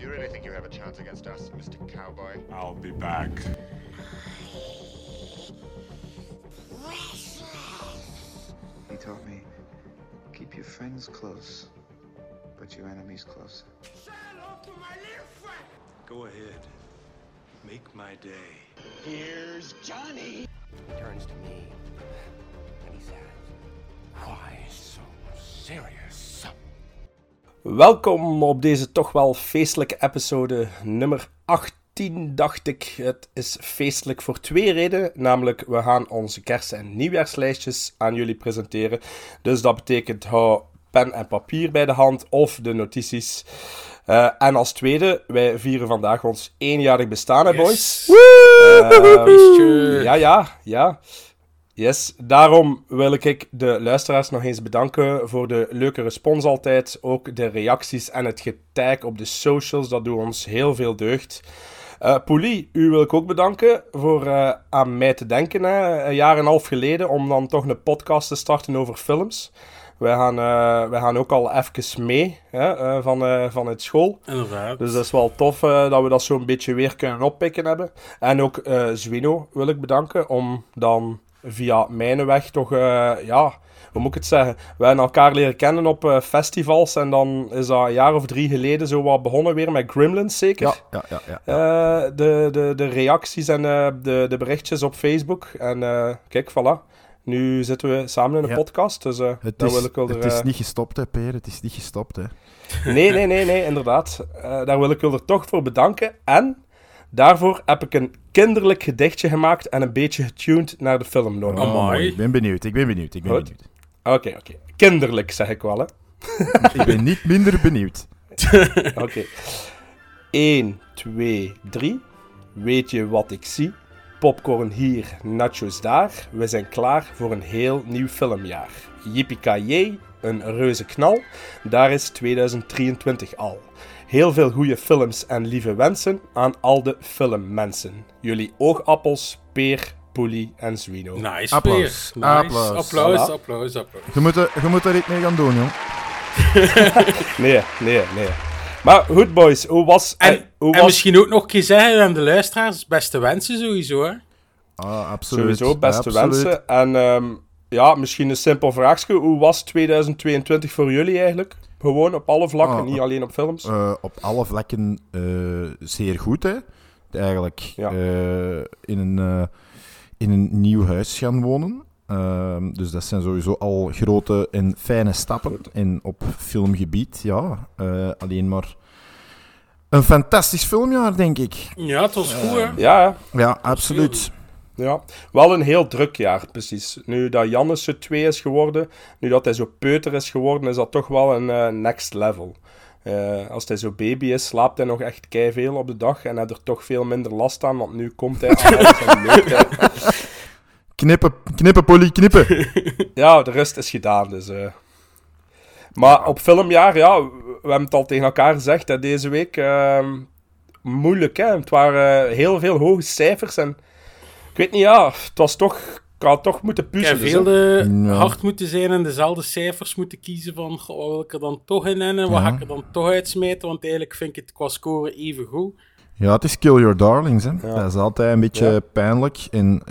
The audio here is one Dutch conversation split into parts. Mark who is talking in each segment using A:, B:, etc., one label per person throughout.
A: Do you really think you have a chance against us, Mr. Cowboy?
B: I'll be back.
C: He taught me keep your friends close, but your enemies closer. Say hello to my little friend!
B: Go ahead. Make my day. Here's Johnny!
D: He turns to me and he says, Why so serious?
E: Welkom op deze toch wel feestelijke episode nummer 18, dacht ik. Het is feestelijk voor twee redenen. Namelijk, we gaan onze kerst- en nieuwjaarslijstjes aan jullie presenteren. Dus dat betekent, hou pen en papier bij de hand of de notities. Eh, en als tweede, wij vieren vandaag ons eenjarig bestaan, hè, boys? Ehm, ja, ja, ja. Yes, daarom wil ik de luisteraars nog eens bedanken voor de leuke respons altijd. Ook de reacties en het getag op de socials, dat doet ons heel veel deugd. Eh Poelie, u wil ik ook bedanken voor eh, aan mij te denken, hè, een jaar en een half geleden, om dan toch een podcast te starten over films. Wij gaan, eh, wij gaan ook al even mee hè, van, eh, vanuit school.
F: Inderdaad.
E: Dus dat is wel tof dat we dat zo'n beetje weer kunnen oppikken hebben. En ook Zwino wil ik bedanken om dan via mijn weg toch, eh, ja, hoe moet ik het zeggen? We hebben elkaar leren kennen op eh, festivals en dan is dat een jaar of drie geleden zo wat begonnen weer met Gremlins zeker.
G: Ja, ja, ja. ja.
E: Eh, de, de, de reacties en de, de berichtjes op Facebook. En kijk, voilà. Nu zitten we samen in een
G: Ja.
E: podcast, dus
G: het
E: daar
G: is,
E: wil ik wel er,
G: het is niet gestopt, hè, Peer. Het is niet gestopt, hè.
E: Nee, nee, nee, nee, inderdaad. Daar wil ik er toch voor bedanken. En daarvoor heb ik een kinderlijk gedichtje gemaakt en een beetje getuned naar de film.
G: Oh, mooi. Ik ben benieuwd, ik ben benieuwd, ik ben
E: Goed.
G: benieuwd.
E: Oké, oké. Kinderlijk zeg ik wel, hè.
G: Ik ben niet minder benieuwd.
E: Oké. 1, 2, 3. Weet je wat ik zie? Popcorn hier, nachos daar. We zijn klaar voor een heel nieuw filmjaar. Yippie een reuze knal. Daar is 2023 al. Heel veel goede films en lieve wensen aan al de filmmensen. Jullie oogappels, Peer, Poelie en Zwino.
F: Nice,
G: Applaus.
F: Nice.
G: Applaus.
F: Applaus,
E: Voilà.
F: applaus, applaus.
G: Je moet, er, je moet er iets mee gaan doen, jong.
E: Nee, nee, nee. Maar goed, boys. Hoe was...
F: En,
E: eh, hoe
F: en
E: was
F: misschien ook nog een keer zeggen aan de luisteraars, beste wensen sowieso, hè.
G: Ah, absoluut.
E: Sowieso, beste
G: Absoluut.
E: wensen. En ehm, ja, misschien een simpel vraagje. Hoe was 2022 voor jullie eigenlijk? Gewoon op alle vlakken,
G: Ah,
E: niet alleen op films.
G: Eh, op alle vlakken eh, zeer goed, hè. Eigenlijk
E: Ja.
G: eh, in, een, eh, in een nieuw huis gaan wonen. Ehm, dus dat zijn sowieso al grote en fijne stappen. En op filmgebied, ja, eh, alleen maar een fantastisch filmjaar, denk ik.
F: Ja, het was goed, hè.
E: Ja.
G: Ja, absoluut.
E: Ja, wel een heel druk jaar, precies. Nu dat Jannes zo 2 is geworden, nu dat hij zo peuter is geworden, is dat toch wel een eh, next level. Eh, als hij zo baby is, slaapt hij nog echt veel op de dag en heeft er toch veel minder last aan, want nu komt hij aan en hij.
G: Knippen, knippen, Polly, knippen.
E: Ja, de rest is gedaan, dus... eh. Maar op filmjaar, ja, we hebben het al tegen elkaar gezegd hè, deze week. ehm, moeilijk, hè. Het waren heel veel hoge cijfers en... Ik weet niet, ja, het was toch... Ik had toch moeten
F: Ik heb
E: puzzelen.
F: veel
E: hè.
F: de
G: Ja.
F: hard moeten zijn en dezelfde cijfers moeten kiezen van, goh, wat wil ik er dan toch in en wat
G: Ja.
F: ga ik er dan toch uitsmijten, want eigenlijk vind ik het qua score even goed.
G: Ja, het is Kill Your Darlings, hè. Dat is altijd een beetje
E: Ja.
G: pijnlijk. En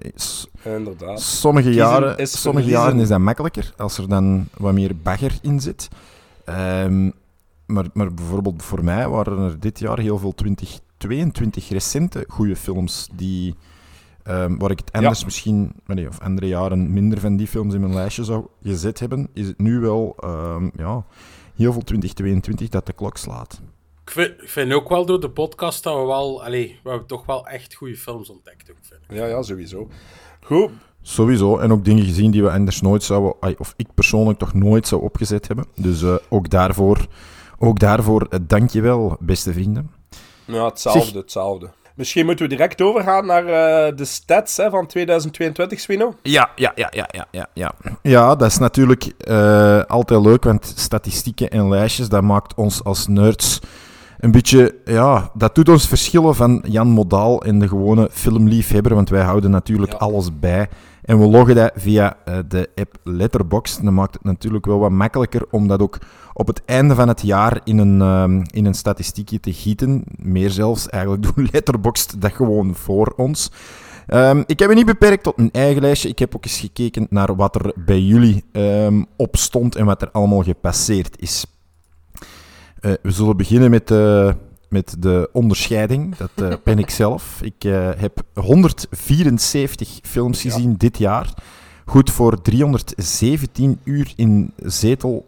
E: Inderdaad.
G: sommige
E: Kiezen
G: jaren,
E: is
G: sommige jaren is dat makkelijker, als er dan wat meer bagger in zit. Ehm, maar, maar bijvoorbeeld voor mij waren er dit jaar heel veel 2022 recente goede films die... ehm, waar ik het anders misschien, nee, of andere jaren minder van die films in mijn lijstje zou gezet hebben, is het nu wel ehm, ja, heel veel 2022 dat de klok slaat.
F: Ik vind, ik vind ook wel door de podcast dat we wel, allee, we hebben toch wel echt goede films ontdekt, ook, vind ik.
E: Ja, ja, sowieso. Goed.
G: Sowieso. En ook dingen gezien die we anders nooit zouden... Of ik persoonlijk toch nooit zou opgezet hebben. Dus eh, ook daarvoor, ook daarvoor dank je wel, beste vrienden.
E: Ja, hetzelfde,
G: Zeg-
E: hetzelfde. Misschien moeten we direct overgaan naar eh, de stats hè, van 2022, Swino.
G: Ja, ja, ja, ja, ja, ja. Ja, ja dat is natuurlijk eh, altijd leuk, want statistieken en lijstjes, dat maakt ons als nerds een beetje... Ja, dat doet ons verschillen van Jan Modaal en de gewone filmliefhebber, want wij houden natuurlijk
E: Ja.
G: alles bij. En we loggen dat via eh, de app Letterboxd. Dat maakt het natuurlijk wel wat makkelijker om dat ook op het einde van het jaar in een, ehm, in een statistiekje te gieten. Meer zelfs, eigenlijk doet Letterboxd dat gewoon voor ons. Ehm, ik heb me niet beperkt tot een eigen lijstje. Ik heb ook eens gekeken naar wat er bij jullie ehm, op stond en wat er allemaal gepasseerd is. Eh, we zullen beginnen met, eh, met de onderscheiding. Dat eh, ben ik zelf. Ik heb 174 films gezien dit jaar. Goed voor 317 uur in zetel,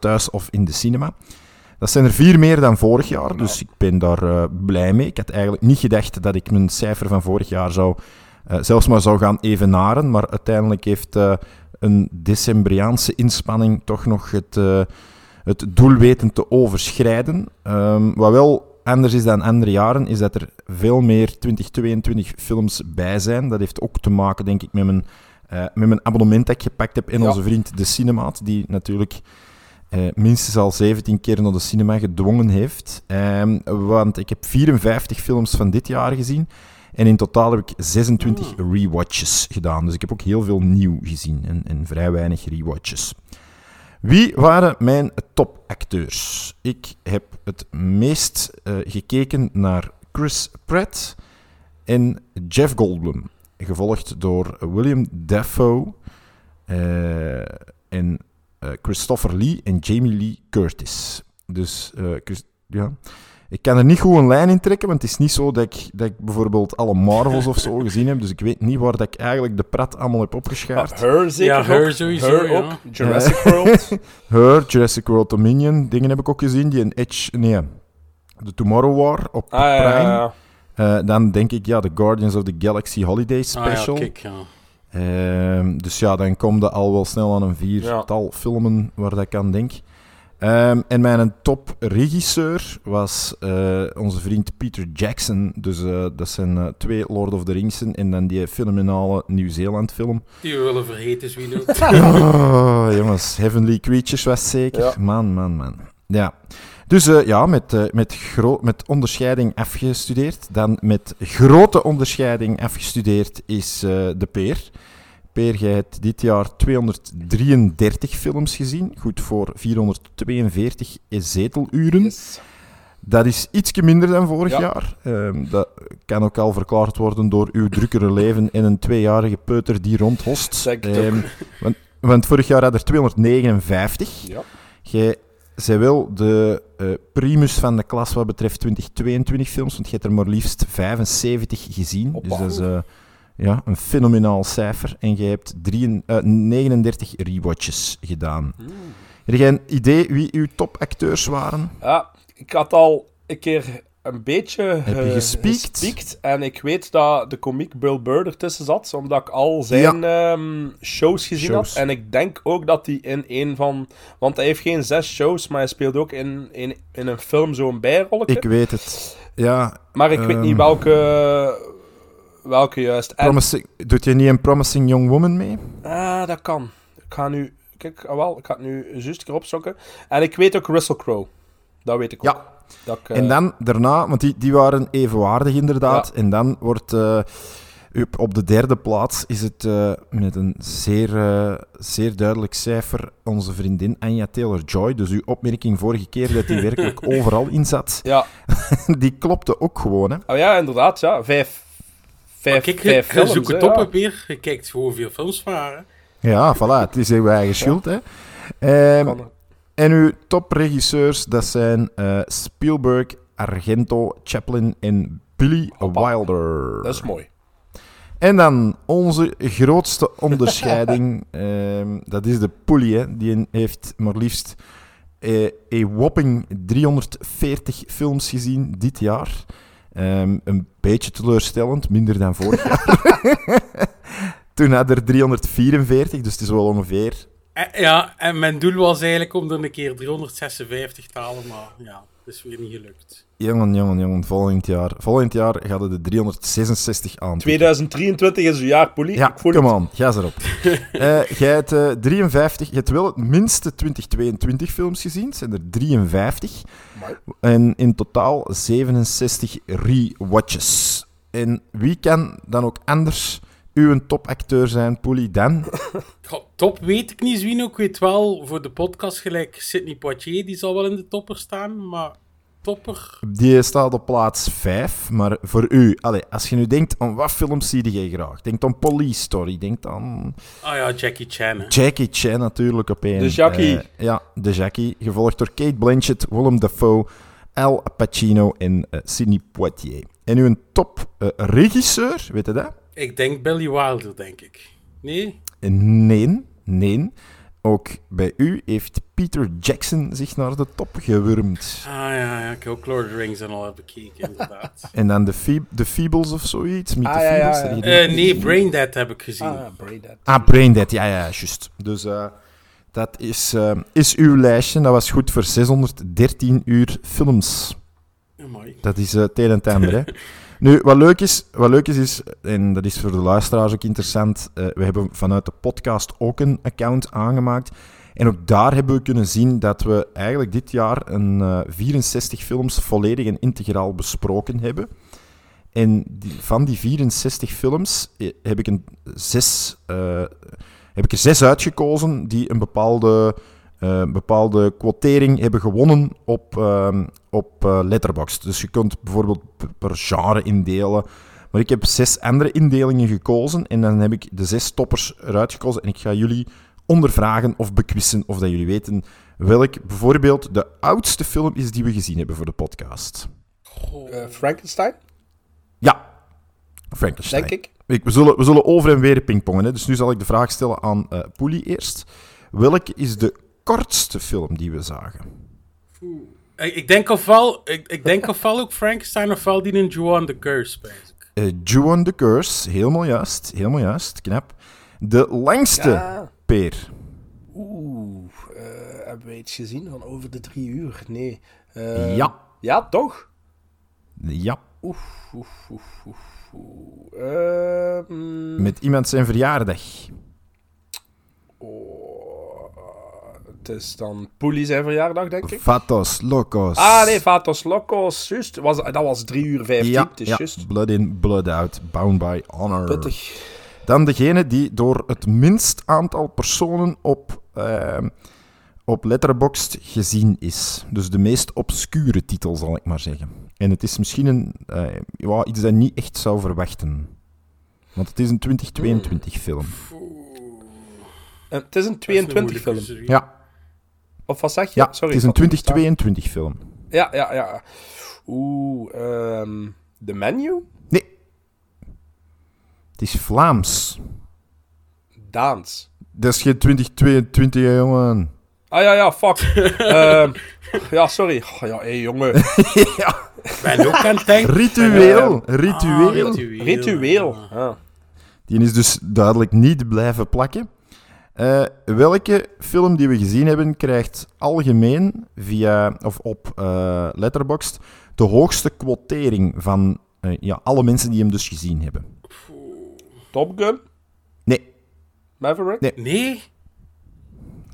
G: thuis of in de cinema. Dat zijn er vier meer dan vorig jaar, dus ik ben daar blij mee. Ik had eigenlijk niet gedacht dat ik mijn cijfer van vorig jaar zou, zelfs maar zou gaan evenaren, maar uiteindelijk heeft een decembriaanse inspanning toch nog het, het doel weten te overschrijden. Ehm, wat wel anders is dan andere jaren, is dat er veel meer 2022 films bij zijn. Dat heeft ook te maken, denk ik, met mijn, eh, met mijn abonnement dat ik gepakt heb en
E: Ja.
G: onze vriend De Cinemaat, die natuurlijk eh, minstens al 17 keer naar de cinema gedwongen heeft. Ehm, want ik heb 54 films van dit jaar gezien. En in totaal heb ik 26 rewatches gedaan. Dus ik heb ook heel veel nieuw gezien en, en vrij weinig rewatches. Wie waren mijn topacteurs? Ik heb het meest eh, gekeken naar Chris Pratt en Jeff Goldblum. Gevolgd door William Dafoe eh, en eh, Christopher Lee en Jamie Lee Curtis. Dus ja. Ik kan er niet goed een lijn in trekken, want het is niet zo dat ik, dat ik bijvoorbeeld alle Marvels of zo gezien heb. Dus ik weet niet waar dat ik eigenlijk de pret allemaal heb opgeschaard.
E: Ah, Her zeker
F: Ja, Her
E: ook.
F: sowieso,
E: Her
F: ja.
E: ook. Jurassic World.
G: Her, Jurassic World Dominion, dingen heb ik ook gezien. Die een Edge, nee, de Tomorrow War op
E: Ah, ja, ja,
G: Prime.
E: ja.
G: Eh, dan denk ik, ja, de Guardians of the Galaxy Holiday
F: Ah,
G: Special.
F: ja, kijk, ja.
G: Ehm, dus ja, dan komt er al wel snel aan een viertal filmen waar dat ik aan denk. Ehm, en mijn topregisseur was eh, onze vriend Peter Jackson. Dus eh, dat zijn eh, twee Lord of the Ringsen en dan die fenomenale Nieuw-Zeeland film.
F: Die we willen vergeten, is wie doet.
G: Oh, jongens, Heavenly Creatures was zeker.
E: Ja.
G: Man, man, man. Ja. Dus eh, ja, met, met, met onderscheiding afgestudeerd. Dan met grote onderscheiding afgestudeerd is eh, de Peer. Peer, jij hebt dit jaar 233 films gezien. Goed voor 442 zeteluren.
E: Yes.
G: Dat is ietsje minder dan vorig
E: Ja.
G: jaar. Ehm, dat kan ook al verklaard worden door uw drukkere leven en een tweejarige peuter die rondhost. Ehm, want, want vorig jaar had er 259.
E: Ja.
G: Jij zij wel de eh, primus van de klas wat betreft 2022 films, want je hebt er maar liefst 75 gezien. Dus dat is eh, ja, een fenomenaal cijfer. En jij hebt drie, eh, 39 rewatches gedaan.
E: Hmm.
G: Heb jij een idee wie uw topacteurs waren?
E: Ja, ik had al een keer een beetje
G: Heb je gespiekt?
E: gespiekt. En ik weet dat de komiek Bill Burr ertussen zat, omdat ik al zijn ehm, shows gezien
G: Shows.
E: had. En ik denk ook dat hij in een van... Want hij heeft geen zes shows, maar hij speelt ook in, in, in een film zo'n bijrolletje.
G: Ik weet het. Ja,
E: Maar ik weet
G: ehm,
E: niet welke... Welke juist. En,
G: promising, doet je niet een Promising Young Woman mee?
E: ah, dat kan. Ik ga nu... Kijk, ah, wel, ik ga het nu juist een keer opzoeken. En ik weet ook Russell Crowe. Dat weet ik ook.
G: Ja.
E: Dat ik, eh,
G: En dan daarna, want die, die waren evenwaardig inderdaad. En dan wordt eh, op, de derde plaats is het eh, met een zeer, zeer duidelijk cijfer onze vriendin Anya Taylor-Joy. Dus uw opmerking vorige keer dat die werkelijk overal in zat,
E: Ja.
G: die klopte ook gewoon. Hè.
E: Oh ja, inderdaad, ja. Vijf, vijf,
F: Kijk,
E: vijf films,
F: zoekt het op. Je kijkt gewoon hoeveel films waren.
G: Ja, voilà, het is uw eigen schuld. Hè. Ehm, en uw topregisseurs, dat zijn eh, Spielberg, Argento, Chaplin en Billy
E: Hoppa.
G: Wilder.
E: Dat is mooi.
G: En dan onze grootste onderscheiding, ehm, dat is de. Hè. Die heeft maar liefst eh, een whopping 340 films gezien dit jaar. Ehm, een beetje teleurstellend, minder dan vorig jaar. Toen had er 344, dus het is wel ongeveer...
F: En, ja, en mijn doel was eigenlijk om er een keer 356 te halen, maar ja, dat is weer niet gelukt.
G: Jongen, jongen, jongen, volgend jaar, volgend jaar gaat het de 366 aan.
E: 2023 is uw jaar, Polie.
G: Ja, come
E: het.
G: on, ga erop. Eh, jij hebt eh, 53, je hebt wel het minste 2022 films gezien, het zijn er 53.
E: Amai.
G: En in totaal 67 rewatches. En wie kan dan ook anders uw topacteur zijn, Poelie? Dan?
F: Ja, top weet ik niet, Zwino. Ik weet wel, voor de podcast gelijk Sidney Poitier, die zal wel in de topper staan, maar topper...
G: Die staat op plaats 5, maar voor u, allez, als je nu denkt aan wat films zie je graag? Denk aan Police Story, denk aan
F: Ah ja, Jackie Chan. hè.
G: Jackie Chan natuurlijk op één.
E: De Jackie.
G: Eh, ja, de Jackie, gevolgd door Kate Blanchett, Willem Dafoe, Al Pacino en eh, Sidney Poitier. En uw top eh, regisseur, weet je dat?
F: Ik denk Billy Wilder, denk ik. Nee?
G: Nee, nee. Ook bij u heeft Peter Jackson zich naar de top gewurmd.
F: Ah ja, ja, ik heb ook Lord of the Rings en al heb bekeken, inderdaad.
G: En dan de, de Feebles of zoiets. Meet
E: Ah,
G: the
E: ja, ja,
G: Feebles.
E: ja.
G: je die
F: Eh, nee? Braindead heb ik gezien.
E: Ah, Braindead.
G: Ah, Braindead, ja, ja, juist. Dus eh, dat is, eh, is uw lijstje. Dat was goed voor 613 uur films.
F: Amai.
G: Dat is eh, het een en het ander, hè. Nu, wat leuk, is, wat leuk is, is, en dat is voor de luisteraars ook interessant, eh, we hebben vanuit de podcast ook een account aangemaakt. En ook daar hebben we kunnen zien dat we eigenlijk dit jaar een eh, 64 films volledig en integraal besproken hebben. En van die 64 films eh, heb ik, een zes, eh, heb ik er zes uitgekozen die een bepaalde, eh, bepaalde quotering hebben gewonnen op, ehm, op eh, Letterboxd. Dus je kunt bijvoorbeeld per genre indelen. Maar ik heb zes andere indelingen gekozen en dan heb ik de zes toppers eruit gekozen. En ik ga jullie ondervragen of bekwissen of dat jullie weten welk bijvoorbeeld de oudste film is die we gezien hebben voor de podcast.
E: Eh, Frankenstein,
G: Ja, Frankenstein.
E: denk ik.
G: Ik- we, zullen, we zullen over en weer pingpongen. Hè. Dus nu zal ik de vraag stellen aan eh Poelie eerst. Welke is de kortste film die we zagen?
F: Ik, ik denk ofwel, ik, ik denk ofwel ook Frankenstein ofwel die in Juan the Curse,
G: Ju-on the Curse, helemaal juist. Helemaal juist, knap. De langste,
E: Ja.
G: Peer.
E: Oeh, eh, hebben wij iets gezien van over de drie uur? Nee. Eh,
G: Ja.
E: Ja, toch?
G: Ja,
E: Oef, oef, oef, oef. oef. Eh, mm,
G: met iemand zijn verjaardag.
E: oh, het is dan Poelie zijn verjaardag, denk ik.
G: Fatos Locos.
E: Ah, nee, Vatos Locos, juist. Was, dat was 3 uur 15,
G: Ja. Blood in, Blood out, Bound by Honor.
E: Pittig.
G: Dan degene die door het minst aantal personen op, ehm op Letterboxd gezien is. Dus de meest obscure titel, zal ik maar zeggen. En het is misschien een, eh, ja, iets dat je niet echt zou verwachten. Want het is een 2022 film.
E: Eh, het is een 22 film.
G: Ja,
E: Of wat zeg je?
G: ja
E: Sorry,
G: het is een
E: had het niet
G: 2022 film.
E: Ja, ja, ja. Oeh, ehm The Menu?
G: Nee. Het is Vlaams.
E: Daans.
G: Dat is geen 2022, hè, jongen.
E: Ah ja, ja, fuck. Ehm, ja, sorry. Oh, ja, hé, jongen.
G: ja.
F: Ik ben ook aan het denken.
G: Ritueel.
F: Ah,
G: Ritueel.
F: ritueel.
E: Ritueel.
F: Ah.
E: Ah.
G: Die is dus duidelijk niet blijven plakken. Eh, welke film die we gezien hebben krijgt algemeen via, of op eh Letterboxd de hoogste quotering van eh, ja, alle mensen die hem dus gezien hebben?
E: Top Gun?
G: Nee,
E: Maverick?
G: Nee.
F: Nee?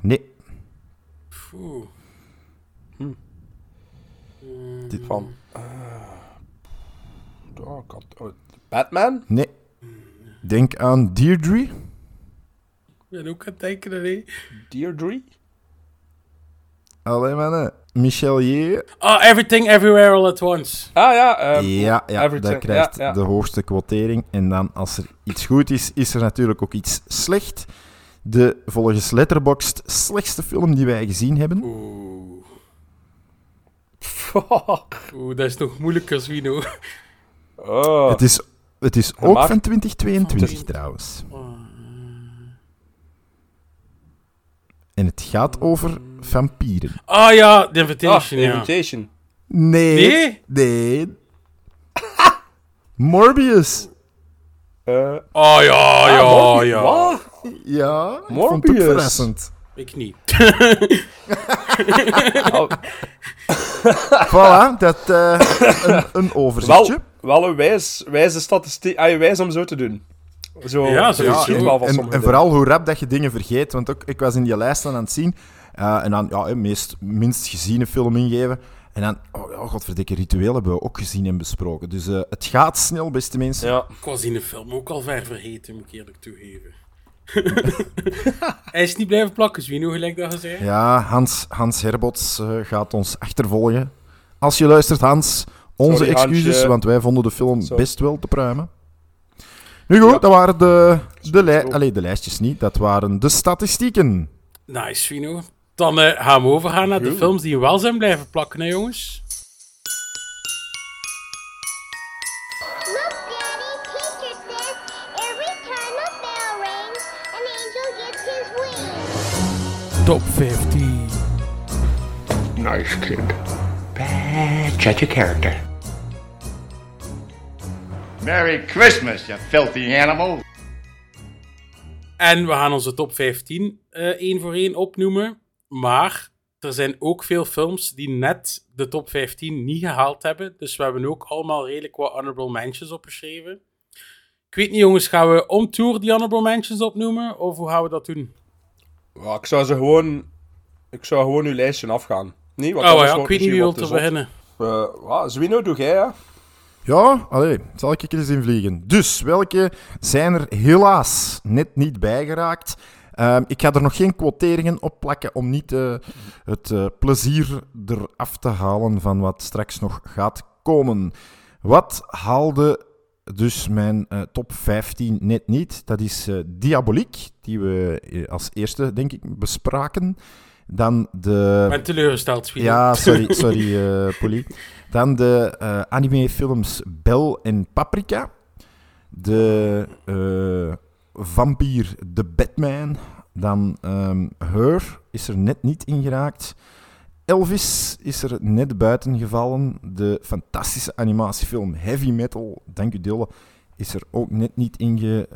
G: nee.
F: Oeh.
E: Van... eh, oh, oh, Batman?
G: Nee. Denk aan Deirdre.
F: Ik ben ook aan het denken, nee.
E: Deirdre?
G: Allee, mannen. Michel J.
F: Oh, Everything Everywhere All At Once.
E: Ah ja, ehm,
G: Ja, ja
E: Everything,
G: dat krijgt
E: ja, ja.
G: de hoogste quotering. En dan, als er iets goed is, is er natuurlijk ook iets slecht. De volgens Letterboxd slechtste film die wij gezien hebben.
F: Oeh. Oeh, dat is nog moeilijker, Zwino.
E: Oh.
G: Het is, het is ook van 2022
F: Van-
G: trouwens. En het gaat over vampieren.
F: Ah ja, The
E: Ah,
F: Invitation, ja.
E: Invitation.
G: Nee.
F: Nee?
G: Nee. Morbius.
E: Eh,
F: Oh ja, ja,
E: ah, Morbius.
F: ja.
E: Wat?
G: Ja, ik vond het verrassend.
F: Ik niet.
E: Oh,
G: Voilà, dat, eh, een, een overzichtje.
E: wel, wel een wijs, wijze statistiek. Ah, wijs om zo te doen. Zo,
F: Ja,
E: zo van
G: en, en vooral hoe rap dat je dingen vergeet. Want ook, ik was in die lijst aan het zien. eh, en dan, ja, meest, minst geziene film ingeven. En dan, oh, oh godverdikke, ritueel hebben we ook gezien en besproken. Dus eh, het gaat snel, beste mensen.
E: Ja.
F: Ik was in de film ook al ver vergeten, moet ik eerlijk toegeven. Hij is niet blijven plakken, Zwino, gelijk dat je zei.
G: Ja, Hans, Hans Herbots eh, gaat ons achtervolgen. Als je luistert, Hans, onze
E: Sorry,
G: excuses,
E: Hansje.
G: want wij vonden de film best wel te pruimen. Nu goed,
E: Ja.
G: dat waren de, de. Allee, de lijstjes niet, dat waren de statistieken.
F: Nice, Zwino. Dan eh, gaan we overgaan naar de films die wel zijn blijven plakken, hè, jongens. Top 15.
D: Nice kid. Bad judge of character.
A: Merry Christmas, you filthy animal.
F: En we gaan onze top 15 eh één voor één opnoemen. Maar er zijn ook veel films die net de top 15 niet gehaald hebben. Dus we hebben ook allemaal redelijk wat honorable mentions opgeschreven. Ik weet niet, jongens, gaan we om tour die honorable mentions opnoemen? Of hoe gaan we dat doen?
E: Ja, ik zou ze gewoon... Ik zou gewoon uw lijstje afgaan. Nee, want
F: Oh
E: anders
F: ja, ik weet niet wie wil te
E: wat
F: beginnen.
E: Eh, ja, Zwino, doe jij, ja?
G: Ja, allee, zal ik er eens in vliegen. Dus, welke zijn er helaas net niet bijgeraakt? Ehm, ik ga er nog geen quoteringen op plakken om niet eh, het eh, plezier eraf te halen van wat straks nog gaat komen. Wat haalde dus mijn eh, top 15 net niet? Dat is Diaboliek, die we als eerste, denk ik, bespraken. Dan de...
F: Ben teleurgesteld, Sweden.
G: Ja, sorry, sorry, eh Polly. Dan de eh animefilms Bel en Paprika. De eh, vampier The Batman. Dan ehm Her is er net niet in geraakt. Elvis is er net buiten gevallen. De fantastische animatiefilm Heavy Metal, dank u Dille, is er ook net niet in ge-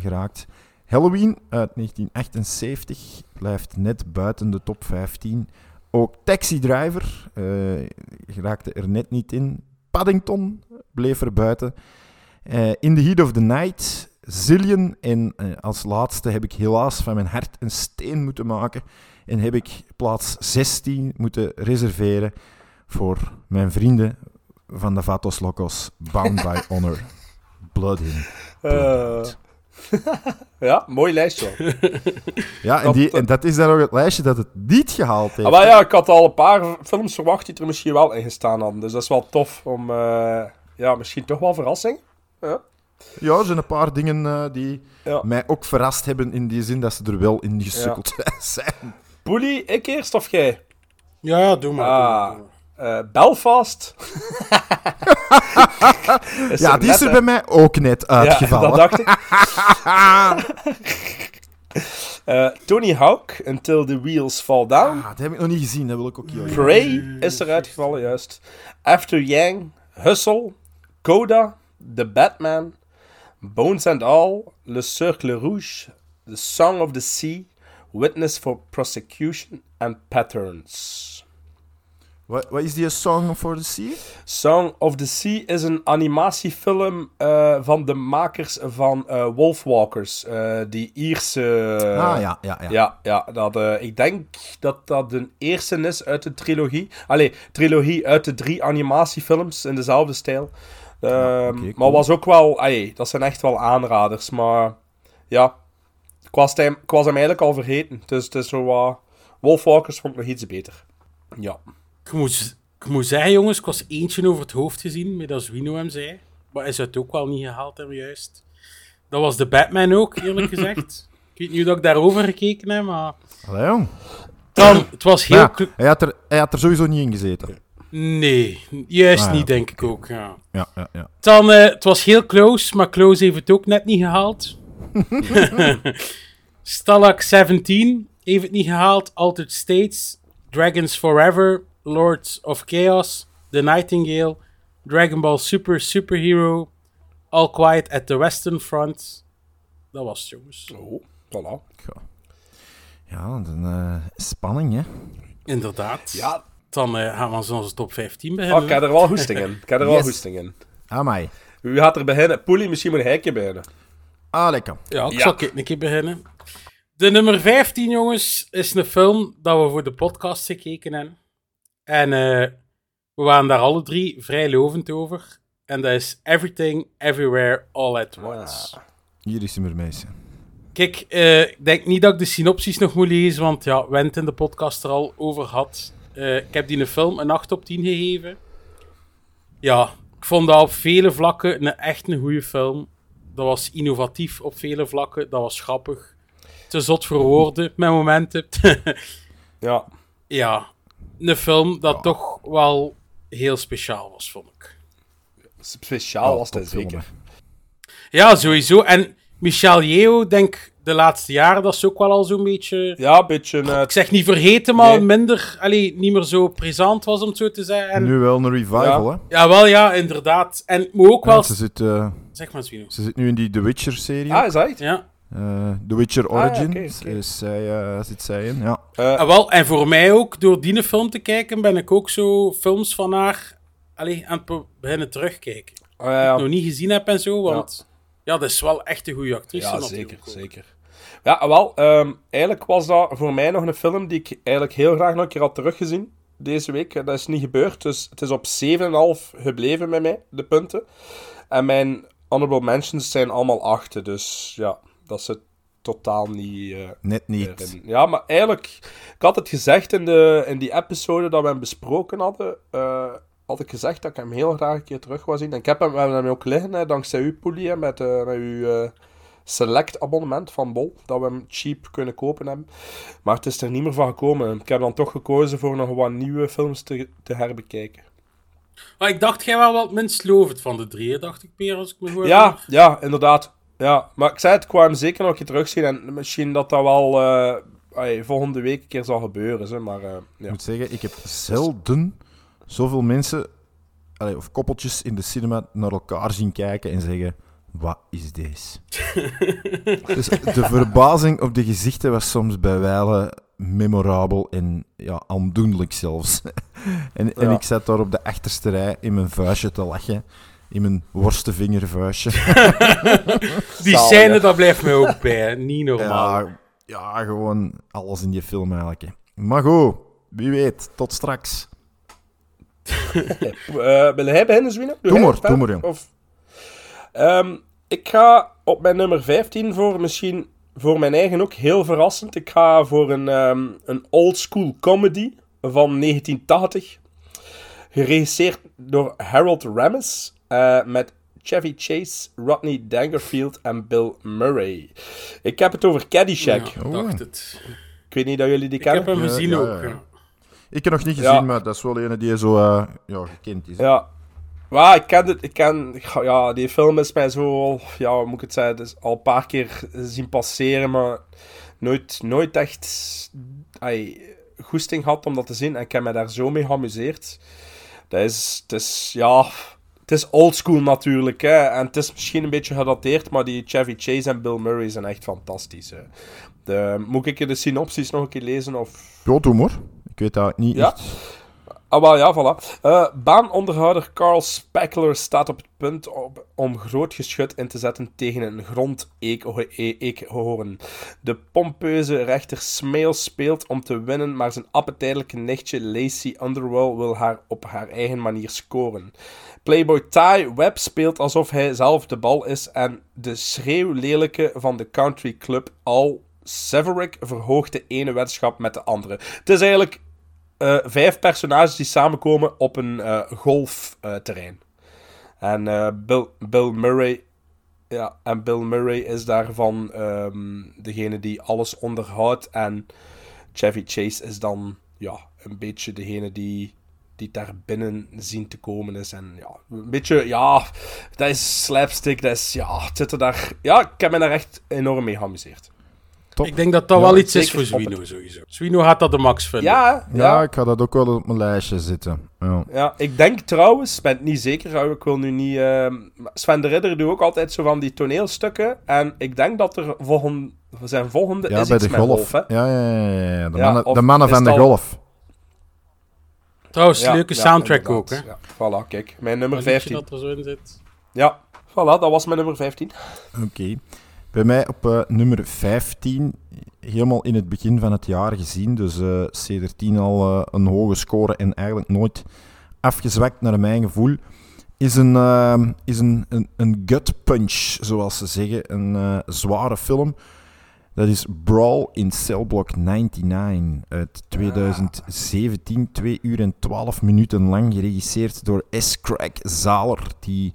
G: geraakt. Halloween uit 1978 blijft net buiten de top 15. Ook Taxi Driver eh, geraakte er net niet in. Paddington bleef er buiten. Eh, in the Heat of the Night, Zillion. En eh, als laatste heb ik helaas van mijn hart een steen moeten maken. En heb ik plaats 16 moeten reserveren voor mijn vrienden van de Vatos Locos. Bound by Honor. Blood in.
E: Eh, ja, mooi lijstje.
G: Ja, en,
E: Dat-
G: die, en dat is dan ook het lijstje dat het niet gehaald heeft.
E: Ah, maar ja, ik had al een paar films verwacht die er misschien wel in gestaan hadden. Dus dat is wel tof om... eh, ja, misschien toch wel verrassing. Ja.
G: Ja, er zijn een paar dingen eh, die
E: Ja.
G: mij ook verrast hebben in die zin dat ze er wel in gesukkeld zijn.
E: Poelie, ik eerst of jij?
F: Ja, ja, doe maar. doe maar,
E: Ah,
F: doe maar.
E: Eh, Belfast. Is
G: Ja, die is er bij mij ook net uitgevallen.
E: Ja, dat dacht ik. Eh, Tony Hawk, Until the Wheels Fall Down.
G: Ah, dat heb ik nog niet gezien, dat wil ik ook.
E: Prey is eruit gevallen, juist. After Yang, Hustle, Coda, The Batman, Bones and All, Le Cercle Rouge, The Song of the Sea, Witness for Prosecution en Patterns.
G: Wat, is die Song for the Sea?
E: Song of the Sea is een animatiefilm eh, van de makers van eh, Wolfwalkers. eh, die Ierse...
G: ah, ja, ja, ja.
E: Ja, ja dat, ik denk dat dat de eerste is uit de trilogie. Allee, trilogie uit de drie animatiefilms in dezelfde stijl. Ehm,
G: cool.
E: Maar was ook wel... Allee, dat zijn echt wel aanraders. Maar ja, ik was, hem, ik was hem eigenlijk al vergeten. Dus het is zo wat... Wolfwalkers vond ik nog iets beter. Ja.
F: Ik moet, ik moet zeggen, jongens, ik was eentje over het hoofd gezien, met dat Zwino hem zei. Maar is het ook wel niet gehaald hebben, juist. Dat was de Batman ook, eerlijk gezegd. ik weet niet hoe dat ik daarover gekeken heb, maar...
G: Allee, jong.
F: Dan, het was heel...
G: Ja, hij, had er, hij had er sowieso niet in gezeten.
F: Nee, juist
G: Ah, ja,
F: niet, denk ik ook, ja.
G: Ja, ja, ja.
F: Dan, eh, het was heel close, maar close heeft het ook net niet gehaald. Stalag 17 heeft het niet gehaald. Altered States, Dragons Forever, Lords of Chaos, The Nightingale, Dragon Ball Super Superhero, All Quiet at the Western Front. Dat was het, jongens.
E: Oh, voilà.
G: Ja, dan, eh, spanning, hè.
F: Inderdaad.
E: Ja,
F: Dan eh, gaan we aan onze top 15
E: oh,
F: beginnen.
E: ik heb er wel hoesting in. Ik heb er wel
G: Yes.
E: hoesting in.
G: Amai.
E: Wie gaat er beginnen? Poelie, misschien moet hij een keer beginnen.
G: Ah, lekker.
F: Ja, ik
E: Ja.
F: zal ik een keer beginnen. De nummer 15, jongens, is een film dat we voor de podcast gekeken hebben. En eh, We waren daar alle drie vrij lovend over. En dat is Everything, Everywhere, All at Once.
G: Hier is mee. mensen.
F: Kijk, eh, ik denk niet dat ik de synopsis nog moet lezen, want ja, Went in de podcast er al over had. Eh, ik heb die een film een 8 op 10 gegeven. Ja, ik vond dat op vele vlakken een, echt een goede film. Dat was innovatief op vele vlakken, dat was grappig. Te zot voor woorden, met momenten.
E: Ja.
F: ja, een film dat toch wel heel speciaal was, vond ik.
E: Speciaal
G: Ja,
E: was dat zeker.
F: Ja, sowieso. En Michel Yeo, denk de laatste jaren, dat is ook wel al zo'n beetje...
E: Ja, een beetje... eh,
F: Ik zeg niet vergeten, maar
E: Nee.
F: minder, allee, niet meer zo present was, om het zo te zeggen. En,
G: Nu wel een revival, hè?
F: Ja, wel ja, inderdaad. En moet ook wel...
G: Ja, ze, zit, eh,
F: Zeg maar, Zwino.
G: ze zit nu in die The Witcher-serie.
E: ah, is dat?
F: Ja.
G: Eh, The Witcher
E: Ah, ja, oké.
G: Is zij, eh, zit zij in, ja.
E: Eh,
F: Ah, wel, en voor mij ook, door die film te kijken, ben ik ook zo films van haar allee, aan het beginnen terugkijken.
E: oh, ja, ja.
F: Nog niet gezien heb en zo, want ja, dat is wel echt een goede actrice.
E: Ja, zeker,
F: ook.
E: zeker. Ja, wel, ehm, eigenlijk was dat voor mij nog een film die ik eigenlijk heel graag nog een keer had teruggezien deze week. Dat is niet gebeurd, dus het is op 7,5 gebleven met mij, de punten. En mijn honorable mentions zijn allemaal achten, dus ja, dat zit totaal niet... eh,
G: Net niet.
E: erin. Ja, maar eigenlijk, ik had het gezegd in, de, in die episode dat we hem besproken hadden, eh, had ik gezegd dat ik hem heel graag een keer terug wou zien. En ik heb hem, we hebben hem ook liggen, hè, dankzij u, Poelie, hè, met, eh, met uw eh, select abonnement van Bol, dat we hem cheap kunnen kopen hebben. Maar het is er niet meer van gekomen. Ik heb dan toch gekozen voor nog wat nieuwe films te, te herbekijken.
F: Maar ik dacht, jij wel wat minst lovend van de drie, hè, dacht ik, Peer, als ik me goed
E: Ja, ja, inderdaad. Ja, maar ik zei het, ik wou hem zeker nog een keer terugzien. En misschien dat dat wel eh, volgende week een keer zal gebeuren. Hè, maar eh,
G: Ik
E: ja.
G: moet zeggen, ik heb zelden zoveel mensen, allee, of koppeltjes in de cinema, naar elkaar zien kijken en zeggen: Wat is deze? dus de verbazing op de gezichten was soms bij wijlen memorabel en ja, aandoenlijk zelfs. en, en
E: Ja.
G: ik zat daar op de achterste rij in mijn vuistje te lachen. In mijn worstenvingervuistje.
F: Die
E: Zalig,
F: scène, dat blijft mij ook bij, hè. niet normaal.
G: ja, ja, gewoon alles in die film eigenlijk. hè. Maar goed, wie weet, tot straks.
E: Eh, wil hij beginnen, Zwine?
G: Doe maar, doe maar, jong.
E: Of... Ehm, ik ga op mijn nummer 15 voor misschien voor mijn eigen ook heel verrassend. Ik ga voor een, ehm een oldschool comedy van 1980. Geregisseerd door Harold Ramis. Eh, met Chevy Chase, Rodney Dangerfield en Bill Murray. Ik heb het over Caddyshack.
F: Ja, ik dacht het.
E: Ik weet niet dat jullie die
F: Ik heb
E: kennen.
F: hem gezien
G: ja,
F: ook.
G: ja. Ik heb nog niet gezien,
E: Ja.
G: maar dat is wel een die zo eh, ja, gekend is.
E: Ja. Ja, ik ken het. Ik ken, ja, die film is mij zo, ja, hoe moet ik het zeggen, dus al een paar keer zien passeren, maar nooit, nooit echt ai, goesting had om dat te zien. En ik heb me daar zo mee geamuseerd. Dat is, het is, ja, het is oldschool natuurlijk, hè. En het is misschien een beetje gedateerd, maar die Chevy Chase en Bill Murray zijn echt fantastisch. Hè. De, moet ik de synopsis nog een keer lezen? Of...
G: Ja, doe maar. Ik weet dat niet
E: Ja.
G: echt.
E: Ah, wel, ja, voilà. Eh, baanonderhouder Carl Speckler staat op het punt om groot geschut in te zetten tegen een grondeekhoorn. De pompeuze rechter Smale speelt om te winnen, maar zijn appetijtelijke nichtje Lacey Underwell wil haar op haar eigen manier scoren. Playboy Ty Webb speelt alsof hij zelf de bal is en de schreeuwlelijke van de country club Al Severick verhoogt de ene weddenschap met de andere. Het is eigenlijk eh, vijf personages die samenkomen op een eh, golfterrein. en eh, Bill, Bill Murray. Ja, en Bill Murray is daarvan ehm, degene die alles onderhoudt. En Chevy Chase is dan ja, een beetje degene die, die daar binnen zien te komen is. En ja, een beetje, ja, dat is slapstick. Dat is, ja, daar. Ja, ik heb me daar echt enorm mee geamuseerd.
G: Top.
F: Ik denk dat dat
E: Ja,
F: wel iets is voor Zwino, sowieso. Zwino gaat dat de max vinden.
E: Ja,
G: Ja,
E: ja,
G: ik ga dat ook wel op mijn lijstje zetten. Ja.
E: Ja, ik denk trouwens, ik ben het niet zeker, ik wil nu niet... ehm, Sven de Ridder doet ook altijd zo van die toneelstukken. En ik denk dat er volgende, zijn volgende
G: Ja,
E: is
G: bij
E: iets
G: de
E: met
G: golf.
E: golf, hè?
G: ja, ja, ja, ja. De,
E: Ja,
G: mannen,
E: of
G: de mannen van de
E: al-
G: golf.
F: Trouwens,
E: Ja,
F: leuke
E: ja,
F: soundtrack ook, hè.
E: Ja, voilà, kijk. Mijn nummer
F: Dat liedje
E: 15.
F: dat er zo in zit.
E: Ja, voilà, dat was mijn nummer 15.
G: Oké. Bij mij op eh, nummer 15, helemaal in het begin van het jaar gezien. Dus eh C13 al eh, een hoge score en eigenlijk nooit afgezwakt naar mijn gevoel. Is een, is een, een, een gut punch, zoals ze zeggen. Een zware film. Dat is Brawl in Cellblock 99 uit 2017. 2 uur en 12 minuten lang, geregisseerd door S. Craig Zaler, die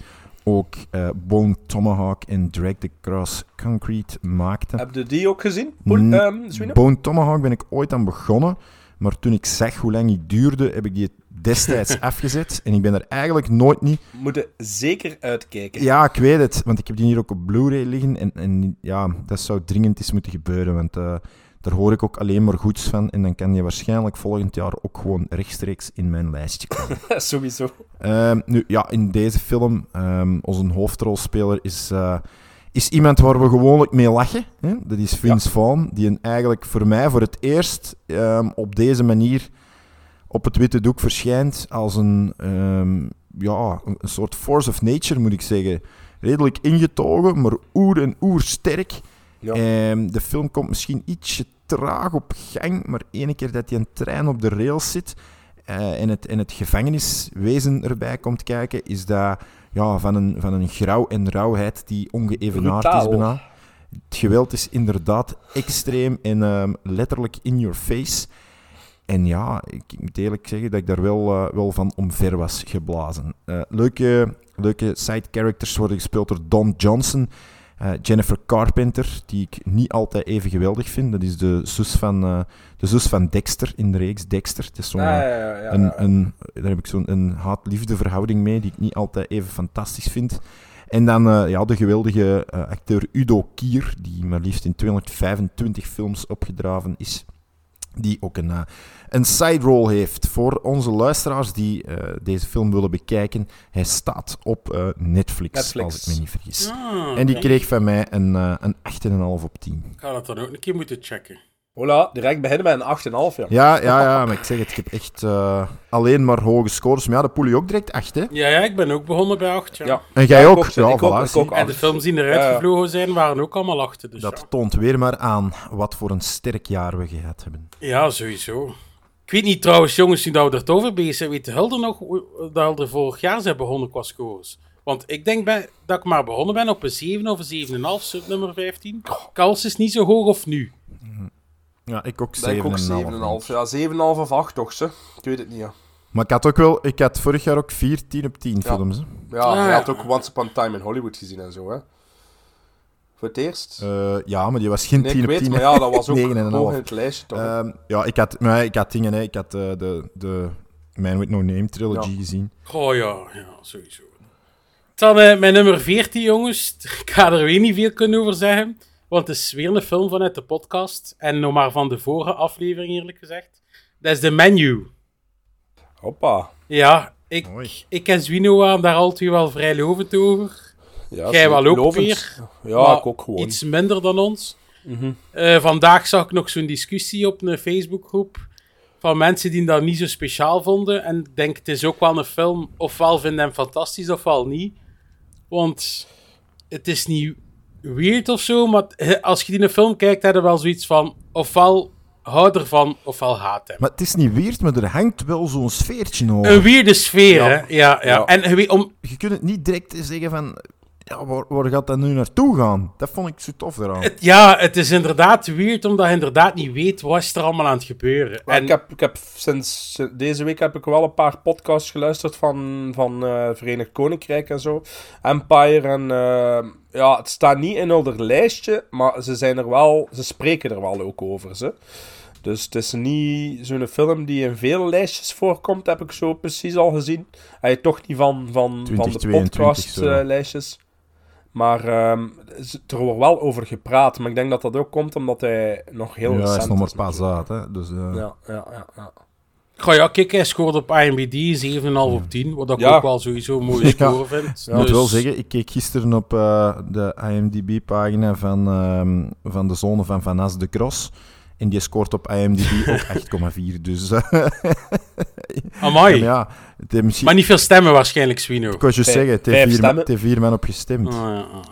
G: ook eh, Bone Tomahawk en Drag the Cross Concrete maakte.
E: Heb je die ook gezien? Ehm?
G: Bone Tomahawk ben ik ooit aan begonnen, maar toen ik zag hoe lang die duurde, heb ik die destijds afgezet. En ik ben er eigenlijk nooit niet...
E: Moet je zeker uitkijken.
G: Ja, ik weet het, want ik heb die hier ook op Blu-ray liggen. En, en ja, dat zou dringend eens moeten gebeuren, want eh, daar hoor ik ook alleen maar goeds van. En dan kan die waarschijnlijk volgend jaar ook gewoon rechtstreeks in mijn lijstje komen.
E: Sowieso.
G: Ehm, nu, ja, in deze film, ehm, onze hoofdrolspeler is, eh, is iemand waar we gewoonlijk mee lachen. Hè? Dat is Vince Vaughn, die een eigenlijk voor mij voor het eerst ehm, op deze manier op het witte doek verschijnt als een, ja, een soort force of nature, moet ik zeggen. Redelijk ingetogen, maar oer en oer sterk.
E: Ja.
G: Ehm, de film komt misschien ietsje traag op gang, maar ene keer dat die een trein op de rails zit eh, en, het, en het gevangeniswezen erbij komt kijken, is dat ja, van, een, van een grauw en rauwheid die ongeëvenaard is bijna. Het geweld is inderdaad extreem en ehm, letterlijk in your face. En ja, ik, ik moet eerlijk zeggen dat ik daar wel, eh, wel van omver was geblazen. Eh, leuke, leuke side characters worden gespeeld door Don Johnson. Eh, Jennifer Carpenter, die ik niet altijd even geweldig vind. Dat is de zus van, eh, de zus van Dexter in de reeks Dexter. Het is zo'n,
E: ja, ja, ja,
G: een, een, daar heb ik zo'n haat-liefde verhouding mee, die ik niet altijd even fantastisch vind. En dan eh, ja, de geweldige eh, acteur Udo Kier, die maar liefst in 225 films opgedraven is. Die ook een, eh, een side role heeft voor onze luisteraars die eh, deze film willen bekijken. Hij staat op eh, Netflix,
E: Netflix.
G: als ik me niet vergis.
F: Ah,
G: en die kreeg van mij een, een 8,5 op 10.
F: Ik ga dat dan ook een keer moeten checken.
E: Voilà, direct beginnen met een 8,5. Ja.
G: Ja, ja, ja, maar ik zeg het, ik heb echt eh, alleen maar hoge scores. Maar ja, de poelie ook direct 8, hè?
F: Ja, ja, ik ben ook begonnen bij 8. Ja.
E: Ja.
G: En jij
E: Ja, ik
G: ook?
E: ook,
G: ja,
E: ik ook,
G: voilà,
E: ook.
F: En de films die eruit
E: Ja, ja.
F: gevlogen zijn, waren ook allemaal achter. Dus
G: Dat
F: ja.
G: toont weer maar aan wat voor een sterk jaar we gehad hebben.
F: ja, sowieso. Ik weet niet trouwens, jongens, toen dat we er over bezig zijn, weet de Hulder nog dat we er vorig jaar zijn begonnen qua scores? Want ik denk bij, dat ik maar begonnen ben op een 7 of een 7,5, sub nummer 15. Kals is niet zo hoog of nu.
G: Ja, ik ook
E: Denk ook
G: 7,5.
E: 7,5. Ja, 7,5 of 8 toch, ze? Ik weet het niet, ja.
G: Maar ik had ook wel, ik had vorig jaar ook 4 10 op 10 films. Hè.
E: Ja,
F: Ah,
E: je
F: ja.
E: had ook Once Upon a Time in Hollywood gezien en zo, hè. Voor het eerst.
G: Eh, ja, maar die was geen
E: nee,
G: 10
E: ik
G: op
E: weet,
G: 10.
E: maar ja, dat was ook
G: 9,5.
E: hoog in het lijstje, toch?
G: Ehm, ja, ik had, maar ik had dingen, hè. ik had eh, de, de Man With No Name trilogy
E: Ja.
G: gezien.
F: Oh ja, ja, sowieso. Dan mijn nummer 14, jongens. Ik ga er weer niet veel kunnen over zeggen. Want het is weer een film vanuit de podcast. En nog maar van de vorige aflevering, eerlijk gezegd. Dat is The Menu.
E: Hoppa.
F: Ja, ik,
G: Mooi.
F: ik en Zwino aan daar altijd wel vrij lovend over.
E: Ja,
F: Jij wel ook
E: lovend.
F: weer.
E: Ja,
F: maar
E: ik ook gewoon.
F: Iets minder dan ons.
E: Mhm.
F: Eh, vandaag zag ik nog zo'n discussie op een Facebookgroep. Van mensen die dat niet zo speciaal vonden. En ik denk, het is ook wel een film. Ofwel vinden hem fantastisch, ofwel niet. Want het is niet weird of zo. Maar eh, als je die een film kijkt, heb je wel zoiets van. Ofwel houd ervan, ofwel haat hem.
G: Maar het is niet weird, maar er hangt wel zo'n sfeertje over.
F: Een weirde sfeer,
E: Ja.
F: hè? Ja, ja.
E: Ja.
F: En weet, om,
G: Je kunt het niet direct zeggen van... Ja, waar, waar gaat dat nu naartoe gaan? Dat vond ik zo tof eraan.
F: het, ja, het is inderdaad weird, omdat je inderdaad niet weet wat is er allemaal aan het gebeuren. En,
E: ik heb, ik heb sinds deze week heb ik wel een paar podcasts geluisterd van, van eh, Verenigd Koninkrijk en zo. Empire en eh, ja, het staat niet in hun lijstje, maar ze zijn er wel, ze spreken er wel ook over ze. Dus het is niet zo'n film die in veel lijstjes voorkomt, heb ik zo precies al gezien. Hij toch niet van, van, van de
G: 2022
E: podcast
G: zo.
E: eh, lijstjes. Maar ehm, er wordt wel over gepraat. Maar ik denk dat dat ook komt omdat hij nog heel
G: ja, hij
E: recent
G: is nog maar
E: is
G: pas
E: natuurlijk.
G: uit, hè. Dus, eh,
E: Ja, ja, ja. ja.
F: Goh, ja, kijk, hij scoort op IMDb 7,5 op 10. Wat ik
E: Ja.
F: ook wel sowieso een mooie
G: Ja.
F: score vind.
G: Ik moet
F: Dus-
G: wel zeggen, ik keek gisteren op eh, de IMDb-pagina van, ehm, van de zonen van Vanas de Cross. En die scoort op IMDb ook 8,4. Dus eh,
F: Amai.
G: ja, het heeft misschien...
F: Maar niet veel stemmen waarschijnlijk, Swino.
G: ik wou je zeggen, het heeft vier,
E: stemmen.
G: het heeft vier man op gestemd.
F: Ah, ja, ah, ah.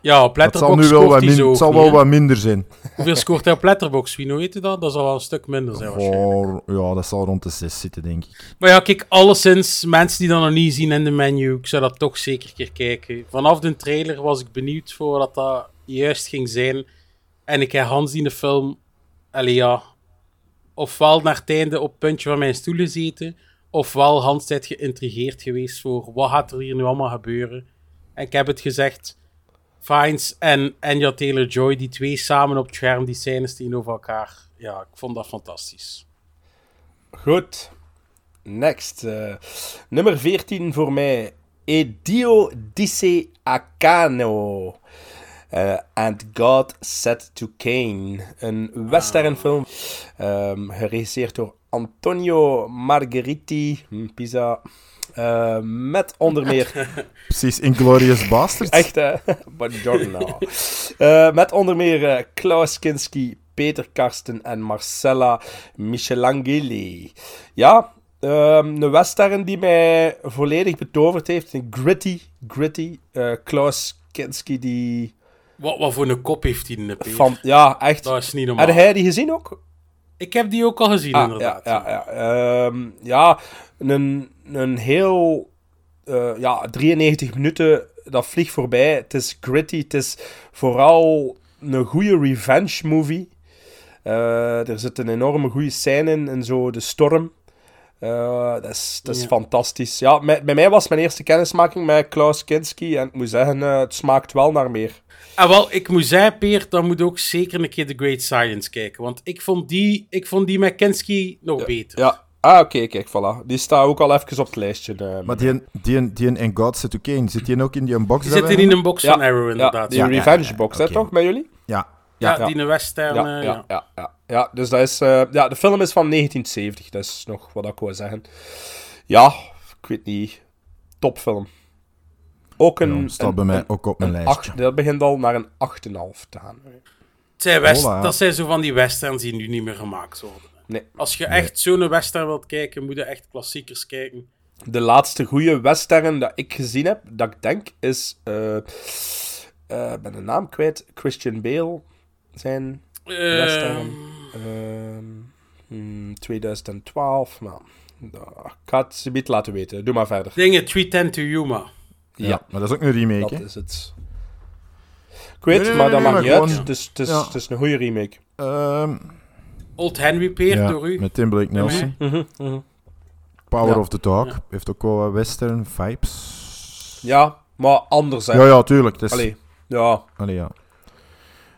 F: Ja, op
G: Het zal
F: Letterboxd
G: nu wel
F: scoort
G: wat, min-
F: ook
G: zal wel wat minder zijn.
F: Hoeveel scoort hij op Letterboxd? Wie nou weet dat? Dat zal wel een stuk minder zijn waarschijnlijk.
G: Oh, ja, dat zal rond de 6 zitten, denk ik.
F: Maar ja, kijk, alleszins, mensen die dat nog niet zien in de menu, ik zou dat toch zeker een keer kijken. Vanaf de trailer was ik benieuwd voor wat dat juist ging zijn. En ik heb Hans in de film, allee ja, ofwel naar het einde op het puntje van mijn stoel gezeten, ofwel Hans tijd geïntrigeerd geweest voor wat gaat er hier nu allemaal gebeuren. En ik heb het gezegd, Fiennes en Anya Taylor-Joy, die twee samen op het scherm, die scènes tegenover elkaar. Ja, ik vond dat fantastisch.
E: Goed. Next. eh, nummer 14 voor mij. Edio Disse Acano. Eh, and God Said to Cain. Een westernfilm. ehm, geregisseerd door Antonio Margheriti. hm, Pisa. Eh, met onder meer
G: Precies, Inglorious Bastards.
E: Echt, hè? Buongiorno. Eh, met onder meer Klaus Kinski, Peter Karsten en Marcella Michelangeli. Ja, ehm, een western die mij volledig betoverd heeft. Een gritty, gritty. Klaus Kinski die...
F: Wat, wat voor een kop heeft hij in de peer?
E: Van, ja, echt.
F: Dat is niet normaal.
E: Heb jij die gezien ook?
F: Ik heb die ook al gezien,
E: Ah,
F: inderdaad.
E: ja, ja. Ehm, ja, een, een heel... eh, ja, 93 minuten, dat vliegt voorbij. Het is gritty, het is vooral een goede revenge movie. Eh, er zit een enorme goede scène in, en zo de storm. Eh, dat is, dat is
F: Ja.
E: fantastisch. Ja, bij, bij mij was mijn eerste kennismaking met Klaus Kinski. En ik moet zeggen, eh, het smaakt wel naar meer.
F: En wel, ik moet zeggen, Peer, dan moet ook zeker een keer The Great Silence kijken. Want ik vond die, ik vond die met Kinski nog beter.
E: Ja. Ah, oké, kijk, voilà. Die staat ook al even op het lijstje. eh,
G: Maar die, die, die en God Said to Cain, zit die ook in die box?
F: Die zit in een box
E: Ja,
F: van Arrow, inderdaad.
E: die revenge
G: ja,
E: box,
G: oké.
E: hè, toch, bij jullie?
G: Ja,
F: ja,
G: ja,
F: die een western,
E: Ja, ja,
F: ja.
E: Ja, dus dat is... eh, ja, de film is van 1970, dat is nog wat ik wou zeggen. Ja, ik weet niet. Topfilm. Ook een...
G: Ja, staat bij mij
E: een-
G: ook op mijn lijstje.
E: acht- dat begint al naar een 8,5 te gaan.
F: Zijn west,
G: Hola.
F: dat zijn zo van die westerns die nu niet meer gemaakt worden.
E: Nee.
F: Als je echt zo'n western wilt kijken, moet je echt klassiekers kijken.
E: De laatste goede western dat ik gezien heb, dat ik denk, is... eh eh, ik ben de naam kwijt. Christian Bale. Zijn western.
F: Ehm,
E: Ehm, hmm, 2012. Maar, nou, ik ga het je beetje laten weten. Doe maar verder.
F: dingen 310 to Yuma.
E: Ja,
G: Ja, maar dat is ook een remake,
E: dat is het. Ik weet,
G: Nee, nee,
E: maar
G: nee,
E: dat
G: nee,
E: maakt niet uit.
G: gewoon-
E: Het is, het, is,
G: Ja.
E: het is een goede remake.
G: Ehm,
F: Old Henry Peer,
G: ja,
F: door u.
G: met Tim Blake Nelson.
E: Mhm, mhm.
G: Power
E: Ja.
G: of the Dog.
F: Ja.
G: Heeft ook wel wat western vibes.
E: Ja, maar anders, hè.
G: Ja, ja, tuurlijk. Het is...
E: Allee, ja,
G: Allee, ja.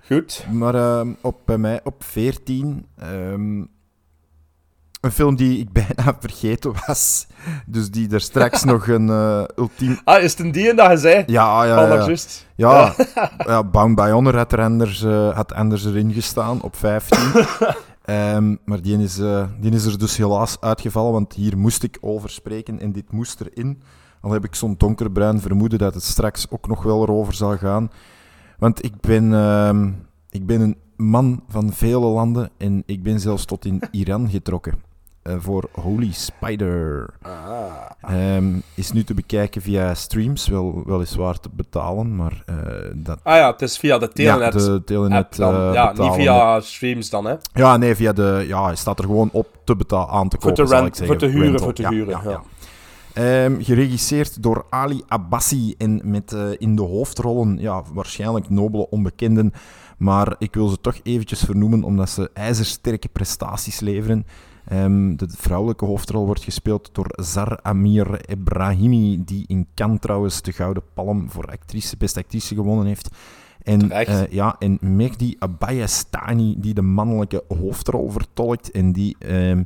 E: Goed.
G: Maar ehm, op, bij mij op 14. ehm, een film die ik bijna vergeten was. Dus die er straks nog een eh, ultiem.
E: Ah, is het een die dat je zei?
G: Ja, ja, ja.
E: juist.
G: Ja, ja. Bound by Honor had er anders, eh, had anders erin gestaan op 15. Ehm, maar die is, eh, die is er dus helaas uitgevallen, want hier moest ik over spreken en dit moest erin. Al heb ik zo'n donkerbruin vermoeden dat het straks ook nog wel erover zal gaan. Want ik ben, ehm, ik ben een man van vele landen en ik ben zelfs tot in Iran getrokken. eh, voor Holy Spider. Ehm, is nu te bekijken via streams, wel, weliswaar te betalen, maar eh, dat...
E: Ah ja, het is via de Telenet.
G: Ja, de Telenet eh,
E: ja, niet via streams dan, hè.
G: Ja, nee, via de... Ja, hij staat er gewoon op te betalen, aan te
E: Voor
G: kopen,
E: te, rent,
G: zeggen.
E: voor te huren,
G: Rental.
E: voor te huren.
G: ja,
E: Ja,
G: ja. Ehm, geregisseerd door Ali Abbasi en met eh, in de hoofdrollen ja, waarschijnlijk nobele onbekenden. Maar ik wil ze toch eventjes vernoemen omdat ze ijzersterke prestaties leveren. Ehm, de vrouwelijke hoofdrol wordt gespeeld door Zar Amir Ebrahimi, die in Cannes trouwens de Gouden Palm voor actrice, beste actrice gewonnen heeft. En, eh, ja, en Mehdi Abayastani, die de mannelijke hoofdrol vertolkt en die ehm,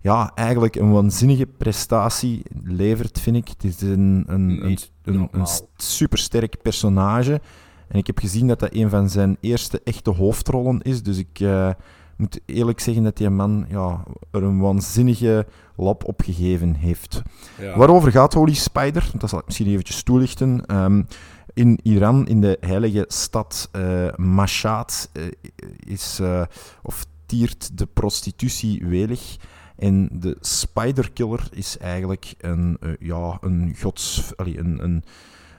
G: ja, eigenlijk een waanzinnige prestatie levert, vind ik. Het is een, een, een, een, supersterk personage. En ik heb gezien dat dat een van zijn eerste echte hoofdrollen is. Dus ik eh, moet eerlijk zeggen dat die man ja, er een waanzinnige lap op gegeven heeft.
E: Ja.
G: Waarover gaat Holy Spider? Dat zal ik misschien eventjes toelichten. Ehm, in Iran, in de heilige stad eh Mashhad, eh, is, of tiert de prostitutie welig. En de Spider Killer is eigenlijk een, eh, ja, een gods... allee, een, een,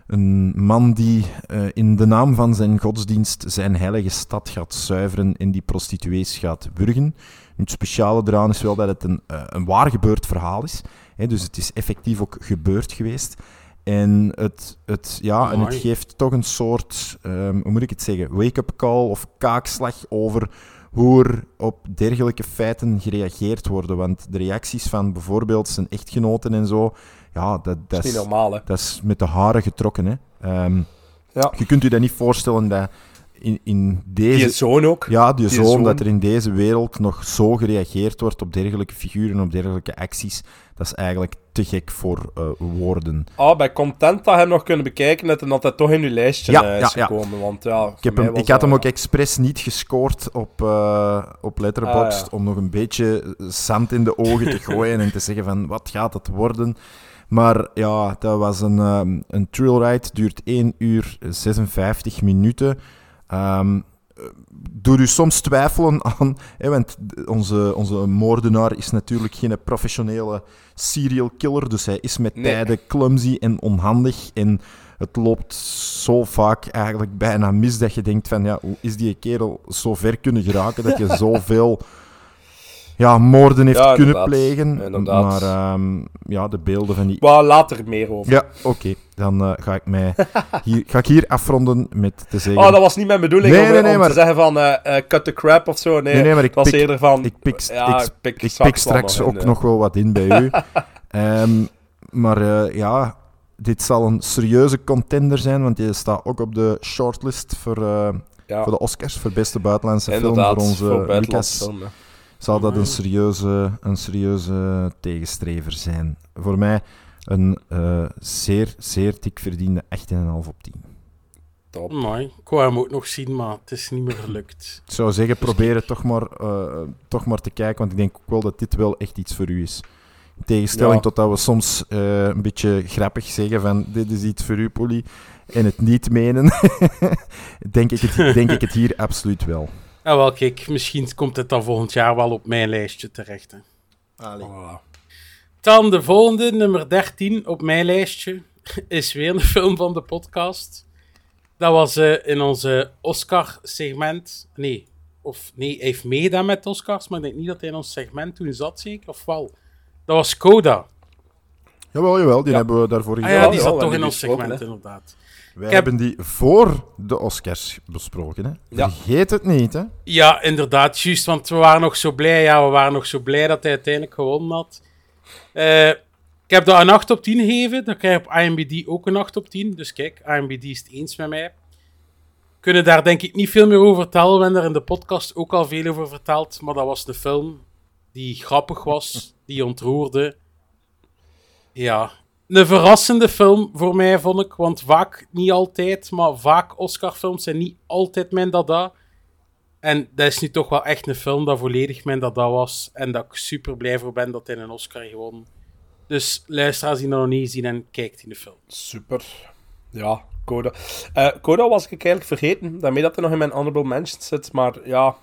G: een man die eh, in de naam van zijn godsdienst zijn heilige stad gaat zuiveren en die prostituees gaat wurgen. Nu, Het speciale eraan is wel dat het een, eh, een waar gebeurd verhaal is. Hè, dus het is effectief ook gebeurd geweest. En het, het, ja, en het geeft toch een soort, ehm, hoe moet ik het zeggen, wake-up call of kaakslag over hoe er op dergelijke feiten gereageerd worden. Want de reacties van bijvoorbeeld zijn echtgenoten en zo, ja, dat, dat,
E: is normaal,
G: dat is met de haren getrokken. Hè. Ehm,
E: Ja.
G: Je kunt je dat niet voorstellen dat in, in deze...
E: Die zoon ook.
G: Ja, die,
E: Die
G: zoon,
E: zoon.
G: dat er in deze wereld nog zo gereageerd wordt op dergelijke figuren, op dergelijke acties, dat is eigenlijk te gek voor eh, woorden.
E: Ah, bij content dat hem nog kunnen bekijken, dat dat dat toch in uw lijstje
G: Ja,
E: eh,
G: ja,
E: is
G: ja.
E: gekomen. Want ja,
G: Ik, heb hem, ik had hem ook expres niet gescoord op, eh op Letterboxd,
E: Ah, ja.
G: om nog een beetje zand in de ogen te gooien en te zeggen van, wat gaat het worden? Maar ja, dat was een, ehm, een trail ride, duurt 1 uur 56 minuten. Ehm doe u soms twijfelen aan, hè, want onze, onze moordenaar is natuurlijk geen professionele serial killer, dus hij is met
E: Nee.
G: tijden clumsy en onhandig en het loopt zo vaak eigenlijk bijna mis dat je denkt van, ja, hoe is die kerel zo ver kunnen geraken dat je zoveel ja, moorden heeft
E: Ja,
G: kunnen plegen.
E: Inderdaad.
G: Maar ehm, ja, de beelden van die
E: Waar later meer over.
G: ja, oké. Dan eh, ga, ik mij hier, ga ik hier afronden met te zeggen...
E: Oh, dat was niet mijn bedoeling
G: Nee,
E: om,
G: nee, nee,
E: om
G: maar-
E: te zeggen van eh, eh, cut the crap of zo. Nee,
G: maar ik
E: was
G: pik-
E: eerder van...
G: ik pik,
E: ja,
G: ik,
E: pik
G: ik
E: straks
G: pik straks
E: wel
G: ook nog wel wat in bij u. Ehm, maar ja, dit zal een serieuze contender zijn, want je staat ook op de shortlist voor, voor de Oscars, voor beste buitenlandse film, voor onze
E: buitenlandse
G: Lucas.
E: film.
G: Zal dat een serieuze, een serieuze tegenstrever zijn. Voor mij een eh, zeer, zeer dik verdiende 8,5 op 10.
E: Top.
F: Mooi. Ik wou hem ook nog zien, maar het is niet meer gelukt.
G: Ik zou zeggen, probeer het toch maar, eh, toch maar te kijken, want ik denk ook wel dat dit wel echt iets voor u is. In tegenstelling
E: Ja.
G: tot dat we soms eh, een beetje grappig zeggen van dit is iets voor u, Polly, en het niet menen, denk, ik het, denk ik het hier absoluut wel.
F: Ja, wel, kijk, misschien komt het dan volgend jaar wel op mijn lijstje terecht. Hè.
E: Voilà.
F: Dan de volgende, nummer 13 op mijn lijstje, is weer een film van de podcast. Dat was eh, in onze Oscar-segment. Nee, of nee, hij heeft meegedaan met Oscars, maar ik denk niet dat hij in ons segment toen zat, zeker? Of wel? Dat was Coda.
G: Jawel, jawel, die
E: Ja.
G: hebben we daarvoor
F: Ah
G: gedaan.
F: ja, die zat toch in ons segment, inderdaad.
G: Wij
F: heb-
G: hebben die voor de Oscars besproken. Hè?
E: Ja.
G: Vergeet het niet, hè?
F: Ja, inderdaad, juist, want we waren nog zo blij. Ja, we waren nog zo blij dat hij uiteindelijk gewonnen had. Eh, ik heb dat een 8 op 10 gegeven. Dan krijg je op IMBD ook een 8 op 10. Dus kijk, IMBD is het eens met mij. Kunnen daar denk ik niet veel meer over vertellen. We hebben er in de podcast ook al veel over verteld. Maar dat was een film die grappig was, die ontroerde. Ja, een verrassende film voor mij, vond ik. Want vaak, niet altijd, maar vaak Oscarfilms zijn niet altijd mijn dada. En dat is nu toch wel echt een film dat volledig mijn dada was. En dat ik super blij voor ben dat hij een Oscar gewonnen. Dus luisteraars die dat nog niet gezien en kijkt in de film.
E: Super. Ja, Coda. Eh, Coda was ik eigenlijk vergeten. Daarmee dat hij nog in mijn honorable mentions zit. Maar ja,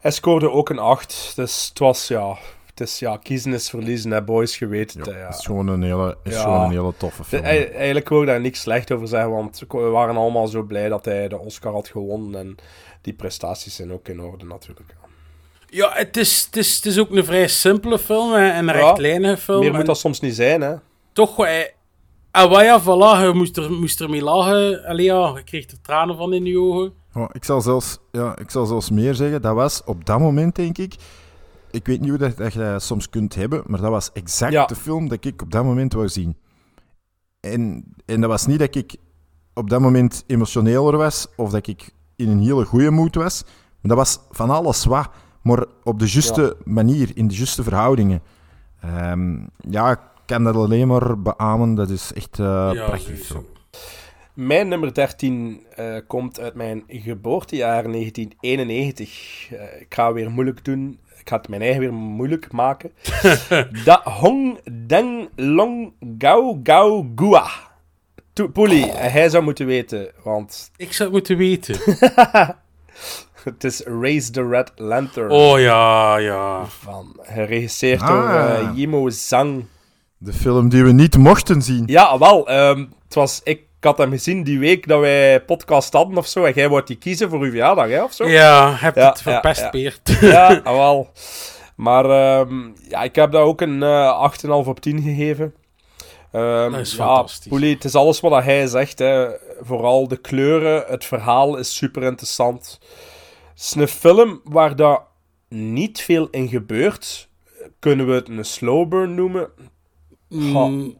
E: hij scoorde ook een 8. Dus het was ja... Het is ja, kiezen is verliezen, hè, boys, je weet het. ja.
G: Het is gewoon een hele, is
E: Ja.
G: gewoon een hele toffe film.
E: ei- eigenlijk wil ik daar niks slecht over zeggen, want we waren allemaal zo blij dat hij de Oscar had gewonnen. En die prestaties zijn ook in orde natuurlijk.
F: Ja, het is, het is, het is ook een vrij simpele film hè, en een
E: Ja,
F: rechtlijnige film.
E: Meer
F: en
E: moet dat soms niet zijn, hè.
F: Toch, eh, ah, wel ja, voilà, je moest er, moest er mee lachen. Allee, ja, je kreeg er tranen van in je ogen.
G: Oh, ik, zal zelfs, ja, ik zal zelfs meer zeggen. Dat was op dat moment, denk ik. Ik weet niet hoe dat, dat je dat soms kunt hebben, maar dat was exact
E: Ja.
G: de film dat ik op dat moment wou zien. En, en dat was niet dat ik op dat moment emotioneler was of dat ik in een hele goede moed was. Maar dat was van alles wat, maar op de juiste manier, in de juiste verhoudingen. Ehm, ja, ik kan dat alleen maar beamen. Dat is echt eh
F: ja,
G: prachtig. film.
E: Mijn nummer 13 eh, komt uit mijn geboortejaar 1991. Eh, ik ga weer moeilijk doen. Ik ga het mijn eigen weer moeilijk maken. da Hong Deng Long Gao Gao Gua. Poelie, eh, hij zou moeten weten, want
F: Ik zou het moeten weten.
E: het is Raise the Red Lantern.
F: Oh ja, ja.
E: Van, geregisseerd
G: Ah.
E: door Yimo Zhang.
G: De film die we niet mochten zien.
E: Ja, wel. ehm, het was, ik had hem gezien die week dat wij podcast hadden of zo. En jij wou die kiezen voor uw verjaardag, hè, of zo?
F: Ja, heb
E: Ja,
F: het verpest,
E: ja.
F: Peert.
E: Ja, ah, wel. Maar ehm, ja, ik heb daar ook een eh 8,5 op 10 gegeven. Ehm,
F: Dat is
E: ja,
F: fantastisch.
E: Poelie, het is alles wat hij zegt. Hè. Vooral de kleuren, het verhaal is super interessant. Het is een film waar daar niet veel in gebeurt. Kunnen we het een slow burn noemen?
F: Mm,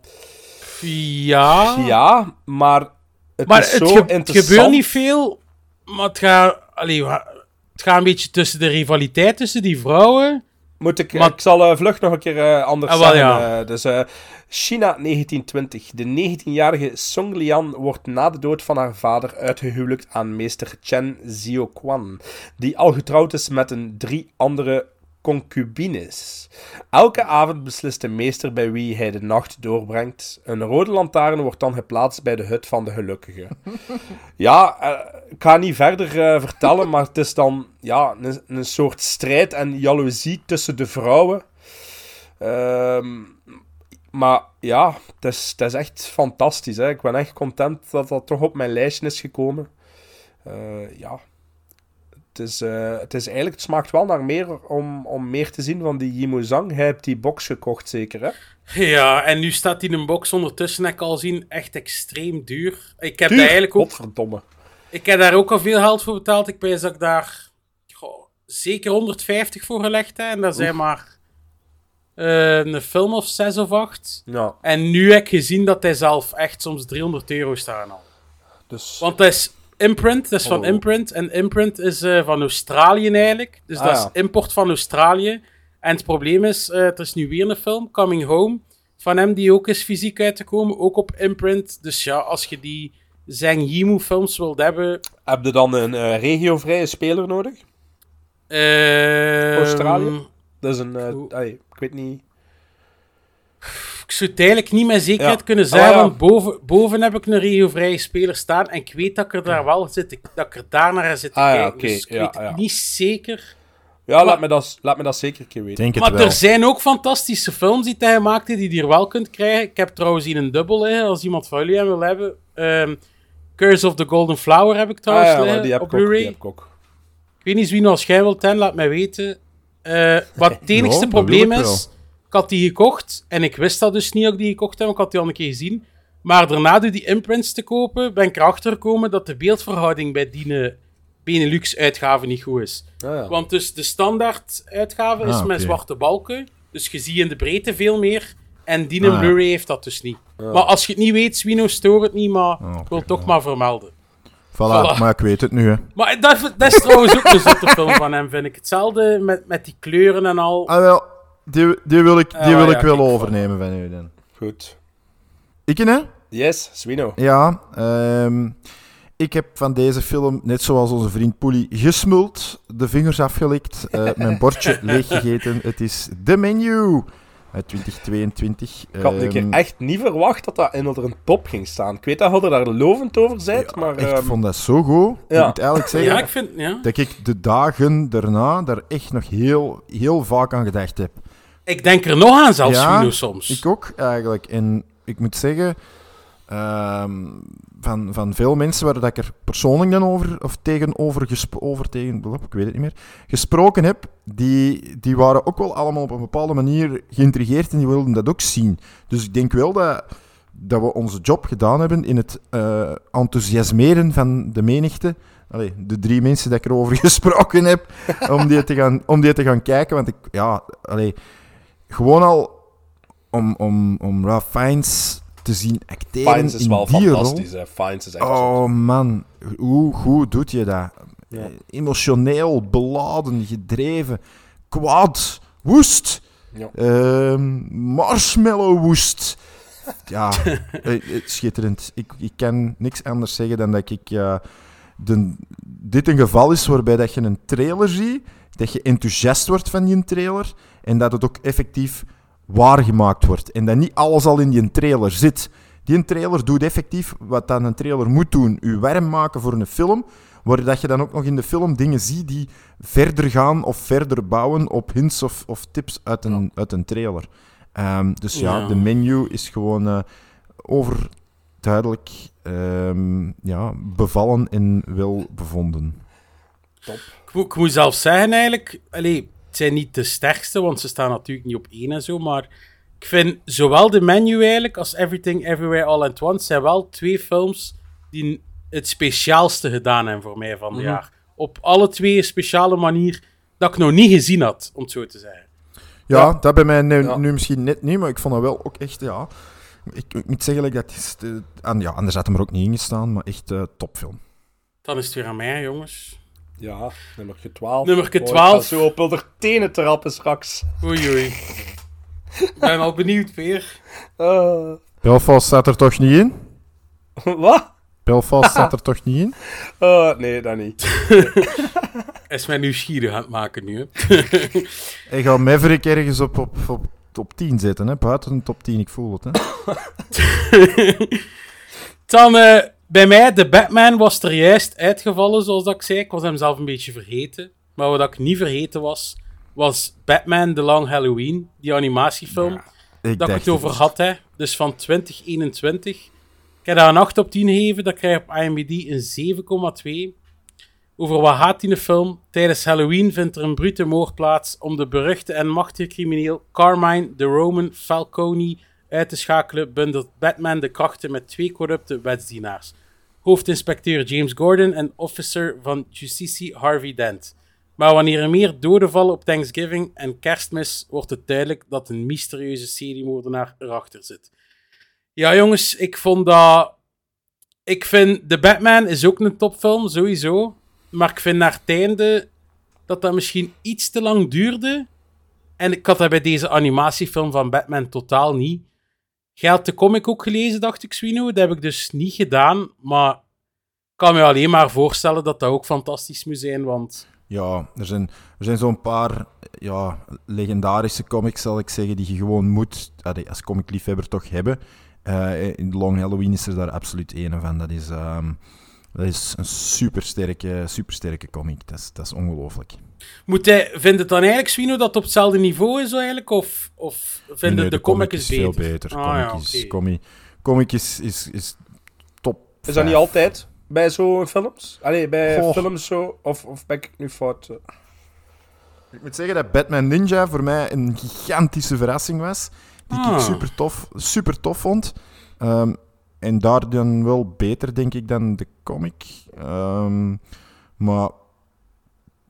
F: ja.
E: Ja, maar het
F: maar
E: is
F: het,
E: zo
F: ge- het
E: interessant.
F: gebeurt niet veel, maar het gaat, allee, het gaat een beetje tussen de rivaliteit tussen die vrouwen.
E: Moet ik,
F: Maar-
E: ik zal eh, vlug nog een keer eh, anders
F: Ah, wel,
E: zeggen.
F: ja.
E: eh, dus eh, China 1920. De 19-jarige Song Lian wordt na de dood van haar vader uitgehuwelijkt aan meester Chen Zioquan, die al getrouwd is met een drie andere concubines. Elke avond beslist de meester bij wie hij de nacht doorbrengt. Een rode lantaarn wordt dan geplaatst bij de hut van de gelukkige. Ja, eh, ik ga niet verder eh, vertellen, maar het is dan ja, een, een soort strijd en jaloezie tussen de vrouwen. Ehm, maar ja, het is, het is echt fantastisch. Hè. Ik ben echt content dat dat toch op mijn lijstje is gekomen. Eh, ja, het is, eh, het is eigenlijk, het smaakt wel naar meer om, om meer te zien van die Yimo Zhang. Hij heeft die box gekocht, zeker, hè?
F: Ja, en nu staat die in een box ondertussen, heb ik al zien, echt extreem duur. Ik heb,
E: Duur,
F: daar eigenlijk ook,
E: Godverdomme.
F: ik heb daar ook al veel geld voor betaald. Ik pijs dat ik daar goh, zeker 150 voor gelegd heb. En dat zijn maar eh, een film of zes of acht.
E: Ja,
F: En nu heb ik gezien dat hij zelf echt soms 300 euro staat al.
E: dus...
F: Want dat is Imprint, dat is van
E: Oh.
F: Imprint. En Imprint is eh, van Australië eigenlijk. Dus
E: Ah,
F: dat
E: ja.
F: is import van Australië. En het probleem is, eh, er is nu weer een film, Coming Home, van hem die ook is fysiek uit te komen, ook op Imprint. Dus ja, als je die Zhang Yimou films wilt hebben...
E: Heb je dan een eh, regiovrije speler nodig?
F: ehm,
E: Australië? Dat is een... ik weet niet...
F: Ik zou het eigenlijk niet met zekerheid
E: Ja.
F: kunnen
E: Ah,
F: zeggen,
E: ja.
F: want boven, boven heb ik een regiovrije speler staan en ik weet dat ik er daar wel zit, dat ik er daar naar zit te
E: Ah, ja,
F: kijken. Dus ik
E: ja,
F: weet
E: ja.
F: niet zeker...
E: Ja,
F: Maar-
E: laat me, dat, laat me dat zeker een keer weten.
G: denk het
F: Maar
G: wel.
F: er zijn ook fantastische films die hij gemaakt heeft, die je hier wel kunt krijgen. Ik heb trouwens hier een dubbel liggen, als iemand van jullie hem wil hebben. Ehm, Curse of the Golden Flower heb ik
E: Ah,
F: trouwens
E: ja, die heb
F: op
E: ik ook. Die
F: Blu-ray.
E: heb ik ook.
F: Ik weet niet wie nou als jij wilt hebben, laat mij weten. Eh, wat het enigste probleem is, had die gekocht en ik wist dat dus niet dat ik die gekocht heb, ik had die al een keer gezien. Maar daarna door die imprints te kopen, ben ik erachter gekomen dat de beeldverhouding bij die eh, Benelux-uitgave niet goed is.
E: Ah, ja.
F: Want dus de standaard-uitgave is
G: Ah,
F: met zwarte balken. Dus je ziet in de breedte veel meer. En die in
G: Ah.
F: Blu-ray heeft dat dus niet. Maar als je het niet weet, Swino, stoor het niet. Maar
G: Ah,
F: ik wil
G: oké,
F: toch
G: ja.
F: maar vermelden.
G: Voilà,
F: Voilà.
G: maar ik weet het nu, hè.
F: Maar dat, dat is trouwens ook een zotte film van hem, vind ik. Hetzelfde met, met die kleuren en al.
G: Ah, wel. Die, die wil ik, die
F: Ah,
G: wil
F: ja,
G: ik wel overnemen van u dan.
E: Goed.
G: Ik, hè?
E: Yes, Swino.
G: Ja, ehm, ik heb van deze film, net zoals onze vriend Poelie, gesmuld, de vingers afgelikt, eh, mijn bordje leeggegeten. Het is The Menu uit 2022.
E: Ik had een keer
G: Ehm,
E: echt niet verwacht dat dat in onder een top ging staan. Ik weet dat je er daar lovend over bent,
G: ja,
E: maar...
G: echt,
E: ehm,
G: ik vond dat zo goed.
E: ja.
G: Ik moet eigenlijk zeggen
F: Ja, ik vind... Ja.
G: dat ik de dagen daarna daar echt nog heel, heel vaak aan gedacht heb.
F: Ik denk er nog aan zelfs,
G: Ja,
F: soms.
G: Ik ook, eigenlijk. En ik moet zeggen, ehm, van, van veel mensen waar dat ik er persoonlijk dan over, of tegenover, over tegen, ik weet het niet meer, gesproken heb, die, die waren ook wel allemaal op een bepaalde manier geïntrigeerd en die wilden dat ook zien. Dus ik denk wel dat, dat we onze job gedaan hebben in het eh, enthousiasmeren van de menigte. Allee, de drie mensen dat ik erover gesproken heb, om die te gaan, om die te gaan kijken. Want ik, ja, allee, gewoon al om, om, om Ralph Fiennes te zien acteren
E: Fiennes is
G: in
E: wel
G: die
E: fantastisch,
G: rol.
E: hè. Fiennes is echt...
G: Oh man, hoe goed doet je dat?
E: Ja.
G: Emotioneel, beladen, gedreven, kwaad, woest,
E: Ja.
G: ehm, marshmallow woest. Ja, eh, eh, schitterend. Ik, ik kan niks anders zeggen dan dat ik eh, de, dit een geval is waarbij dat je een trailer ziet, dat je enthousiast wordt van die trailer en dat het ook effectief waargemaakt wordt. En dat niet alles al in die trailer zit. Die trailer doet effectief wat dan een trailer moet doen. U warm maken voor een film, waar dat je dan ook nog in de film dingen ziet die verder gaan of verder bouwen op hints of, of tips uit een, uit een trailer. Ehm, dus ja,
F: Ja.
G: de menu is gewoon eh, over duidelijk ehm, ja, bevallen en wel bevonden.
F: Moet, ik moet zelf zeggen, eigenlijk, allee, het zijn niet de sterkste, want ze staan natuurlijk niet op één en zo, maar ik vind zowel de menu eigenlijk als Everything Everywhere All at Once zijn wel twee films die het speciaalste gedaan hebben voor mij van het
E: Mhm.
F: jaar. Op alle twee een speciale manier dat ik nog niet gezien had, om het zo te zeggen.
G: Ja,
E: Ja.
G: dat bij mij nu,
E: Ja.
G: nu misschien net niet, maar ik vond dat wel ook echt, ja... Ik, ik moet zeggen, like, dat is... De, aan, ja, anders had hem er ook niet in gestaan, maar echt eh topfilm.
F: Dan is het weer aan mij, jongens.
E: Ja, nummer 12.
F: Nummerke
E: Oh, ik
F: 12.
E: ga zo op de tenen trappen straks.
F: Oei, oei. Ik ben al benieuwd weer.
E: Eh,
G: Belfast staat er toch niet in?
E: wat?
G: Belfast staat er toch niet in?
E: Eh, nee, dat niet.
F: Hij is mij nieuwsgierig aan het maken nu.
G: Hij gaat Maverick ergens op, op, op top 10 zetten, hè? buiten de top 10, ik voel het. Hè?
F: Dan eh, bij mij, de Batman was er juist uitgevallen, zoals dat ik zei. Ik was hem zelf een beetje vergeten. Maar wat ik niet vergeten was, was Batman The Long Halloween, die animatiefilm.
G: Ik
F: dat ik het over had, hè. Dus van 2021. Ik heb daar een 8 op 10 gegeven. Dat krijg je op IMDb een 7,2. Over wat gaat die film? Tijdens Halloween vindt er een brute moord plaats om de beruchte en machtige crimineel Carmine de Roman Falcone uit te schakelen, bundelt Batman de krachten met twee corrupte wetsdienaars. Hoofdinspecteur James Gordon en officer van justitie Harvey Dent. Maar wanneer er meer doden vallen op Thanksgiving en kerstmis, wordt het duidelijk dat een mysterieuze seriemoordenaar erachter zit. Ja, jongens, ik vond dat. Ik vind The Batman is ook een topfilm, sowieso. Maar ik vind naar het einde dat dat misschien iets te lang duurde. En ik had dat bij deze animatiefilm van Batman totaal niet. Jij de comic ook gelezen, dacht ik, Swino. Dat heb ik dus niet gedaan. Maar ik kan me alleen maar voorstellen dat dat ook fantastisch moet zijn. Want
G: Ja, er zijn, er zijn zo'n paar ja, legendarische comics, zal ik zeggen, die je gewoon moet, als comicliefhebber toch hebben. Eh, in Long Halloween is er daar absoluut één van. Dat is, ehm, dat is een supersterke, supersterke comic. Dat is, dat is ongelooflijk.
F: Moet hij, vindt het dan eigenlijk, Swino, dat het op hetzelfde niveau is eigenlijk? Of, of vindt
G: Nee,
F: het de, comic, is beter?
G: veel beter.
F: Ah,
G: comic
F: ja,
G: is, comic, comic is, is, is top.
E: Is dat niet altijd bij zo'n films? Allee, bij
G: Goh.
E: films zo? Of, of ben ik nu fout?
G: Ik moet zeggen dat Batman Ninja voor mij een gigantische verrassing was. Die ik
F: Ah.
G: super tof, super tof vond. Ehm, en daar dan wel beter, denk ik, dan de comic. Ehm, maar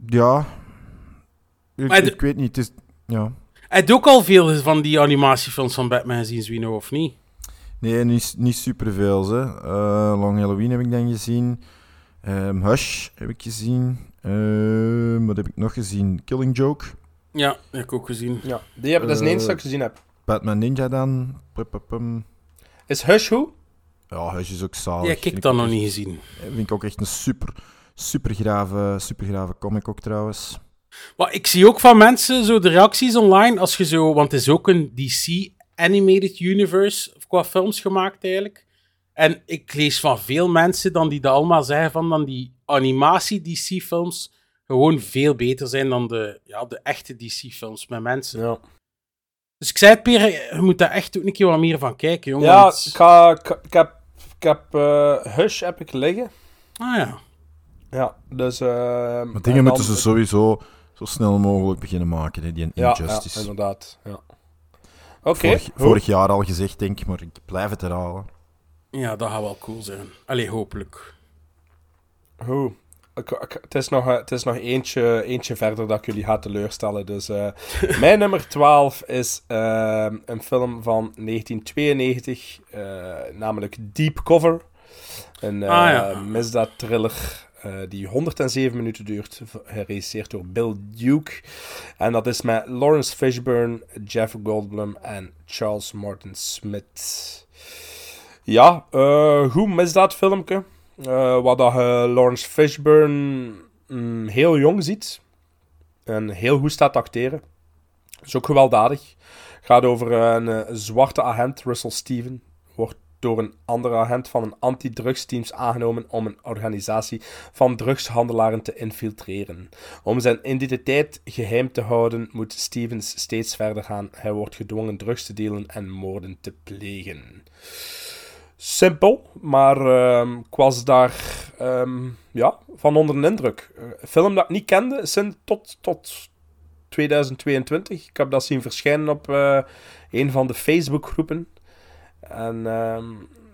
G: ja, ik, ik weet niet. Het is, ja.
F: Hij heeft ook al veel van die animatiefilms van Batman gezien, Swino, of niet?
G: Nee, niet, niet superveel. Hè. Eh, Long Halloween heb ik dan gezien. Ehm, Hush heb ik gezien. Ehm, wat heb ik nog gezien? Killing Joke.
F: Ja, dat heb ik ook gezien.
E: Ja, die heb, dat is de enige
G: Eh,
E: dat ik gezien heb.
G: Batman Ninja dan. Pum.
E: Is Hush hoe?
G: Ja, Hush is ook zalig.
F: Die heb
G: Vind
F: ik dan
G: ook
F: nog niet gezien.
G: Vind ik ook echt een super, super grave, super grave comic ook trouwens.
F: Maar ik zie ook van mensen zo de reacties online als je zo, want het is ook een DC Animated Universe qua films gemaakt eigenlijk. En ik lees van veel mensen dan die dat allemaal zeggen van dan die animatie DC films gewoon veel beter zijn dan de, ja, de echte DC films met mensen.
E: Ja.
F: Dus ik zei het, Per, je moet daar echt ook een keer wat meer van kijken, jongen.
E: Ja,
F: want-
E: ik, ga, ik, ik heb, ik heb eh, Hush heb ik liggen.
F: Ah ja.
E: Ja, dus... eh,
G: Maar
E: en
G: dingen moeten ze sowieso zo snel mogelijk beginnen maken, hè, die Injustice.
E: ja inderdaad. Ja. Oké,
G: vorig, jaar al gezegd, denk ik, maar ik blijf het herhalen.
F: Ja, dat gaat wel cool zijn. Allee, hopelijk.
E: Ik- Het is nog, het is nog eentje, eentje verder dat ik jullie ga teleurstellen. Dus, eh, mijn nummer 12 is eh, een film van 1992, eh, namelijk Deep Cover. Een eh
F: Ah, ja.
E: misdaadthriller eh, die 107 minuten duurt, geregisseerd door Bill Duke. En dat is met Lawrence Fishburne, Jeff Goldblum en Charles Martin Smith. Ja, eh goed misdaadfilmpje. Eh wat dat je Lawrence Fishburne mm, heel jong ziet. En heel goed staat te acteren. Is ook gewelddadig. Gaat over een zwarte agent, Russell Steven. Wordt door een andere agent van een anti-drugsteams aangenomen om een organisatie van drugshandelaren te infiltreren. Om zijn identiteit geheim te houden, moet Stevens steeds verder gaan. Hij wordt gedwongen drugs te delen en moorden te plegen. simpel, maar ehm, ik was daar ehm, ja, van onder de indruk. Eh, Een film dat ik niet kende sinds tot, tot 2022. Ik heb dat zien verschijnen op eh, een van de Facebookgroepen. En ehm,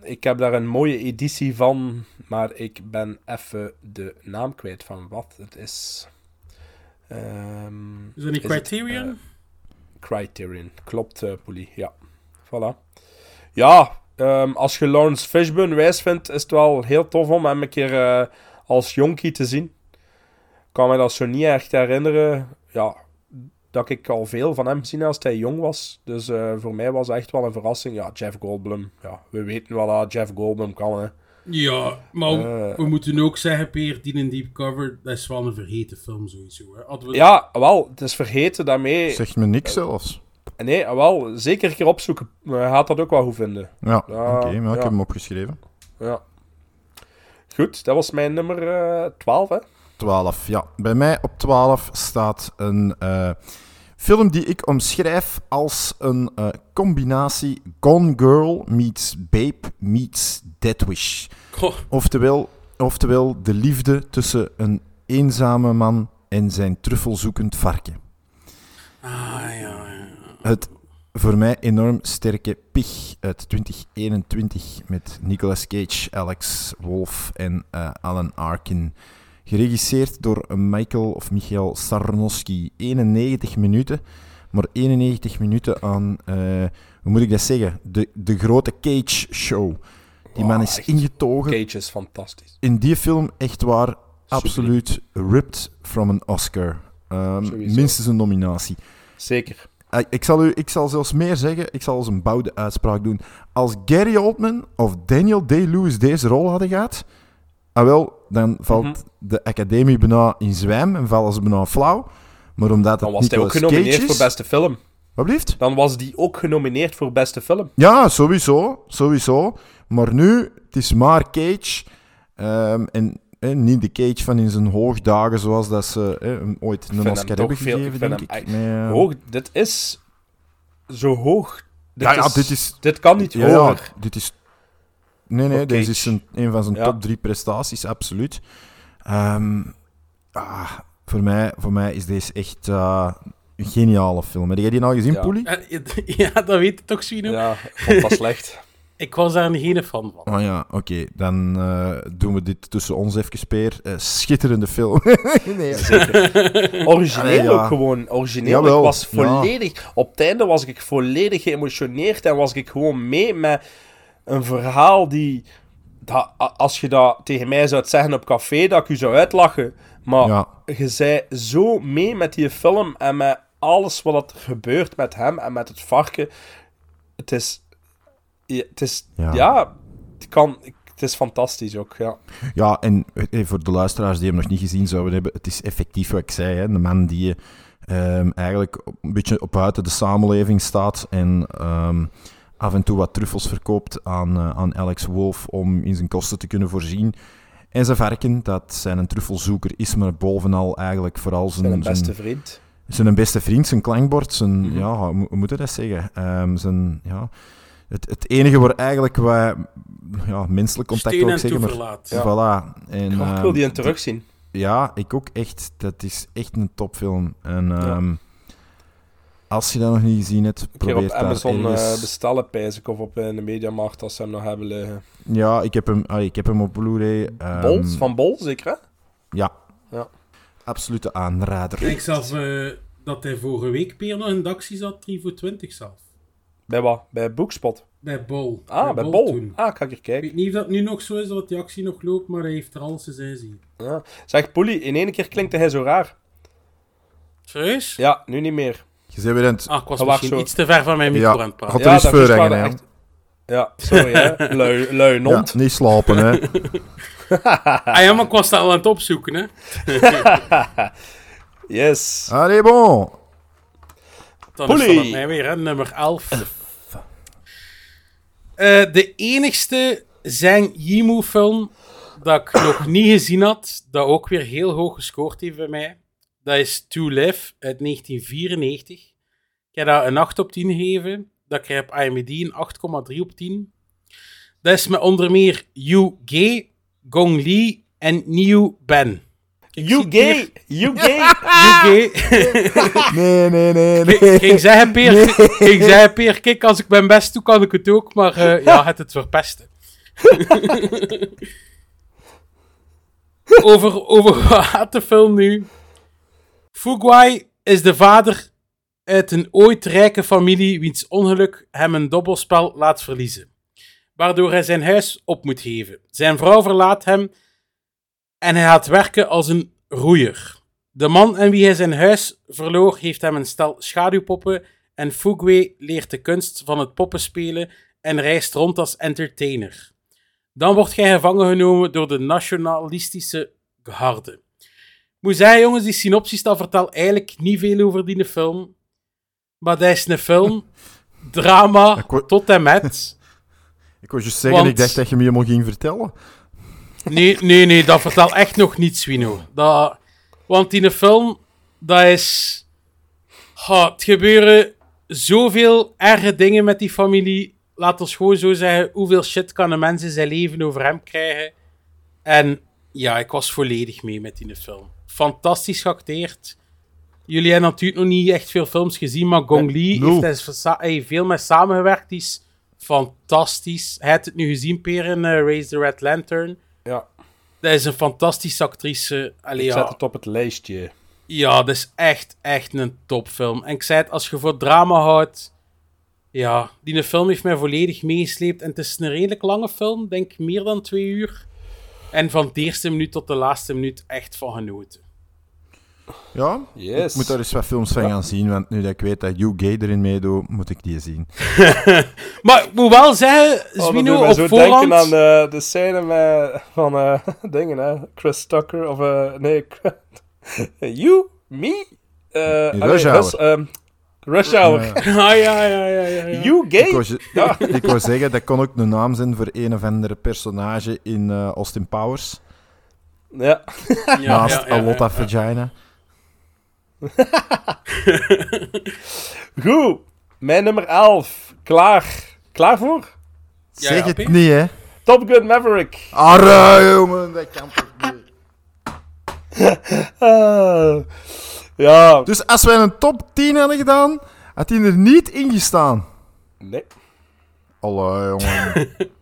E: ik heb daar een mooie editie van, maar ik ben even de naam kwijt van wat het is. Ehm,
F: Is dat niet
E: het,
F: Criterion?
E: eh, Criterion, klopt, eh Poelie. Ja, voilà. Ja, ehm, als je Lawrence Fishburne wijs vindt, is het wel heel tof om hem een keer eh, als jonkie te zien. Ik kan me dat zo niet echt herinneren. Ja, dat ik al veel van hem gezien als hij jong was. Dus eh, voor mij was het echt wel een verrassing. Ja, Jeff Goldblum. Ja, we weten wel dat Jeff Goldblum kan. Hè.
F: Ja, maar
E: Eh.
F: we moeten ook zeggen, Peer, die in Deep Cover, dat is wel een vergeten film sowieso. Hè. We...
E: Ja, wel, het is vergeten daarmee.
G: Zegt me niks zelfs.
E: Nee, wel, zeker een keer opzoeken. Je gaat dat ook wel goed vinden.
G: Ja, oké, maar ik heb hem opgeschreven.
E: Ja. Goed, dat was mijn nummer eh 12, hè.
G: 12, ja. Bij mij op 12 staat een eh, film die ik omschrijf als een eh, combinatie Gone Girl meets Babe meets Dead Wish.
F: Goh,
G: Oftewel, oftewel de liefde tussen een eenzame man en zijn truffelzoekend varken.
F: ah, ja, ja.
G: Het voor mij enorm sterke Pig uit 2021 met Nicolas Cage, Alex Wolff en eh, Alan Arkin. Geregisseerd door Michael of Michael Sarnowski. 91 minuten, maar 91 minuten aan, eh, hoe moet ik dat zeggen? De, de grote Cage Show. Die man is ingetogen
E: Cage is fantastisch.
G: in die film echt waar absoluut ripped from een Oscar. Ehm, minstens een nominatie.
E: Zeker.
G: Eh, Ik zal, u, ik zal zelfs meer zeggen, ik zal als een bouwde uitspraak doen. Als Gary Oldman of Daniel Day-Lewis deze rol hadden gehad, ah wel, dan valt
E: Mhm.
G: de academie bijna in zwijm en vallen ze bijna flauw. Maar omdat
E: Dan
G: het
E: was hij ook genomineerd
G: is...
E: voor beste film.
G: Wat blieft?
E: Dan was die ook genomineerd voor beste film.
G: Ja, sowieso, sowieso. Maar nu, het is maar Cage. ehm, en eh, niet de Cage van in zijn hoogdagen, zoals dat ze eh, hem ooit een Oscar hebben gegeven, denk
E: hem
G: ik.
E: echt
G: Nee, eh,
E: Hoog, dit is zo hoog. Dit
G: Ja, ja,
E: is-
G: dit is-
E: Dit kan niet
G: ja,
E: hoger.
G: dit is... Nee, nee, deze
E: Cage.
G: is een, een van zijn
E: Ja.
G: top drie prestaties, absoluut. Ehm, ah, voor, mij, voor mij is deze echt eh, een geniale film. Heb jij die nou gezien,
E: Ja.
G: Poelie?
F: Eh, Ja, dat weet je toch, Swino?
E: Ja, ik vond dat slecht.
F: Ik was daar geen fan van.
G: Oh ja, oké. Dan eh, doen we dit tussen ons even, Peer. Eh, schitterende film. nee,
E: Origineel
G: Ja, ja.
E: ook gewoon. Origineel.
G: Jawel,
E: ik was
G: ja.
E: volledig... Op het einde was ik volledig geëmotioneerd en was ik gewoon mee met een verhaal die... Dat, als je dat tegen mij zou zeggen op café, dat ik u zou uitlachen. Maar
G: Ja.
E: je zei zo mee met die film en met alles wat er gebeurt met hem en met het varken. Het is... ja, Het is...
G: Ja.
E: Ja, het kan... Het is fantastisch ook, ja.
G: Ja, en eh, voor de luisteraars die hem nog niet gezien zouden hebben, het is effectief wat ik zei. Hè? Een man die ehm, eigenlijk een beetje op buiten de samenleving staat en ehm, af en toe wat truffels verkoopt aan, eh, aan Alex Wolf om in zijn kosten te kunnen voorzien. En zijn varken, dat zijn een truffelzoeker is, maar bovenal eigenlijk vooral zijn,
E: Zijn beste
G: zijn,
E: vriend.
G: zijn beste vriend, zijn klankbord, zijn,
E: Mhm.
G: ja, hoe moet je dat zeggen? Ehm, zijn, ja, het, het enige waar eigenlijk wat ja, menselijk contact ik zeggen, maar.
E: Ja.
G: Voilà. En,
E: Oh, ik
G: ehm,
E: wil die in terugzien.
G: Ja, ik ook echt. Dat is echt een topfilm. En
E: Ja.
G: Als je dat nog niet gezien hebt,
E: Een
G: probeer
E: op
G: daar
E: Amazon eh,
G: ergens-
E: bestellen, pijs ik, of op eh, de Mediamarkt als ze hem nog hebben liggen.
G: Ja, ik heb hem, ah, ik heb hem op Blu-ray. ehm,
E: Bols? Van Bol, zeker hè?
G: Ja.
E: Ja.
G: Absolute aanrader.
F: Ik zag eh, dat hij vorige week Peer nog in de actie zat, 3 voor 20 zelf.
E: Bij wat? Bij Bookspot?
F: Bij Bol.
E: Ah, bij Bol. Ah, kan ik er
F: Ik
E: kijken.
F: weet niet of dat nu nog zo is, dat die actie nog loopt, maar hij heeft er alles in zijn zien.
E: Ja. Zeg, Polly, in één keer klinkt hij zo raar.
F: Serieus?
E: Ja, nu niet meer.
G: Je bent weer aan het...
F: Ah, ik was
E: was
F: misschien
E: zo.
F: iets te ver van mijn micro
G: Ja,
F: aan het praten.
G: God, er voor hangen,
E: wel
G: hè.
E: echt- Ja, sorry hè. Lui, lui
G: Ja, niet slapen, hè.
F: Ah ja, maar ik was dat al aan het opzoeken, hè.
E: Yes.
G: Allee, bon.
F: Dan
E: Polly.
F: is mij weer, hè. Nummer 11. Eh, de enigste Zhang Yimou film dat ik nog niet gezien had, dat ook weer heel hoog gescoord heeft bij mij, dat is To Live uit 1994. Ik heb daar een 8 op 10 gegeven. Dat krijg ik op IMDb een 8,3 op 10. Dat is met onder meer Yu Ge, Gong Li en Niu Ben.
E: You gay! You gay!
G: Nee, nee, nee,
F: Ik
G: nee.
F: ging zeggen, Peer, ik zei, Peer, kijk, als ik mijn best doe, kan ik het ook, maar eh, ja, het het verpesten. over, over wat gaat de film nu? Fuguai is de vader uit een ooit rijke familie wiens ongeluk hem een dobbelspel laat verliezen, waardoor hij zijn huis op moet geven. Zijn vrouw verlaat hem en hij gaat werken als een roeier. De man aan wie hij zijn huis verloor, heeft hem een stel schaduwpoppen en Fugwe leert de kunst van het poppenspelen en reist rond als entertainer. Dan wordt hij gevangen genomen door de nationalistische garde. Moet zeggen, jongens, die synopsis dat vertelt eigenlijk niet veel over die film. Maar dat is een film, drama,
G: wou-
F: tot en met.
G: Ik wou juist zeggen,
F: Want-
G: ik dacht dat je me helemaal ging vertellen.
F: Nee, nee, nee, dat vertelt echt nog niets, Wino. Dat, want in de film, dat is... Ha, het gebeuren zoveel erge dingen met die familie. Laat ons gewoon zo zeggen, hoeveel shit kan een mens in zijn leven over hem krijgen. En ja, ik was volledig mee met die film. Fantastisch geacteerd. Jullie hebben natuurlijk nog niet echt veel films gezien, maar Gong Li heeft, heeft veel mee samengewerkt. Die is fantastisch. Hij heeft het nu gezien, Per, in eh, Raise the Red Lantern.
E: Ja,
F: Dat is een fantastische actrice. Allee,
E: ik zet het op het lijstje.
F: ja, dat is echt, echt een topfilm. En ik zei het, als je voor drama houdt... Ja, die film heeft mij volledig meegesleept. En het is een redelijk lange film, denk meer dan twee uur. En van de eerste minuut tot de laatste minuut echt van genoten.
G: Ja,
E: Yes.
G: ik moet daar eens wat films van gaan zien, want nu dat ik weet dat Hugh Gay erin meedoet, moet ik die zien.
F: Maar ik moet wel zeggen,
E: Oh,
F: Zwino,
E: mij
F: op
E: zo
F: voorhand...
E: denken aan de, de scène met, van eh, dingen, hè. Chris Tucker, of eh, nee, you, me, eh,
G: In
E: allee,
G: Rush Hour.
E: Rush, ehm, Rush Hour.
F: Ah, ja, ja, ja, ja, ja.
E: You gay?
G: je- ik wou zeggen, dat kon ook de naam zijn voor een of andere personage in eh, Austin Powers.
E: Ja.
F: Ja,
G: naast
F: ja, ja,
G: A Lot
F: ja.
G: of Vagina.
E: Goed, mijn nummer 11. Klaar. Klaar voor?
F: Ja,
G: zeg
F: ja,
G: het niet, hè.
E: Top Gun Maverick.
G: Arre, jongen, dat kan toch niet.
E: Ah. Ja.
G: Dus als wij een top 10 hadden gedaan, had hij er niet in gestaan.
E: Nee.
G: Allee, jongen.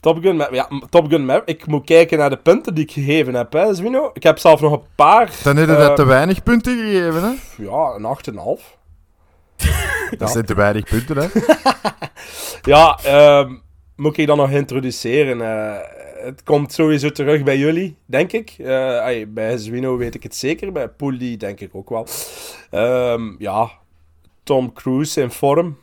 E: Top Gun, Ma- ja, Top Gun Maverick. Ik moet kijken naar de punten die ik gegeven heb, hè, Zwino. Ik heb zelf nog een paar.
G: Dan heb je
E: eh,
G: dat te weinig punten gegeven, hè.
E: Ja, een 8,5.
G: Dat zijn te weinig punten, hè.
E: Ja, ehm, moet ik dan nog introduceren? Eh, het komt sowieso terug bij jullie, denk ik. Eh, bij Zwino weet ik het zeker, bij Pooley denk ik ook wel. Ehm, ja, Tom Cruise in vorm.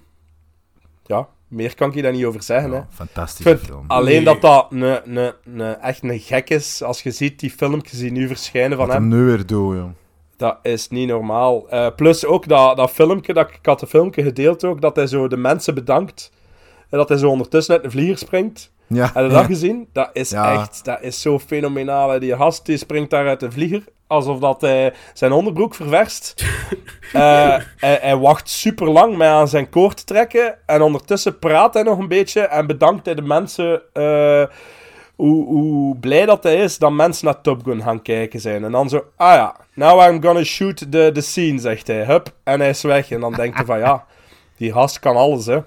E: Ja, meer kan ik je daar niet over zeggen. hè.
G: Ja, fantastische
E: vind
G: film.
E: alleen
F: Nee.
E: dat dat een, een, een, echt een gek is. Als je ziet die filmpjes die nu verschijnen van
G: Wat
E: hem.
G: nu weer doet, joh.
E: Dat is niet normaal. Eh, plus ook dat, dat filmpje, dat, ik had een filmpje gedeeld ook, dat hij zo de mensen bedankt. En dat hij zo ondertussen uit de vlieger springt.
G: Ja,
E: Heb je dat gezien? Dat is
G: Ja.
E: echt, dat is zo fenomenaal. Die gast die springt daar uit de vlieger, alsof dat hij zijn onderbroek ververst. Eh, hij, hij wacht super lang met aan zijn koord te trekken. En ondertussen praat hij nog een beetje en bedankt hij de mensen eh, hoe, hoe blij dat hij is dat mensen naar Top Gun gaan kijken zijn. En dan zo, ah ja, now I'm gonna shoot the, the scene, zegt hij. Hup, en hij is weg. En dan denkt hij van ja, die gast kan alles, hè.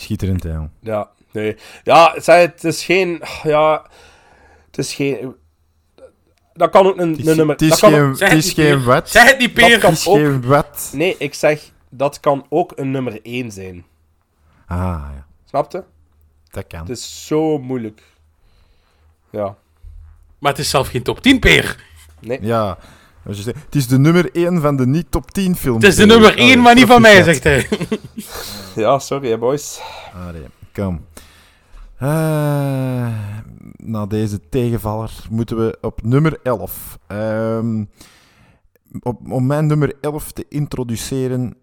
G: Schitterend, hè, jong.
E: Ja, nee. Ja, zei, het is geen... Ja, het is geen... Dat kan ook een,
G: Het is,
E: een nummer...
G: het is
E: dat kan
G: geen,
E: ook-
F: Zeg het
G: is
F: niet,
G: geen
F: Peer.
G: wat.
F: Zeg het niet,
E: Dat
F: Peer.
E: kan
G: Het is
E: ook...
G: geen wat.
E: Nee, ik zeg, dat kan ook een nummer 1 zijn.
G: Ah, ja.
E: Snapte?
G: Dat kan.
E: Het is zo moeilijk. Ja.
F: Maar het is zelf geen top 10, Peer.
E: Nee.
G: Ja. Als je zegt, Het is de nummer 1 van de niet-top 10 films.
F: Het is de nummer 1, maar niet van mij, zegt hij.
E: Ja, sorry hè, boys.
G: Allee, kom. Eh, na deze tegenvaller moeten we op nummer 11. Ehm, op, om mijn nummer 11 te introduceren,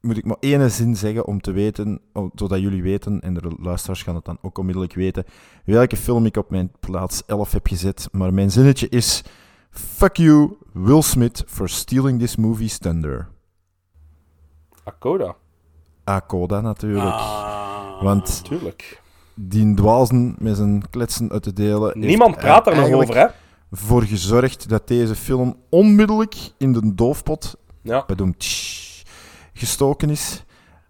G: moet ik maar één zin zeggen om te weten, zodat jullie weten, en de luisteraars gaan het dan ook onmiddellijk weten, welke film ik op mijn plaats 11 heb gezet. Maar mijn zinnetje is: Fuck you, Will Smith, for stealing this movie's thunder.
E: Akoda,
G: Akoda natuurlijk.
F: Ah.
G: Want
E: tuurlijk.
G: die dwazen met zijn kletsen uit te delen.
E: Niemand praat daar nog over, hè?
G: voor gezorgd dat deze film onmiddellijk in de doofpot
E: Ja.
G: bedoem, tsch, gestoken is.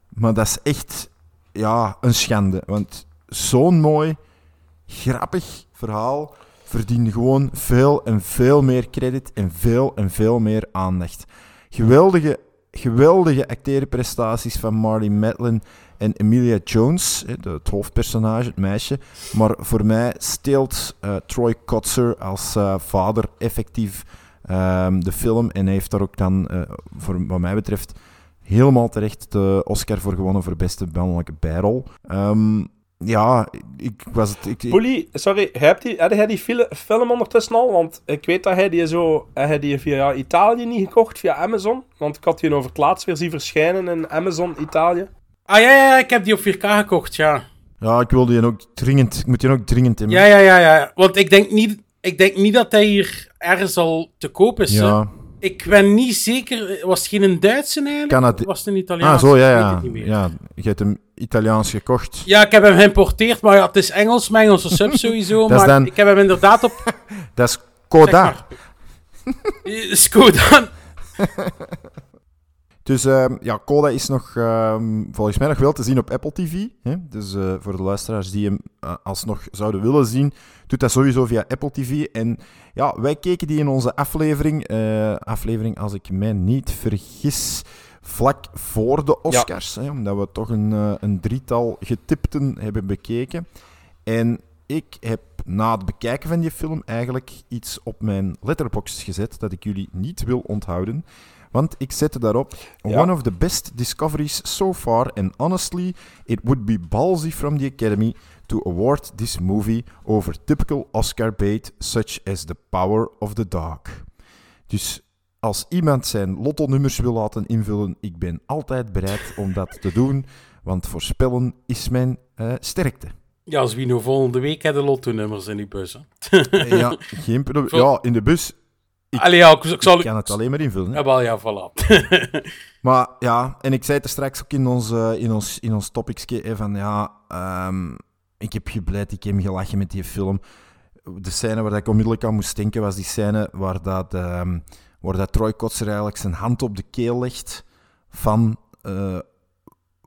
G: Maar dat is echt ja, een schande. Want zo'n mooi, grappig verhaal verdient gewoon veel en veel meer credit en veel en veel meer aandacht. Geweldige, geweldige acteerprestaties van Marty Matlin en Emilia Jones, het hoofdpersonage, het meisje. Maar voor mij steelt eh, Troy Kotzer als eh, vader effectief ehm, de film. En heeft daar ook dan, eh, voor, wat mij betreft, helemaal terecht de Oscar voor gewonnen voor beste mannelijke bijrol. Ehm, ja, ik was het... Ik, ik-
E: Poelie, sorry, heb die, had hij die fil- film ondertussen al? Want ik weet dat hij die zo... Hij had die via Italië niet gekocht, via Amazon. Want ik had die over het laatst weer zien verschijnen in Amazon Italië.
F: Ah ja, ja, ik heb die op 4K gekocht, ja.
G: ja, ik wilde die ook dringend... Ik moet die ook dringend hebben.
F: Ja, ja, ja, ja. Want ik denk niet, ik denk niet dat hij hier ergens al te koop is. hè. Ik ben niet zeker. Was het geen een Duitse eigenlijk? Was het een Italiaans?
G: Ah, zo, ja,
F: Ik weet
G: ja.
F: het niet meer.
G: ja. Je hebt hem Italiaans gekocht.
F: Ja, ik heb hem geïmporteerd, maar ja, het is Engels, mijn Engelse sub sowieso. Maar
G: dan-
F: ik heb hem inderdaad op...
G: Dat is
F: zeg
G: Koda.
F: maar. Eh, Skoda.
G: Dus ehm, ja, Coda is nog ehm, volgens mij nog wel te zien op Apple TV. Hè? Dus eh, voor de luisteraars die hem eh, alsnog zouden willen zien, doet dat sowieso via Apple TV. En ja, wij keken die in onze aflevering, eh, aflevering als ik mij niet vergis, vlak voor de Oscars. Hè? Omdat we toch een, een drietal getipten hebben bekeken. En ik heb na het bekijken van die film eigenlijk iets op mijn letterbox gezet dat ik jullie niet wil onthouden. Want ik zette daarop
E: Ja.
G: one of the best discoveries so far and honestly it would be ballsy from the Academy to award this movie over typical Oscar bait such as the power of the dog. Dus als iemand zijn lotto-nummers wil laten invullen, ik ben altijd bereid om dat te doen, want voorspellen is mijn eh, sterkte.
F: Ja, als wie nou volgende week hebben de lotto-nummers in die bus. hè.
G: Ja, geen probleem. Ja, in de bus Ik-
F: Allee, ja, ik, ik zal...
G: ik kan het alleen maar invullen. hè.
F: Ja, wel, ja, voilà.
G: Maar ja, en ik zei het er straks ook in ons, eh, in ons, in ons topicsje, van ja, ehm, ik heb gebleid, ik heb gelachen met die film. De scène waar ik onmiddellijk aan moest denken, was die scène waar, dat, ehm, waar dat Troy Kotzer eigenlijk zijn hand op de keel legt van, eh,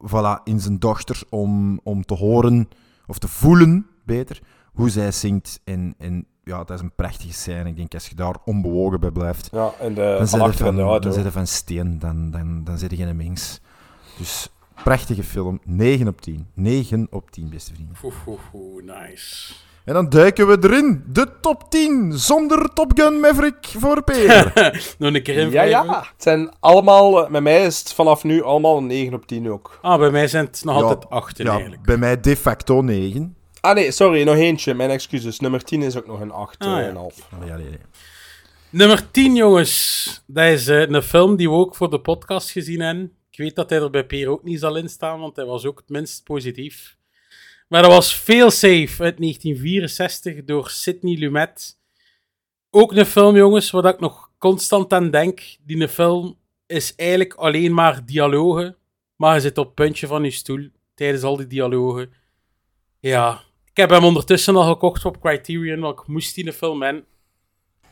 G: voilà, in zijn dochter, om, om te horen, of te voelen, beter, hoe zij zingt. En, en ja, dat is een prachtige scène. Ik denk, als je daar onbewogen bij blijft,
E: Ja, en de,
G: dan
E: van
G: zit je
E: in
G: van,
E: de auto.
G: dan zit je van steen, dan, dan, dan zit je geen mens. Dus prachtige film, 9 op 10. 9 op 10, beste vrienden.
F: Oeh, oeh, oeh, nice.
G: En dan duiken we erin, de top 10, zonder Top Gun Maverick voor Peter.
F: Nog een keer
E: Ja,
F: invrijven.
E: ja. Het zijn allemaal... eh, Met mij is het vanaf nu allemaal een 9 op 10 ook.
F: Ah, bij mij zijn het nog
G: Ja,
F: altijd achten
G: ja,
F: eigenlijk.
G: bij mij de facto 9.
E: Ah nee, sorry, nog eentje. Mijn excuses. Nummer 10 is ook nog een 8,5.
F: Ah, ja.
G: Ja, nee, nee.
F: Nummer 10, jongens. Dat is eh, een film die we ook voor de podcast gezien hebben. Ik weet dat hij er bij Peer ook niet zal instaan, want hij was ook het minst positief. Maar dat was Failsafe uit 1964 door Sidney Lumet. Ook een film, jongens, waar ik nog constant aan denk. Die een film is eigenlijk alleen maar dialogen, maar je zit op het puntje van je stoel tijdens al die dialogen. Ja, heb hem ondertussen al gekocht op Criterion, want ik moest die film hebben.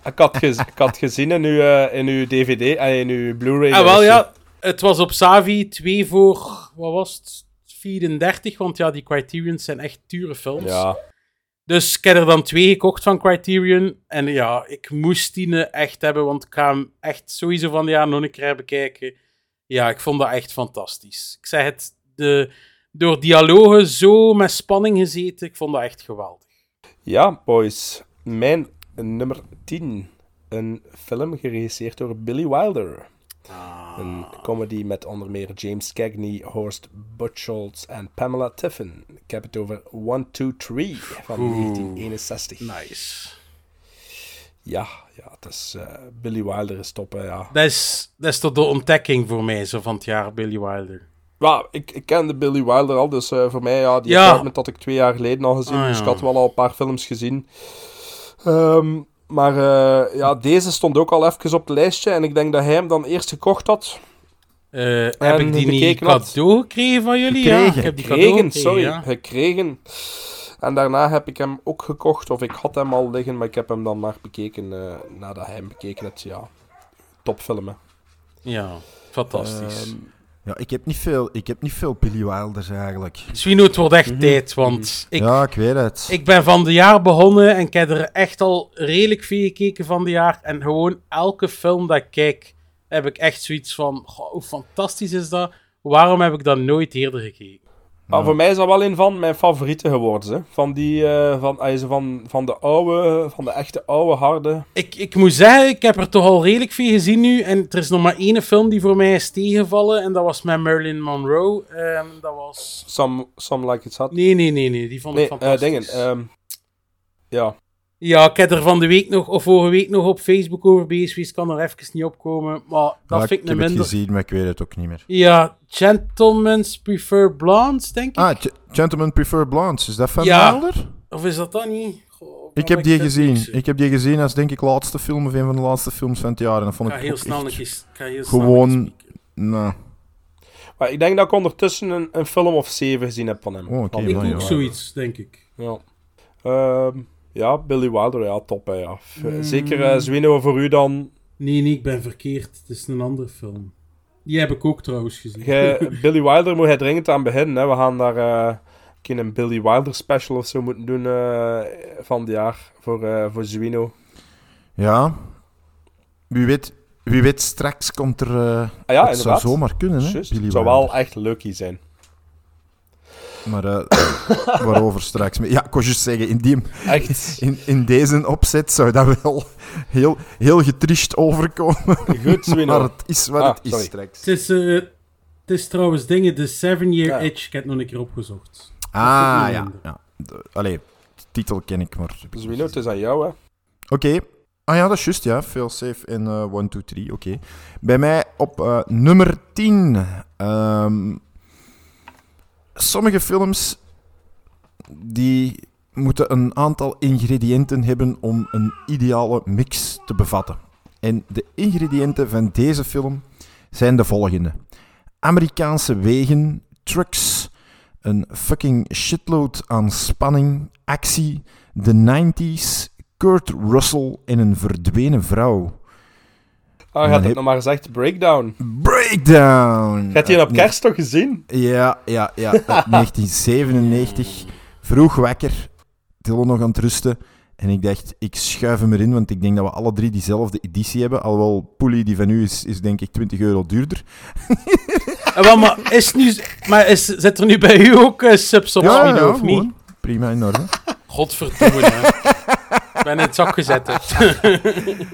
E: Ik had, gez- ik had gezien in uw, eh, in uw DVD en in uw Blu-ray.
F: Ah, wel ja. Het was op Savi 2 voor, wat was het? 34, want ja, die Criterions zijn echt dure films.
E: Ja.
F: Dus ik heb er dan twee gekocht van Criterion. En ja, ik moest die eh, echt hebben, want ik ga hem echt sowieso van jaar nog een keer bekijken. Ja, ik vond dat echt fantastisch. Ik zeg het, de, door dialogen zo met spanning gezeten, ik vond dat echt geweldig.
E: Ja, boys. Mijn nummer 10. Een film geregisseerd door Billy Wilder. Een comedy met onder meer James Cagney, Horst Buchholz en Pamela Tiffin. Ik heb het over 1, 2, 3 van 1961.
F: Nice.
E: Ja, ja, het is, eh, Billy Wilder is top, hè, ja.
F: Dat is, dat is toch de ontdekking voor mij, zo van het jaar Billy Wilder.
E: Ja, ik, ik kende Billy Wilder al, dus eh, voor mij, ja, die
F: Ja.
E: apartment had ik twee jaar geleden al gezien,
F: Ah,
E: dus
F: ja.
E: ik had wel al een paar films gezien. Ehm, maar eh, ja, deze stond ook al even op het lijstje en ik denk dat hij hem dan eerst gekocht had.
F: Eh, heb ik die niet
E: bekeken had.
F: cadeau gekregen van jullie? Ja, ik heb die cadeau
E: Gekregen,
F: gekregen,
E: sorry,
F: ja.
E: gekregen. En daarna heb ik hem ook gekocht, of ik had hem al liggen, maar ik heb hem dan maar bekeken eh, nadat hij hem bekeken heeft. Ja, topfilm, hè.
F: Ja, fantastisch.
E: Ehm,
G: Ja, ik heb niet veel, ik heb niet veel Billy Wilders eigenlijk.
F: Swino, het wordt echt
E: Mhm.
F: tijd, want ik,
G: ja, ik weet het.
F: ik ben van de jaar begonnen en ik heb er echt al redelijk veel gekeken van de jaar. En gewoon elke film dat ik kijk, heb ik echt zoiets van, goh, hoe fantastisch is dat? Waarom heb ik dat nooit eerder gekeken?
E: Maar voor mij is dat wel een van mijn favorieten geworden. Hè. Van, die, eh, van, van, van de oude, van de echte oude harde.
F: Ik, ik moet zeggen, ik heb er toch al redelijk veel gezien nu. En er is nog maar één film die voor mij is tegengevallen. En dat was met Marilyn Monroe. Ehm, dat was...
E: Some, some Like It's Hot.
F: Nee, nee, nee, nee. Die vond ik
E: Nee, eh
F: fantastisch.
E: dingen. ehm, ja.
F: Ja, ik heb er van de week nog, of vorige week nog op Facebook over bezig geweest. kan er even niet opkomen. Maar dat
G: Ja,
F: vind ik
G: ik
F: een
G: heb het
F: minder...
G: gezien, maar ik weet het ook niet meer.
F: Ja, Gentlemen's Prefer Blondes, denk ik.
G: Ah, Gentlemen Prefer Blondes. Is dat van
F: Ja.
G: Wilder?
F: Of is dat dan niet? Goh,
G: Ik heb die
F: ik
G: gezien.
F: niks.
G: Ik heb die gezien als denk ik laatste film of een van de laatste films van het jaar. En dat vond
F: Ik
G: ik
F: ga heel snel ik snel
G: gewoon-. Nou,
E: Maar ik denk dat ik ondertussen een, een film of zeven gezien heb van hem.
G: Oh,
F: Ik ook
G: ja.
F: zoiets, denk ik.
E: Ja. Ehm, ja, Billy Wilder, ja, top, hè, ja.
F: Mm.
E: Zeker eh Zwino voor u dan.
F: Nee, nee, ik ben verkeerd. Het is een andere film. Die heb ik ook trouwens gezien.
E: Gij- Billy Wilder moet hij dringend aan beginnen. Hè. We gaan daar eh, een, een Billy Wilder special of zo moeten doen eh, van het jaar voor, eh voor Zwino.
G: ja. Wie weet, wie weet straks komt er... eh,
E: Ah ja,
G: het zou zomaar kunnen, hè? Billy
E: Het zou
G: Wilder.
E: wel echt leukie zijn.
G: Maar eh, waarover straks? Ja, ik kon juist zeggen, in, die,
E: Echt.
G: in, in deze opzet zou dat wel heel, heel getriest overkomen.
E: Goed.
G: Maar het is wat
E: Ah,
G: het is
E: sorry.
G: straks.
F: Het is, eh, het is trouwens dingen, de Seven Year
E: Ja.
F: Itch. Ik heb het nog een keer opgezocht.
G: Ah, ja. ja. De- Allee, de titel ken ik, maar... niet
E: het is aan jou, hè.
G: Oké. Ah ja, dat is juist, ja. Failsafe en eh 1, 2, 3, oké. Bij mij op eh, nummer 10. Ehm, sommige films die moeten een aantal ingrediënten hebben om een ideale mix te bevatten. En de ingrediënten van deze film zijn de volgende. Amerikaanse wegen, trucks, een fucking shitload aan spanning, actie, de 90s, Kurt Russell en een verdwenen vrouw.
E: Ah, je
G: Dan
E: had het nog maar gezegd, Breakdown.
G: Breakdown!
E: Gaat je die op kerst toch gezien?
G: Ja, ja, ja. uit 1997. Vroeg wekker. Dylan nog aan het rusten. En ik dacht, ik schuif hem erin, want ik denk dat we alle drie diezelfde editie hebben. Alhoewel, Poelie, die van u is, is denk ik 20 euro duurder.
F: Eh, wel, maar is nu, maar is, zit er nu bij u ook eh, subs op
G: Ja,
F: of niet?
G: Prima in orde.
F: Godverdomme, hè. Ik ben in het zak gezet.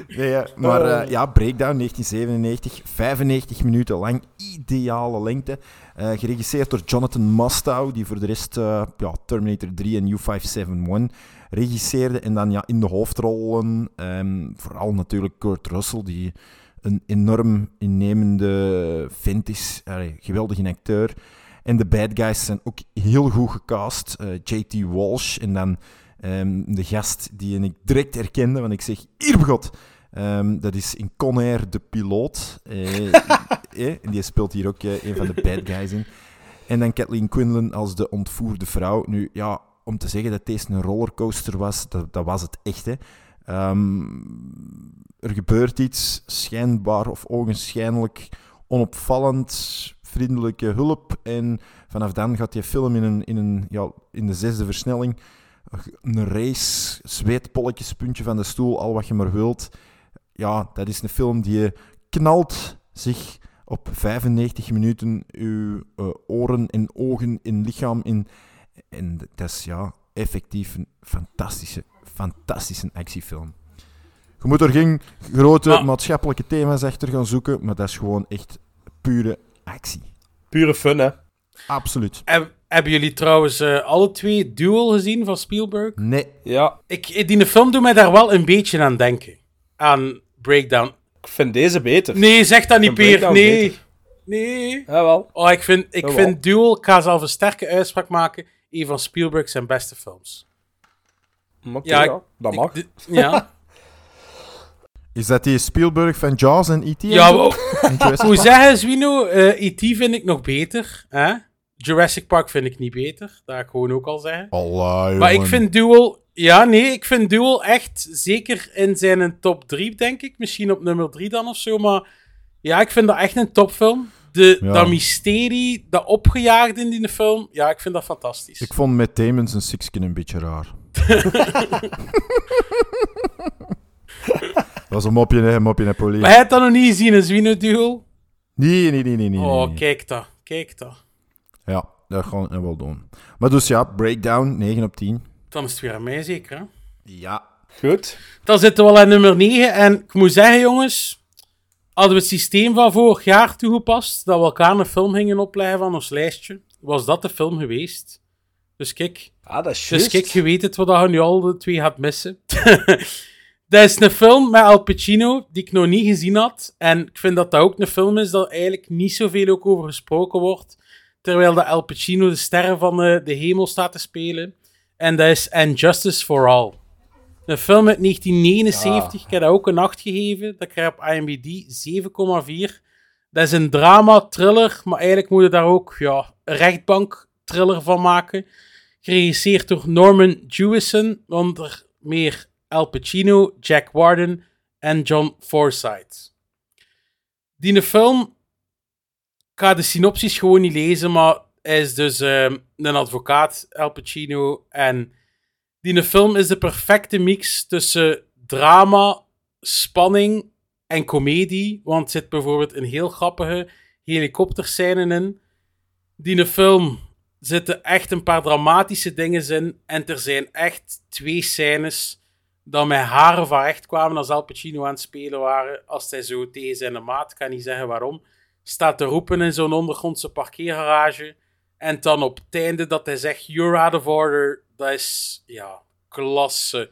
G: Nee, maar eh, ja, Breakdown 1997, 95 minuten lang, ideale lengte. Eh, geregisseerd door Jonathan Mostow, die voor de rest eh, ja, Terminator 3 en U571 regisseerde. En dan ja, in de hoofdrollen, ehm, vooral natuurlijk Kurt Russell, die een enorm innemende vent is. Allee, geweldig een acteur. En de bad guys zijn ook heel goed gecast. J.T. Walsh en dan ehm, de gast die ik direct herkende, want ik zeg, hier begot. Ehm, dat is in Conair de piloot. Eh, eh, en die speelt hier ook eh, een van de bad guys in. En dan Kathleen Quinlan als de ontvoerde vrouw. Nu, ja, om te zeggen dat deze een rollercoaster was, dat, dat was het echt. Hè. Ehm, er gebeurt iets, schijnbaar of ogenschijnlijk onopvallend, vriendelijke hulp. En vanaf dan gaat die film in, een, in, een, ja, in de zesde versnelling. Een race, zweetpolletjes, puntje van de stoel, al wat je maar wilt. Ja, dat is een film die je knalt zich op 95 minuten uw eh, oren en ogen en lichaam in. En dat is ja, effectief een fantastische, fantastische actiefilm. Je moet er geen grote
F: Maar-
G: maatschappelijke thema's achter gaan zoeken, maar dat is gewoon echt pure actie.
E: Pure fun, hè.
G: Absoluut.
F: Hebben jullie trouwens eh, alle twee Duel gezien van Spielberg?
G: Nee,
E: Ja,
F: Ik, die film doet mij daar wel een beetje aan denken. Aan Breakdown.
E: ik vind deze beter.
F: Nee, zeg dat niet, Peer. Nee.
E: beter.
F: Nee.
E: Jawel.
F: Oh, ik vind, ik
E: Jawel.
F: vind Duel, ik ga zelf een sterke uitspraak maken, een van Spielberg zijn beste films.
E: Oké,
F: Ja,
E: ja,
F: ik-
E: dat
F: Ik-
E: mag.
F: d- ja.
G: is dat die Spielberg van Jaws en E.T.? en
F: ja, hoe zeggen, Zwino? eh E.T. vind ik nog beter. Hè? Jurassic Park vind ik niet beter. Ik gewoon ook al zeggen.
G: Allah,
F: Maar ik vind Duel... Ja, nee, ik vind Duel echt zeker in zijn top 3, denk ik. Misschien op nummer 3 dan of zo. Maar ja, ik vind dat echt een topfilm. De,
G: Ja.
F: Dat mysterie, dat opgejaagd in die film. Ja, ik vind dat fantastisch.
G: Ik vond met Damon zijn sixkin een beetje raar. dat was een mopje, hè, een mopje, hè, Pauline.
F: Maar hij had dat nog niet gezien, een Zwino Duel.
G: Nee, nee, nee, nee, nee.
F: Oh,
G: nee.
F: kijk dat. Kijk dat.
G: Ja, dat gaan we wel doen. Maar dus ja, Breakdown, 9 op 10.
F: Dan is het weer aan mij, zeker, hè?
G: Ja.
E: Goed.
F: Dan zitten we al aan nummer 9. En ik moet zeggen, jongens, hadden we het systeem van vorig jaar toegepast, dat we elkaar een film gingen opleggen van ons lijstje, was dat de film geweest. Dus kijk,
E: Ah, dat is
F: dus kijk je weet het wat je nu al de twee gaat missen. dat is een film met Al Pacino, die ik nog niet gezien had. En ik vind dat dat ook een film is dat eigenlijk niet zoveel ook over gesproken wordt. Terwijl de Al Pacino de sterren van eh, de hemel staat te spelen. En dat is And Justice for All. Een film uit 1979. Ik heb dat ook een 8 gegeven. Dat krijg op IMDb 7,4. Dat is een drama-thriller, maar eigenlijk moet je daar ook ja, een rechtbank-thriller van maken. Geregisseerd door Norman Jewison, onder meer Al Pacino, Jack Warden en John Forsythe. Die film, ga de synopsis gewoon niet lezen, maar hij is dus ehm, een advocaat, Al Pacino. En die film is de perfecte mix tussen drama, spanning en comedie. Want er zit bijvoorbeeld een heel grappige helikopterscène in. Die film zitten echt een paar dramatische dingen in. En er zijn echt twee scènes dat mijn haren van recht kwamen als Al Pacino aan het spelen waren. Als hij zo tegen zijn maat, ik kan niet zeggen waarom, staat te roepen in zo'n ondergrondse parkeergarage. En dan op het einde dat hij zegt, you're out of order. Dat is, ja, klasse.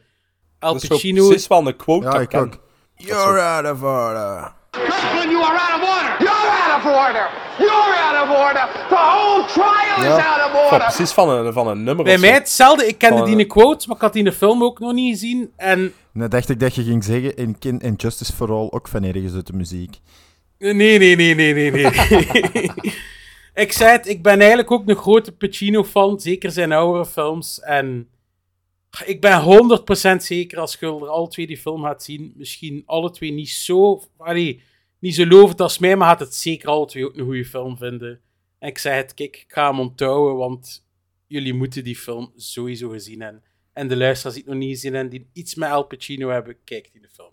F: Al
E: Dat is
F: Pacino...
E: precies wel een quote
G: Ja,
E: dat
G: ik
E: ken.
G: ook. You're out of order.
H: Kirkland, you are out of order. You're out of order. You're out of order. The whole trial is out of order.
E: precies van een, van een nummer
F: Bij mij hetzelfde. Ik kende
E: Van,
F: die een quote, maar ik had die in de film ook nog niet gezien. En
G: Net dacht ik dat je ging zeggen in, Kin in Justice for All ook van ergens uit de muziek.
F: Nee, nee, nee, nee, nee, nee. ik zei het, ik ben eigenlijk ook een grote Pacino-fan, zeker zijn oudere films. En ik ben 100% zeker als je er alle twee die film gaat zien, misschien alle twee niet zo, niet zo lovend als mij, maar gaat het zeker alle twee ook een goede film vinden. En ik zei het, kijk, ik ga hem onthouden, want jullie moeten die film sowieso gezien hebben. En de luisteraars die het nog niet gezien hebben, die iets met Al Pacino hebben, kijk die de film.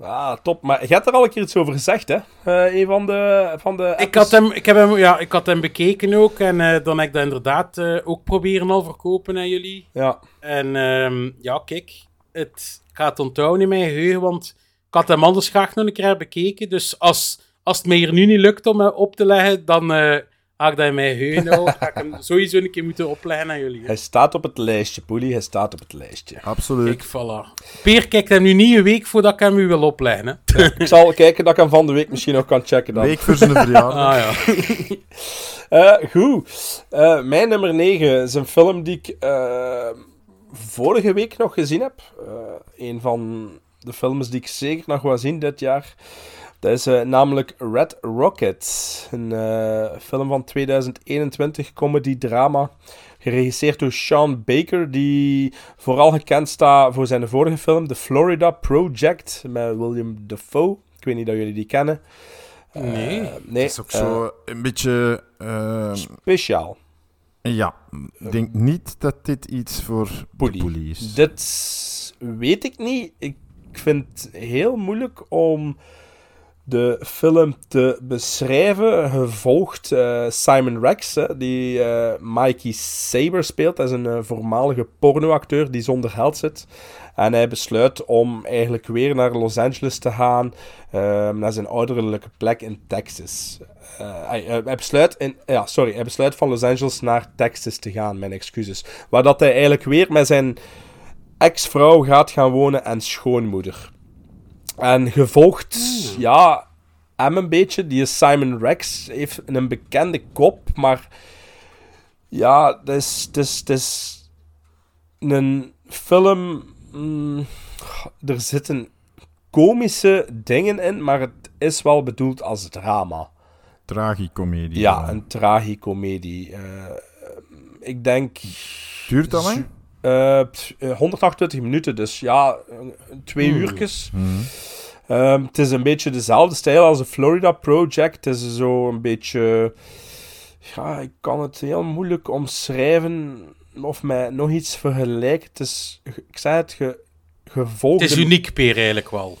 E: Ah, top. Maar je hebt er al een keer iets over gezegd, hè? Eh, een van de... Van de
F: Ik had, hem, ik, heb hem, ja, ik had hem bekeken ook. En eh, dan heb ik dat inderdaad eh, ook proberen al verkopen aan jullie.
E: Ja.
F: En ehm, ja, kijk, het gaat onthouden in mijn geheugen. Want ik had hem anders graag nog een keer bekeken. Dus als, als het me hier nu niet lukt om hem op te leggen, dan ga ik dat in mijn geheugen houden. Ga ik hem sowieso een keer moeten opleggen aan jullie. hè.
E: Hij staat op het lijstje, Poelie. Hij staat op het lijstje.
G: Absoluut.
F: Kijk, voilà. Peer kijkt hem nu niet een week voordat ik hem u wil opleggen. Hè?
E: Ik zal kijken dat ik hem van de week misschien nog kan checken dan.
G: Week voor zijn verjaardag.
F: Ah ja.
E: Eh, goed. Eh, mijn nummer 9 is een film die ik eh, vorige week nog gezien heb. Eh, een van de films die ik zeker nog wil zien dit jaar. Dat is eh, namelijk Red Rocket. Een eh, film van 2021, comedy-drama. Geregisseerd door Sean Baker, die vooral gekend staat voor zijn vorige film, The Florida Project, met William Dafoe. Ik weet niet of jullie die kennen.
F: Nee.
E: Eh, nee,
G: Het is ook zo een beetje... eh,
E: speciaal.
G: ja, ik denk niet dat dit iets voor.
E: Poelie
G: is.
E: Dit weet ik niet. Ik vind het heel moeilijk om de film te beschrijven. Gevolgd eh, Simon Rex, die eh, Mikey Saber speelt. Dat is een eh, voormalige pornoacteur die zonder geld zit. En hij besluit om eigenlijk weer naar Los Angeles te gaan, eh, naar zijn ouderlijke plek in Texas. Hij, hij besluit in, ja, sorry, hij besluit van Los Angeles naar Texas te gaan, mijn excuses. Waar dat hij eigenlijk weer met zijn ex-vrouw gaat gaan wonen en schoonmoeder. En gevolgd, ja, hem een beetje. Die is Simon Rex, heeft een bekende kop, maar ja, het is, het is, het is een film. mm, er zitten komische dingen in, maar het is wel bedoeld als drama.
G: tragicomedie.
E: Ja, een tragicomedie. Eh, ik denk...
G: Duurt dat lang?
E: Eh, pff, eh, 128 minuten, dus ja, eh, twee
G: Hmm.
E: uurtjes.
G: Mhm.
E: Ehm, het is een beetje dezelfde stijl als de Florida Project. Het is zo een beetje... Ja, ik kan het heel moeilijk omschrijven of mij nog iets vergelijken. Het is... Ik zei het, ge, gevolgde...
F: Het is uniek, Peer, eigenlijk wel.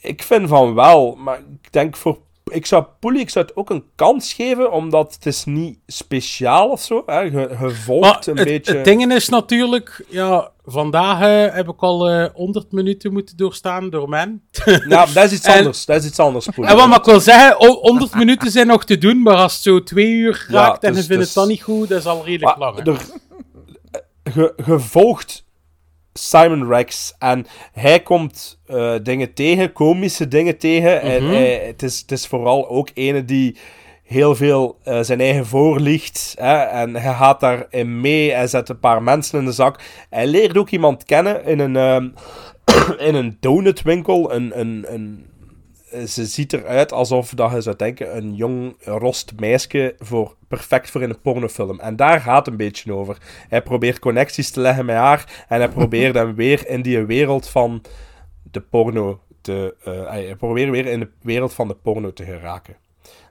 E: Ik vind van wel, maar ik denk voor... Ik zou Poelie, ik zou het ook een kans geven, omdat het is niet speciaal of zo. Hè. Je, je volgt
F: Maar
E: een
F: het,
E: beetje...
F: het ding is natuurlijk, ja, vandaag eh, heb ik al eh 100 minuten moeten doorstaan door men.
E: Ja, dat is iets
F: En-
E: anders. Dat is iets anders, Poelie.
F: En wat ik wil zeggen, o- 100 minuten zijn nog te doen, maar als het zo twee uur
E: Ja,
F: raakt en je vindt
E: dus-
F: het dan niet goed, dat is al redelijk
E: Maar
F: lang. hè.
E: er- ge, ge volgt Simon Rex en hij komt eh, dingen tegen, komische dingen tegen. En hij- het, is, het is vooral ook ene die heel veel eh, zijn eigen voorliegt. Hè, en hij gaat daarin mee. Hij zet een paar mensen in de zak. Hij leert ook iemand kennen in een, ehm, in een donutwinkel. Een, een, een, ze ziet eruit alsof dat je zou denken een jong rost meisje voor perfect voor in een pornofilm. En daar gaat een beetje over. Hij probeert connecties te leggen met haar en hij probeert hem weer in die wereld van de porno te... eh, hij probeert weer in de wereld van de porno te geraken.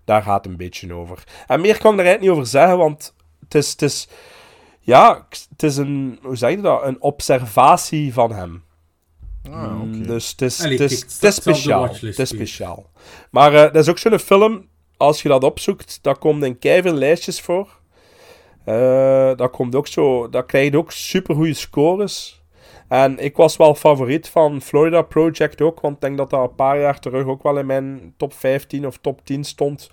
E: Daar gaat een beetje over. En meer kan ik er eigenlijk niet over zeggen, want het is... Het is ja, het is een... Hoe zeg je dat? Een observatie van hem.
G: Ah, oké.
E: Mm, Dus het is,
F: Allee,
E: het is,
F: kijk,
E: het is
F: dat zal de
E: speciaal. Het is speciaal. Maar eh, dat is ook zo'n film, als je dat opzoekt, daar komt in keiveel lijstjes voor. Eh dat komt ook zo, dat krijgt ook super goede scores. En ik was wel favoriet van Florida Project ook, want ik denk dat dat een paar jaar terug ook wel in mijn top 15 of top 10 stond.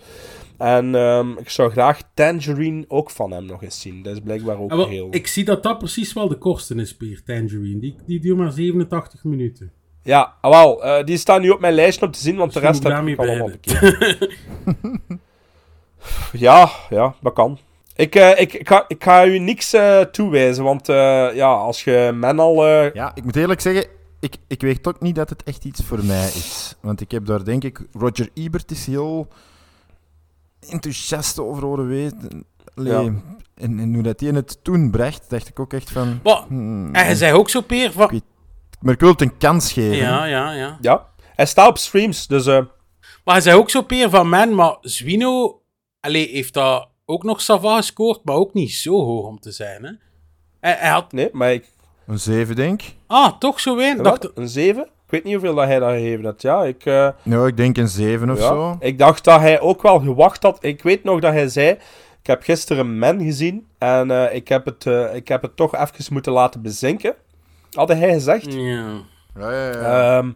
E: En ehm, ik zou graag Tangerine ook van hem nog eens zien. Dat is blijkbaar ook
F: wel,
E: heel...
F: Ik zie dat dat precies wel de kosten is, Peer, Tangerine. Die, die duurt maar 87 minuten.
E: Ja, ah, wel, eh, die staan nu op mijn lijstje om te zien, want de rest
F: Misschien
E: heb ik allemaal bekeken. ja, ja, dat kan. Ik, eh, ik, ik, ga, ik ga u niks eh, toewijzen, want eh, ja, als je men al... eh,
G: Ja, ik moet eerlijk zeggen, ik, ik weet ook niet dat het echt iets voor mij is. Want ik heb daar denk ik... Roger Ebert is heel enthousiast over horen weten.
E: Ja.
G: en, en hoe dat hij het toen bracht, dacht ik ook echt van...
F: Maar,
G: hmm,
F: en je zei ook zo, Peer, van...
G: Weet- maar ik wil het een kans geven.
F: Ja, ja, ja.
E: ja, hij staat op streams, dus... eh,
F: Maar hij zei ook zo, Peer, van man, maar Zwino allee, heeft dat ook nog Sava gescoord, maar ook niet zo hoog om te zijn. Hè? Hij, hij had...
E: nee, maar ik...
G: Een 7, denk ik.
F: Ah, toch zo weinig? Dacht...
E: Een 7? Ik weet niet hoeveel dat hij dat gegeven had. Ja, ik... eh,
G: Ja, ik denk een 7 of
E: ja.
G: zo.
E: Ik dacht dat hij ook wel gewacht had. Ik weet nog dat hij zei... Ik heb gisteren Men gezien en eh, ik, heb het, eh, ik heb het toch even moeten laten bezinken. Had hij gezegd.
F: Ja.
G: Ja, ja, ja.
E: Ehm,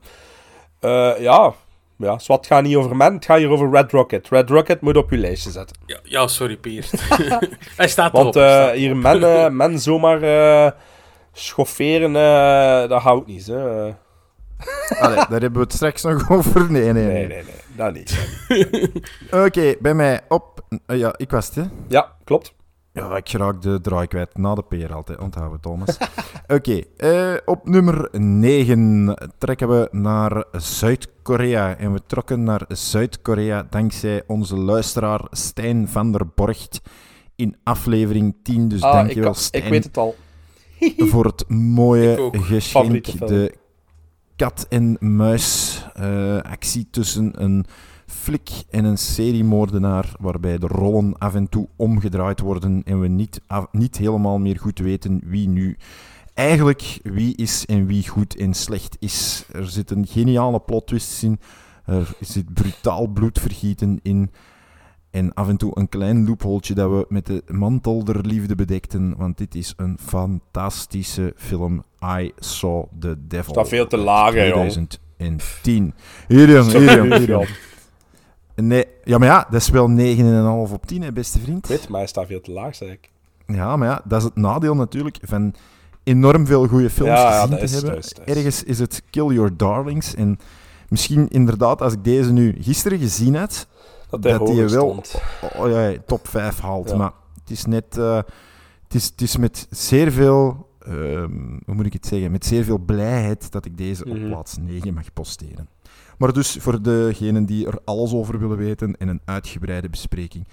E: eh, ja, ja dus wat gaat niet over Men, het gaat hier over Red Rocket. Red Rocket moet op je lijstje zetten.
F: Ja, ja, sorry, Peer. hij staat
E: Want
F: erop.
E: eh,
F: staat-
E: hier Men, men zomaar eh, schofferen, eh, dat houdt niet. Hè.
G: Allee, daar hebben we het straks nog over. Nee, nee, nee.
E: nee, nee, nee, dat niet.
G: Oké, bij mij op... eh, ja, ik was het, hè.
E: Ja, klopt.
G: Ja, ik raak de draai kwijt. Na de peer altijd. Onthouden, Thomas. Oké, eh, op nummer 9 trekken we naar Zuid-Korea. En we trokken naar Zuid-Korea dankzij onze luisteraar Stijn van der Borgt in aflevering 10. Dus
E: Ah, ik,
G: dankjewel,
E: kan-
G: Stijn,
E: ik weet het al.
G: voor het mooie
F: Ik
G: geschenk. De kat-en-muis eh, actie tussen een flik en een seriemoordenaar, waarbij de rollen af en toe omgedraaid worden en we niet, niet helemaal meer goed weten wie nu eigenlijk wie is en wie goed en slecht is. Er zitten geniale plot twists in, er zit brutaal bloedvergieten in en af en toe een klein loopholtje dat we met de mantel der liefde bedekten, want dit is een fantastische film. I Saw the Devil.
E: Staat veel te laag, hè, jong.
G: 2010. Hier, jong, hier, jong, hier. Nee, ja, maar ja, dat is wel 9,5 op 10, hè, beste vriend.
E: Weet, maar hij staat veel te laag, zeg ik.
G: Ja, maar ja, dat is het nadeel natuurlijk van enorm veel goede films
E: Ja,
G: gezien te
E: is-
G: hebben.
E: dat is- dat is.
G: Ergens is het Kill Your Darlings. En misschien inderdaad, als ik deze nu gisteren gezien had,
E: Dat hij
G: dat wel
E: stond.
G: oh, ja, top 5 haalt.
E: Ja.
G: Maar het is net... eh, het, is, het is met zeer veel ehm, hoe moet ik het zeggen, met zeer veel blijheid dat ik deze
E: Mhm.
G: op plaats 9 mag posteren. Maar dus voor degenen die er alles over willen weten en een uitgebreide bespreking,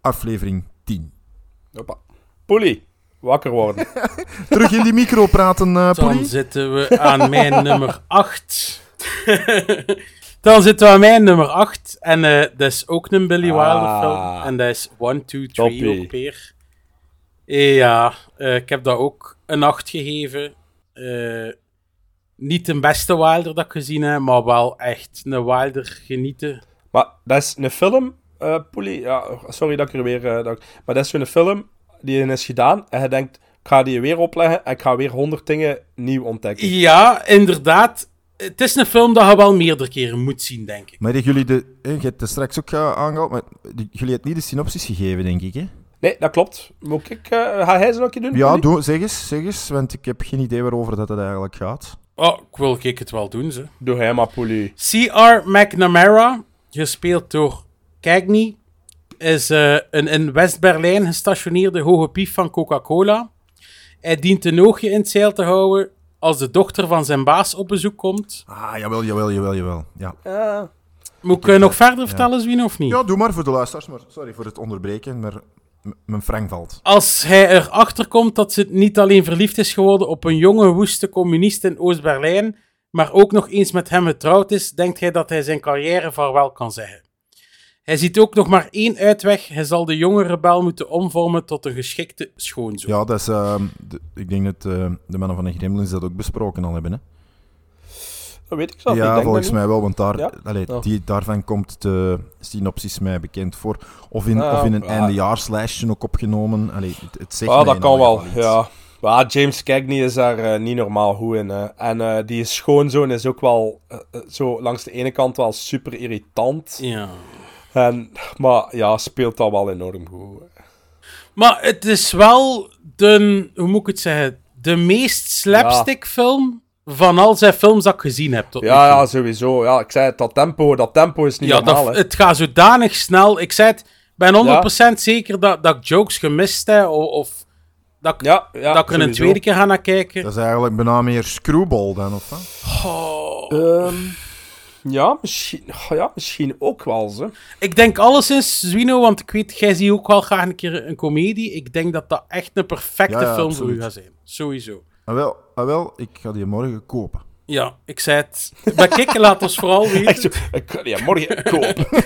G: aflevering 10.
E: Hoppa. Poelie, wakker worden.
G: Terug in die micro praten, eh
F: Dan zitten we aan mijn nummer 8. Dan zitten we aan mijn nummer 8. En eh, dat is ook een Billy Wilder
E: Ah.
F: film. En dat is 1, 2, 3
E: Toppie.
F: ook weer. Ja, eh, ik heb dat ook een 8 gegeven. Eh, niet de beste Wilder dat ik gezien heb, maar wel echt een Wilder genieten.
E: Maar dat is een film, Poelie. Ja, sorry dat ik er weer... dat maar dat is zo'n film die is gedaan en je denkt, ik ga die weer opleggen en ik ga weer honderd dingen nieuw ontdekken.
F: Ja, inderdaad. Het is een film dat je wel meerdere keren moet zien, denk ik.
G: Maar jullie de, eh, je hebt het straks ook uh, aangehaald, maar jullie hebben niet de synopsis gegeven, denk ik, hè?
E: Nee, dat klopt. Moet ik... eh, ga hij ze keer doen?
G: Ja, doe, zeg eens, zeg eens, want ik heb geen idee waarover dat het eigenlijk gaat.
F: Oh, ik wil ik het wel doen, ze.
E: Doe hij maar, Poelie.
F: C.R. McNamara, gespeeld door Cagney, is eh, een in West-Berlijn gestationeerde hoge pief van Coca-Cola. Hij dient een oogje in het zeil te houden als de dochter van zijn baas op bezoek komt.
G: Ah, jawel, jawel, jawel, jawel. Ja,
E: Ja.
F: Moet ik eh, nog verder vertellen, Zwien, of niet?
G: ja doe maar voor de luisteraars, maar sorry voor het onderbreken, maar mijn frank valt.
F: Als hij erachter komt dat ze niet alleen verliefd is geworden op een jonge, woeste communist in Oost-Berlijn, maar ook nog eens met hem getrouwd is, denkt hij dat hij zijn carrière vaarwel kan zeggen. Hij ziet ook nog maar één uitweg. Hij zal de jonge rebel moeten omvormen tot een geschikte schoonzoon.
G: Ja, dat is, ehm, de- ik denk dat eh, de mannen van de Gremlins dat ook besproken al hebben, hè?
E: Dat weet ik zelf niet.
G: ja,
E: denk
G: volgens
E: dat
G: mij wel, want daar,
E: Ja?
G: allee,
E: Oh.
G: die, daarvan komt de synopsis mij bekend voor. Of in,
E: Ah,
G: of in een
E: ja.
G: eindejaarslijstje ook opgenomen. Allee, het, het zegt
E: Ah, dat kan wel, ja. Maar James Cagney is daar eh, niet normaal goed in. hè. En eh, die schoonzoon is ook wel eh, zo langs de ene kant wel super irritant.
F: Ja.
E: En, maar ja, speelt dat wel enorm goed.
F: Maar het is wel de, hoe moet ik het zeggen, de meest slapstick film van al zijn films dat ik gezien heb. Tot nu
E: Ja, ja, sowieso. Ja, ik zei het, dat tempo, dat tempo is niet
F: Ja,
E: normaal.
F: dat, het gaat zodanig snel. Ik zei het, ik ben 100% zeker dat, dat ik jokes gemist heb. Of, of dat, ik-
E: ja, ja,
F: dat ik er een tweede keer ga naar kijken.
G: Dat is eigenlijk bijna meer screwball dan, of wat?
F: Oh.
E: Ehm, ja, misschien, ja, misschien ook wel, ze.
F: Ik denk alleszins, Zwino, want ik weet, jij ziet ook wel graag een keer een komedie. Ik denk dat dat echt een perfecte
G: Ja, ja,
F: film voor u gaat zijn. Sowieso.
G: Ah, wel, ah, wel, ik ga die morgen kopen.
F: Ja, ik zei het. Maar kijk, laat ons vooral
E: Echt
F: weten.
E: zo, ik kan die morgen kopen.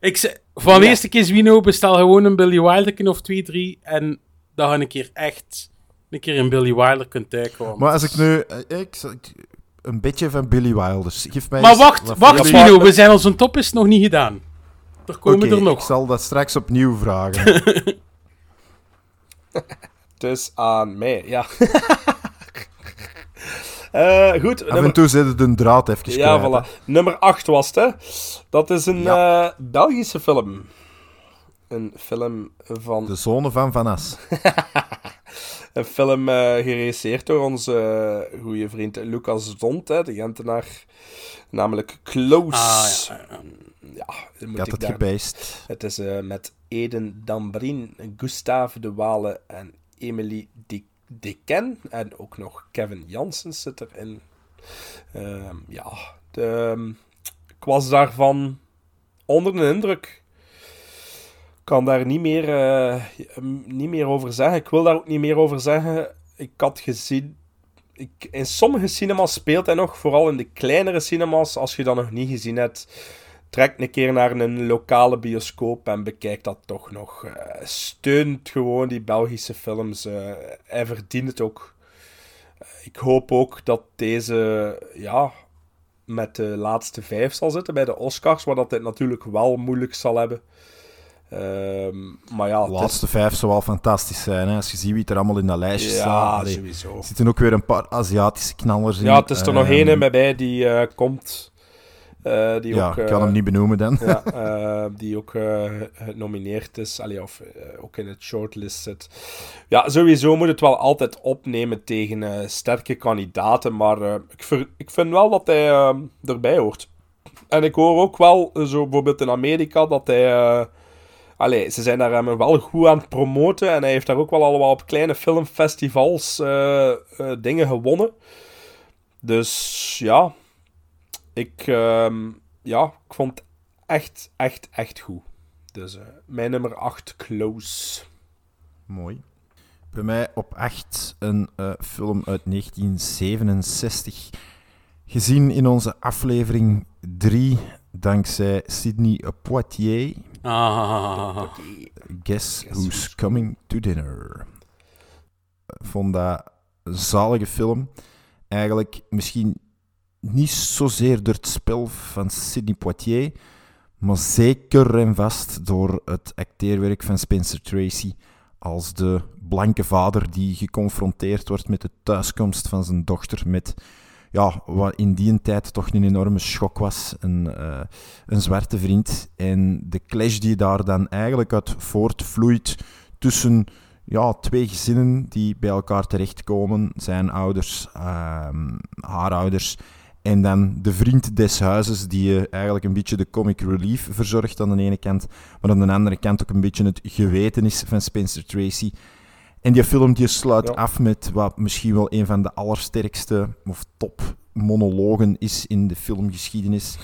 F: Ik zei, van de
E: Ja.
F: eerste keer Zwino, bestel gewoon een Billy Wilder of 2, 3. En dan ga ik een keer echt een keer een Billy Wilder kunt duiken.
G: Maar als ik nu... eh, Ik, ik- een beetje van Billy Wilders. Geef mij
F: Maar wacht, wacht, we zijn onze top is nog niet gedaan. Er komen
G: Oké,
F: er nog.
G: ik zal dat straks opnieuw vragen.
E: Dus aan mij, ja. Eh, goed,
G: Af en
E: nummer,
G: toe zit het een draad even
E: ja,
G: kwijt, hè.
E: voilà. nummer 8 was het, hè. Dat is een eh, Belgische film. Een film van...
G: De zone van Van As.
E: Een film eh geregisseerd door onze eh, goede vriend Lucas Dont, hè, de Gentenaar. Namelijk Close.
F: Ah, ja, ja.
E: Dan moet
G: Ik had
E: ik
G: het
E: daar...
G: gebeest.
E: Het is eh, met Eden Dambrien, Gustave de Wale en Emily de Deken. En ook nog Kevin Jansen zit erin. Ehm, ja, de, ehm, ik was daarvan onder de indruk. Kan daar niet meer, eh, niet meer over zeggen. Ik wil daar ook niet meer over zeggen. Ik had gezien... Ik, in sommige cinemas speelt hij nog, vooral in de kleinere cinemas, als je dat nog niet gezien hebt trek een keer naar een lokale bioscoop en bekijk dat toch nog. Eh, steunt gewoon die Belgische films. eh, hij verdient het ook. Ik hoop ook dat deze ja, met de laatste vijf zal zitten bij de Oscars, waar dat dit natuurlijk wel moeilijk zal hebben. Ehm, maar ja,
G: De
E: is-
G: laatste vijf zou wel fantastisch zijn, hè. Als je ziet wie er allemaal in dat lijstje staat.
E: ja,
G: Allee,
E: sowieso.
G: er zitten ook weer een paar Aziatische knallers in.
E: Ja, het is er nog
G: Ehm,
E: één bij bij die eh, komt. eh, die
G: Ja,
E: ook,
G: ik kan
E: eh,
G: hem niet benoemen dan.
E: Ja, eh, die ook eh, genomineerd is, allee, of eh, ook in het shortlist zit. Ja, sowieso moet het wel altijd opnemen tegen eh, sterke kandidaten, maar eh, ik, ver- ik vind wel dat hij eh, erbij hoort. En ik hoor ook wel, eh, zo bijvoorbeeld in Amerika, dat hij... eh, Allee, ze zijn daar hem wel goed aan het promoten. En hij heeft daar ook wel allemaal op kleine filmfestivals eh, eh, dingen gewonnen. Dus ja, ik, ehm, ja, ik vond het echt, echt, echt goed. Dus eh, mijn nummer 8, Close.
G: Mooi. Bij mij op 8 een eh, film uit 1967. Gezien in onze aflevering 3, dankzij Sidney Poitier.
F: Ah,
G: Guess Who's Coming to Dinner. Ik vond dat een zalige film. Eigenlijk misschien niet zozeer door het spel van Sidney Poitier, maar zeker en vast door het acteerwerk van Spencer Tracy als de blanke vader die geconfronteerd wordt met de thuiskomst van zijn dochter met ja, wat in die tijd toch een enorme schok was. Een, eh, een zwarte vriend. En de clash die daar dan eigenlijk uit voortvloeit tussen ja, twee gezinnen die bij elkaar terechtkomen. Zijn ouders, ehm, haar ouders. En dan de vriend des huizes, die eh, eigenlijk een beetje de comic relief verzorgt aan de ene kant, maar aan de andere kant ook een beetje het geweten is van Spencer Tracy. En die film die sluit
E: Ja.
G: af met wat misschien wel een van de allersterkste of top monologen is in de filmgeschiedenis.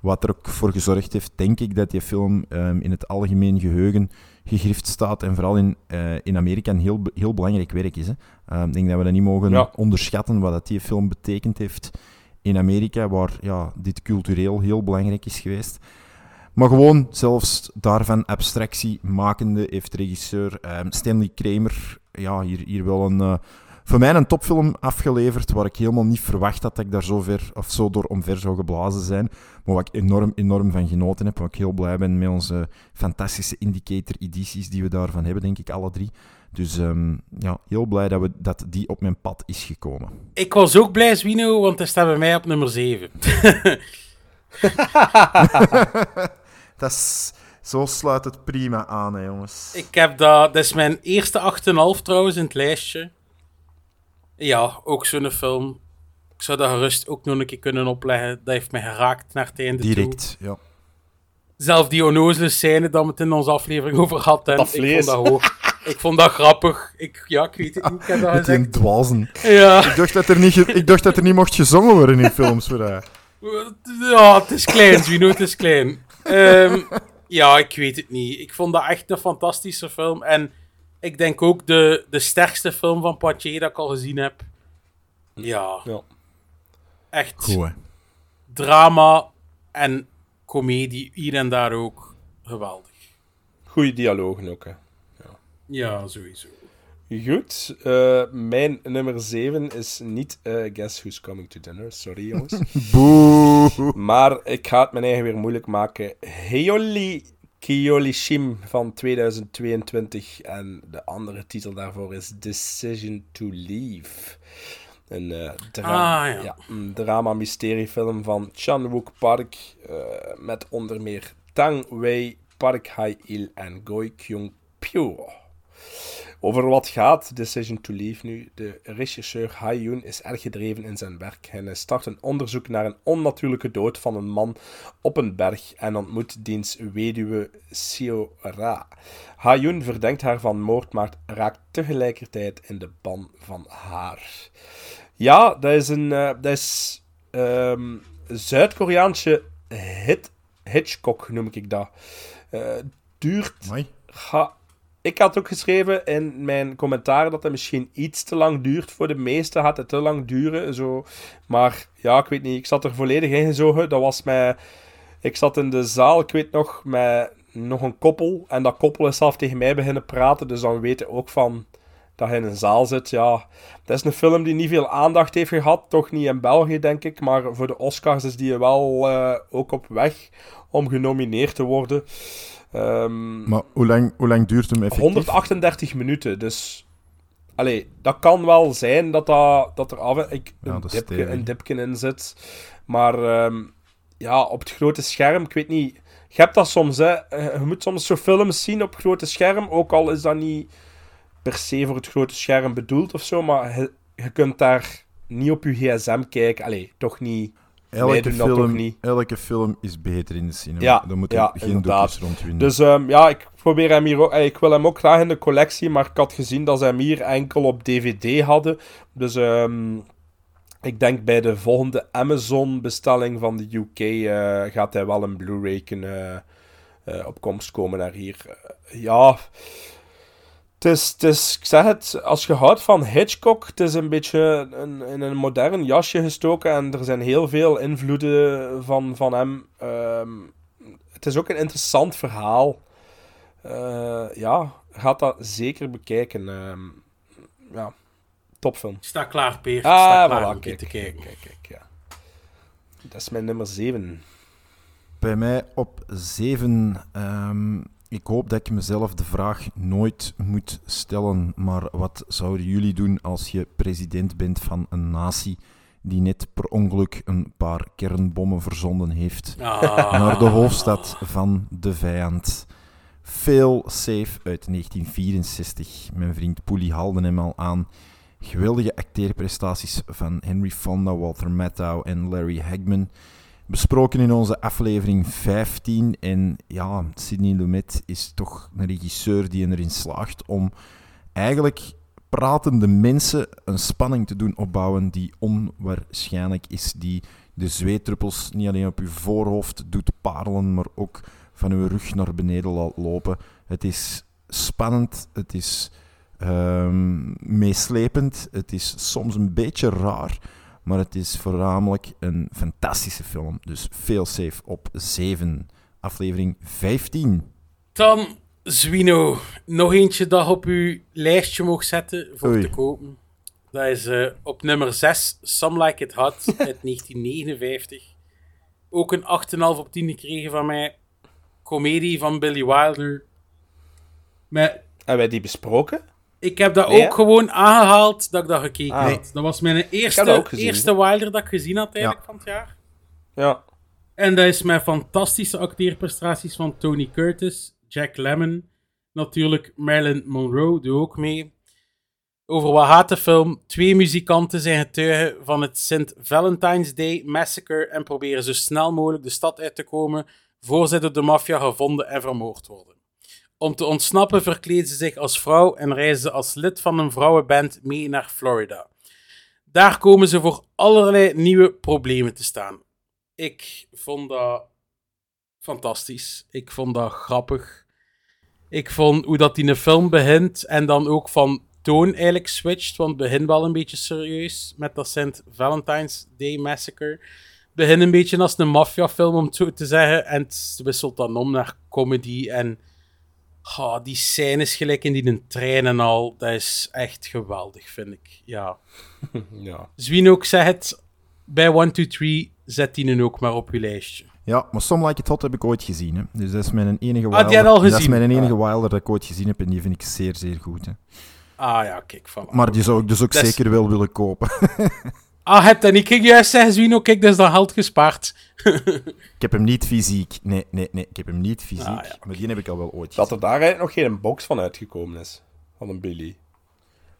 G: Wat er ook voor gezorgd heeft, denk ik, dat die film ehm, in het algemeen geheugen gegrift staat. En vooral in, eh, in Amerika een heel, heel belangrijk werk is. Hè. Ehm, ik denk dat we dat niet mogen
E: Ja.
G: onderschatten, wat dat die film betekend heeft in Amerika, waar ja, dit cultureel heel belangrijk is geweest. Maar gewoon, zelfs daarvan abstractie makende, heeft regisseur ehm, Stanley Kramer ja, hier, hier wel een, eh, voor mij een topfilm afgeleverd, waar ik helemaal niet verwacht had dat ik daar zo ver, of zo door omver zou geblazen zijn. Maar waar ik enorm, enorm van genoten heb, waar ik heel blij ben met onze fantastische Indicator-edities die we daarvan hebben, denk ik, alle drie. Dus ehm, ja, heel blij dat, we, dat die op mijn pad is gekomen.
F: ik was ook blij, Zwino, want hij staat bij mij op nummer 7.
G: dat is, zo sluit het prima aan, hè, jongens.
F: Ik heb dat... Dat is mijn eerste 8,5 trouwens in het lijstje. Ja, ook zo'n film. Ik zou dat gerust ook nog een keer kunnen opleggen. Dat heeft mij geraakt naar het einde toe.
G: Direct, ja.
F: Zelf die onnozele scène dat we het in onze aflevering over hadden.
E: Dat
F: Ik vond dat ook. Ik vond dat grappig. Ik, ja, ik weet het niet. Ik heb dat
G: Met die
F: gezegd.
G: dwazen.
F: Ja.
G: Ik dacht, dat er niet, ge- ik dacht dat er niet mocht gezongen worden in films voor dat.
F: Ja, het is klein, Zwino, het is klein. Ehm, ja, ik weet het niet. Ik vond dat echt een fantastische film. En ik denk ook de, de sterkste film van Poitier dat ik al gezien heb. Ja,
E: Ja.
F: echt
G: Goed, hè.
F: drama en comedie, hier en daar ook. Geweldig.
E: Goeie dialogen ook, hè.
F: Ja, sowieso.
E: Goed, eh, mijn nummer 7 is niet eh, Guess Who's Coming to Dinner. Sorry, jongens.
G: Boe.
E: maar ik ga het mijn eigen weer moeilijk maken. Heoli Kyolishim van 2022. En de andere titel daarvoor is Decision to Leave. Een, eh, dra-
F: Ah, ja.
E: een drama-mysteriefilm van Chan-wook Park. met onder meer Tang Wei, Park Hae-il en Goi Kyung-pyo. Over wat gaat Decision to Leave nu? De regisseur Ha Yoon is erg gedreven in zijn werk. En hij start een onderzoek naar een onnatuurlijke dood van een man op een berg en ontmoet diens weduwe Seo Ra. Ha Yoon verdenkt haar van moord, maar raakt tegelijkertijd in de ban van haar. Ja, dat is een eh, dat is, ehm, Zuid-Koreaanse hit, Hitchcock, noem ik dat. Eh, duurt. Ga, ik had ook geschreven in mijn commentaar dat het misschien iets te lang duurt. Voor de meesten gaat het te lang duren. Zo. Maar ja, ik weet niet. Ik zat er volledig ingezogen. Dat was mij... Ik zat in de zaal, ik weet nog, met nog een koppel. En dat koppel is zelf tegen mij beginnen praten. Dus dan weet je ook van dat je in een zaal zit. Ja, dat is een film die niet veel aandacht heeft gehad. Toch niet in België, denk ik. Maar voor de Oscars is die wel eh, ook op weg om genomineerd te worden. Ehm,
G: Maar hoe lang, hoe lang duurt hem effectief?
E: 138 minuten, dus... Allee, dat kan wel zijn dat, dat, dat er af en ik,
G: Ja,
E: een, dipje, een dipje in zit. Maar ehm, ja, op het grote scherm, ik weet niet... Je hebt dat soms, hè. Eh, Je moet soms zo films zien op het grote scherm, ook al is dat niet per se voor het grote scherm bedoeld of zo, maar je, je kunt daar niet op je gsm kijken. Allee, toch niet...
G: Elke film,
E: niet.
G: elke film is beter in de cinema.
E: Ja,
G: Daar moet
E: ja,
G: er geen doekjes rond winnen.
E: Dus ehm, ja, ik probeer hem hier ook... eh, Ik wil hem ook graag in de collectie, maar ik had gezien dat ze hem hier enkel op DVD hadden. Dus ehm, ik denk bij de volgende Amazon-bestelling van de UK eh, gaat hij wel een Blu-ray kunnen eh, op komst komen naar hier. Ja... Het is, het is, ik zeg het, als je houdt van Hitchcock, het is een beetje een, in een modern jasje gestoken en er zijn heel veel invloeden van, van hem. Ehm, het is ook een interessant verhaal. Eh, ja, gaat dat zeker bekijken. Ehm, ja, topfilm.
F: Ik sta klaar, Peer. Ik
E: Ah,
F: sta klaar
E: voilà, kijk,
F: te
E: kijk,
F: kijken.
E: kijk, kijk, ja. Dat is mijn nummer 7.
G: Bij mij op 7. Ik hoop dat ik mezelf de vraag nooit moet stellen. Maar wat zouden jullie doen als je president bent van een natie die net per ongeluk een paar kernbommen verzonden heeft
F: Ah.
G: naar de hoofdstad van de vijand? Fail Safe uit 1964. Mijn vriend Poelie haalde hem al aan. Geweldige acteerprestaties van Henry Fonda, Walter Matthau en Larry Hagman. Besproken in onze aflevering 15. En ja, Sidney Lumet is toch een regisseur die erin slaagt om eigenlijk pratende mensen een spanning te doen opbouwen die onwaarschijnlijk is. Die de zweetdruppels niet alleen op uw voorhoofd doet parelen, maar ook van uw rug naar beneden laat lopen. Het is spannend, het is ehm, meeslepend, het is soms een beetje raar, maar het is voornamelijk een fantastische film. Dus veel safe op 7. Aflevering 15.
F: Dan, Zwino, nog eentje dat op uw lijstje mag zetten voor
G: Oei.
F: te kopen. Dat is eh, op nummer 6, Some Like It Hot, uit 1959. Ook een 8,5 op 10 gekregen van mij. Comedie van Billy Wilder. Met,
E: Hebben wij die besproken?
F: Ik heb dat
E: Nee,
F: ook gewoon aangehaald dat ik dat gekeken
E: Ah.
F: had. Dat was mijn eerste,
E: gezien,
F: eerste Wilder dat ik gezien had eigenlijk van het jaar.
E: Ja.
F: En dat is met fantastische acteerprestaties van Tony Curtis, Jack Lemmon, natuurlijk Marilyn Monroe doet ook mee. Over wat gaat de film? Twee muzikanten zijn getuigen van het St. Valentine's Day Massacre en proberen zo snel mogelijk de stad uit te komen voor zij door de maffia gevonden en vermoord worden. Om te ontsnappen verkleden ze zich als vrouw en reizen ze als lid van een vrouwenband mee naar Florida. Daar komen ze voor allerlei nieuwe problemen te staan. Ik vond dat fantastisch. Ik vond dat grappig. Ik vond hoe dat in een film begint en dan ook van toon eigenlijk switcht, want het begint wel een beetje serieus met dat St. Valentine's Day Massacre. Begint een beetje als een maffiafilm, om het zo te zeggen, en het wisselt dan om naar comedy en ah, die scènes gelijk in die een trein en al, dat is echt geweldig, vind ik. Ja.
E: ja.
F: Zwien ook zegt, bij 1, 2, 3 zet die nu ook maar op je lijstje.
G: Ja, maar Some Like It Hot heb ik ooit gezien. Hè. Dus dat is mijn enige
F: Ah,
G: Wilder.
F: die
G: Dat is mijn enige
F: Ah.
G: Wilder dat ik ooit gezien heb en die vind ik zeer, zeer goed. Hè.
F: Ah ja, kijk. Van.
G: Maar die zou ik dus ook
F: Dat is-
G: zeker wel willen kopen.
F: Ah, het en ik ging juist zeggen, Zwino, kijk, dat is dan geld gespaard.
G: ik heb hem niet fysiek. Nee, nee, nee. Ik heb hem niet fysiek.
F: Ah, ja,
G: Maar die heb ik al wel ooit
E: Dat er daar eigenlijk nog geen box van uitgekomen is. Van een Billy.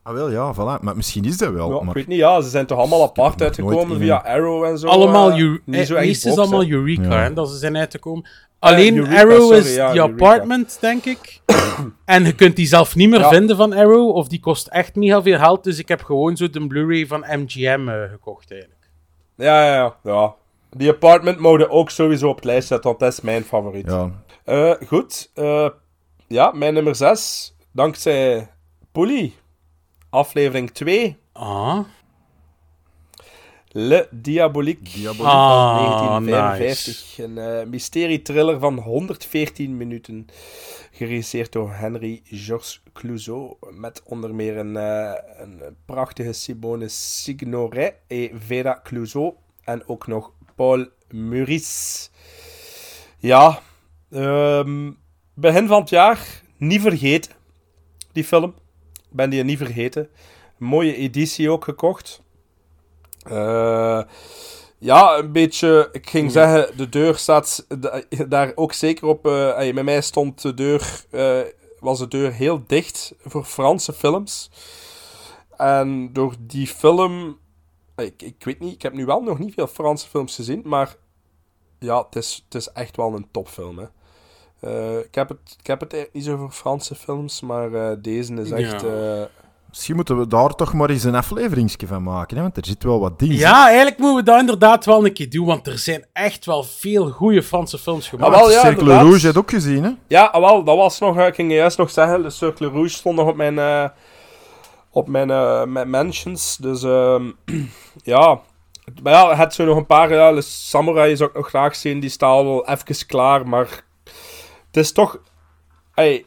G: Ah, wel, ja, voilà. Maar misschien is dat wel.
E: Ja, ik
G: maar...
E: weet niet, ja, ze zijn toch allemaal apart uitgekomen via Arrow en zo.
F: allemaal,
E: eh,
F: Eu-
E: niet
F: eh,
E: zo echt
F: meestal is allemaal. Eureka,
G: Ja.
F: hè, dat ze zijn uitgekomen. Alleen
E: Eureka,
F: Arrow
E: sorry,
F: is
E: ja, Eureka.
F: Apartment, denk ik. en je kunt die zelf niet meer
E: Ja.
F: vinden van Arrow, of die kost echt mega veel geld, dus ik heb gewoon zo de Blu-ray van MGM eh, gekocht, eigenlijk.
E: Ja, ja, ja. ja. Die apartment mode ook sowieso op het lijst zetten, want dat is mijn favoriet.
G: Ja,
E: Eh, goed. eh, ja, mijn nummer 6. Dankzij Polly. Aflevering 2.
F: Ah,
E: Le Diabolique.
G: Diabolique.
F: Ah,
E: van 1955. Een eh, mysterie-thriller van 114 minuten. Geregisseerd door Henry Georges Clouseau. Met onder meer een, eh, een prachtige Simone Signoret en Vera Clouseau. En ook nog Paul Meurice. Ja, ehm, begin van het jaar. Niet vergeten. Die film. Ik ben die niet vergeten. mooie editie ook gekocht. Eh, ja, een beetje. Ik ging zeggen, de deur staat da- daar ook zeker op. eh, ey, bij mij stond de deur. eh, was de deur heel dicht voor Franse films. En door die film Ik, ik weet niet, ik heb nu wel nog niet veel Franse films gezien, maar ja, het is, het is echt wel een topfilm. Hè. Eh, ik, heb het, ik heb het niet zo over Franse films, maar eh, deze is echt.
F: Ja.
G: Misschien moeten we daar toch maar eens een afleveringsje van maken, hè? want er zit wel wat dingen.
F: Ja, eigenlijk moeten we dat inderdaad wel een keer doen, want er zijn echt wel veel goede Franse films gemaakt.
E: Ah, wel, ja,
G: Cercle
E: inderdaad.
G: Rouge heb je ook gezien, hè?
E: Ja, ah, wel, dat was nog, eh, ik ging juist nog zeggen, de Circle Rouge stond nog op mijn, eh, op mijn, eh, mijn mentions. Dus ehm, ja, maar ja, het zo nog een paar, ja, de Samurai zou ik nog graag zien, die staan al even klaar, maar het is toch, hey,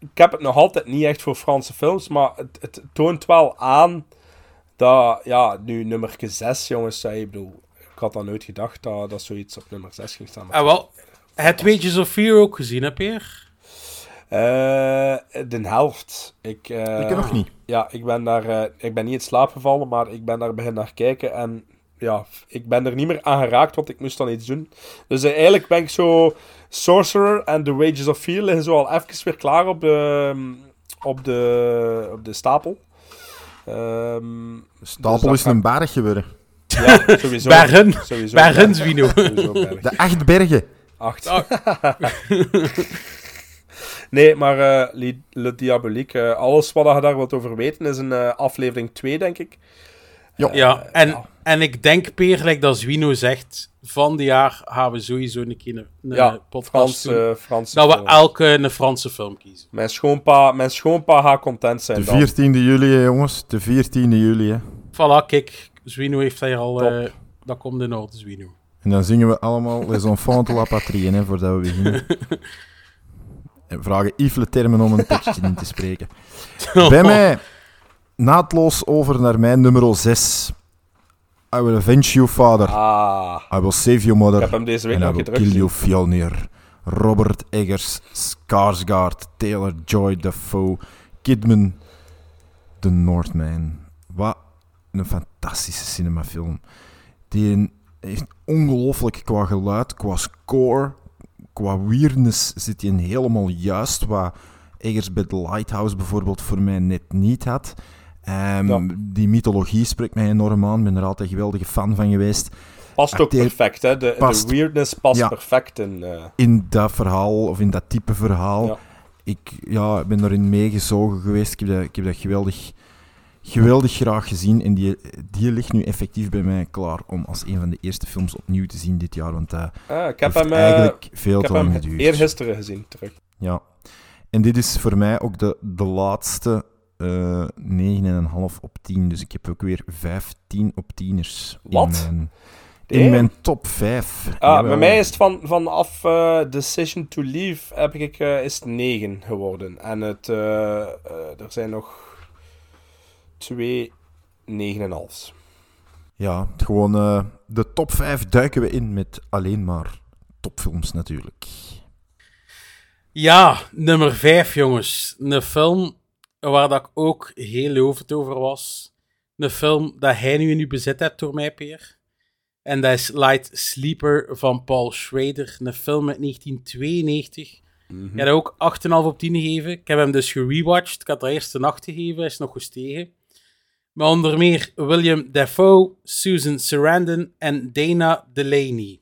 E: ik heb het nog altijd niet echt voor Franse films, maar het, het toont wel aan dat, ja, nu nummer 6, jongens, ik bedoel, ik had dan nooit gedacht dat, dat zoiets op nummer 6 ging staan.
F: Ah, wel, het Wages of Fear ook gezien, heb je?
E: Eh, de helft. Ik, eh,
G: Ik nog niet.
E: Ja, ik ben daar... eh, ik ben niet in slaap gevallen, maar ik ben daar begin naar kijken. En ja, ik ben er niet meer aan geraakt, want ik moest dan iets doen. Dus eigenlijk ben ik zo... Sorcerer en The Wages of Fear liggen zo al even weer klaar op de, op de, op de stapel. Ehm,
G: Stapel is een berg geworden.
E: ja, sowieso.
F: Bergen.
E: Sowieso
F: Bergen, Zwino.
G: De acht bergen.
E: Acht. nee, maar eh Le, Le Diabolique, eh, alles wat je daar wilt over weten, is een eh, aflevering 2, denk ik.
F: Ja, en,
E: ja.
F: en ik denk, Peer, like dat Zwino zegt, van die jaar gaan we sowieso een keer een, een
E: Ja,
F: podcast
E: Frans,
F: doen.
E: eh Frans
F: dat we elke een Franse film kiezen.
E: Mijn schoonpa, mijn schoonpa gaat content zijn
G: De
E: dan.
G: 14e juli, hè, jongens. De 14e juli, hè.
F: Voilà, kijk, Zwino heeft hier al... Eh, dat komt in orde, Zwino.
G: En dan zingen we allemaal Les Enfants de la Patrie, hè, voordat we beginnen. En vragen Yves Le Termen om een tekstje in te spreken. Bij mij, naadloos over naar mijn nummer 6. I will avenge you, father.
E: Ah,
G: I will save you, mother.
E: ik heb hem deze week nog gedrukt.
G: kill you, Fjolnir. Robert Eggers, Skarsgård, Taylor Joy Dafoe, Kidman, The Northman. Wat een fantastische cinemafilm. Die echt ongelooflijk qua geluid, qua score, qua weirdness zit hij helemaal juist. Wat Eggers bij The Lighthouse bijvoorbeeld voor mij net niet had. Ehm,
E: Ja.
G: Die mythologie spreekt mij enorm aan. Ik ben er altijd een geweldige fan van geweest.
E: Past ook
G: acteer-
E: perfect, hè. De,
G: Past.
E: de weirdness past
G: Ja.
E: perfect in... eh,
G: in dat verhaal, of in dat type verhaal.
E: Ja.
G: Ik ja, ben erin meegezogen geweest. Ik heb dat, ik heb dat geweldig, geweldig graag gezien. En die, die ligt nu effectief bij mij klaar om als een van de eerste films opnieuw te zien dit jaar. Want dat
E: ah, ik heb
G: heeft
E: hem, eh,
G: eigenlijk veel
E: ik
G: te
E: heb
G: lang
E: hem
G: geduurd.
E: eergisteren gezien, terug.
G: Ja. En dit is voor mij ook de, de laatste eh 9,5 op 10. Dus ik heb ook weer 15 op 10ers in
E: Wat?
G: mijn,
E: Damn.
G: in mijn top 5.
E: Ah, bij mij is het van, vanaf eh, Decision to Leave heb ik, eh, is het 9 geworden. En het, er zijn nog twee 9,5's.
G: Ja, het gewoon eh, de top 5 duiken we in met alleen maar topfilms natuurlijk.
F: Ja, nummer 5, jongens. Een film waar dat ik ook heel lovend over was. Een film dat hij nu in uw bezit hebt door mij, Peer. En dat is Light Sleeper van Paul Schrader. Een film uit 1992. Ik heb ook 8,5 op 10 gegeven. Ik heb hem dus gerewatcht. Ik had er eerst een 8 gegeven, hij is nog gestegen. Maar onder meer William Dafoe, Susan Sarandon en Dana Delaney.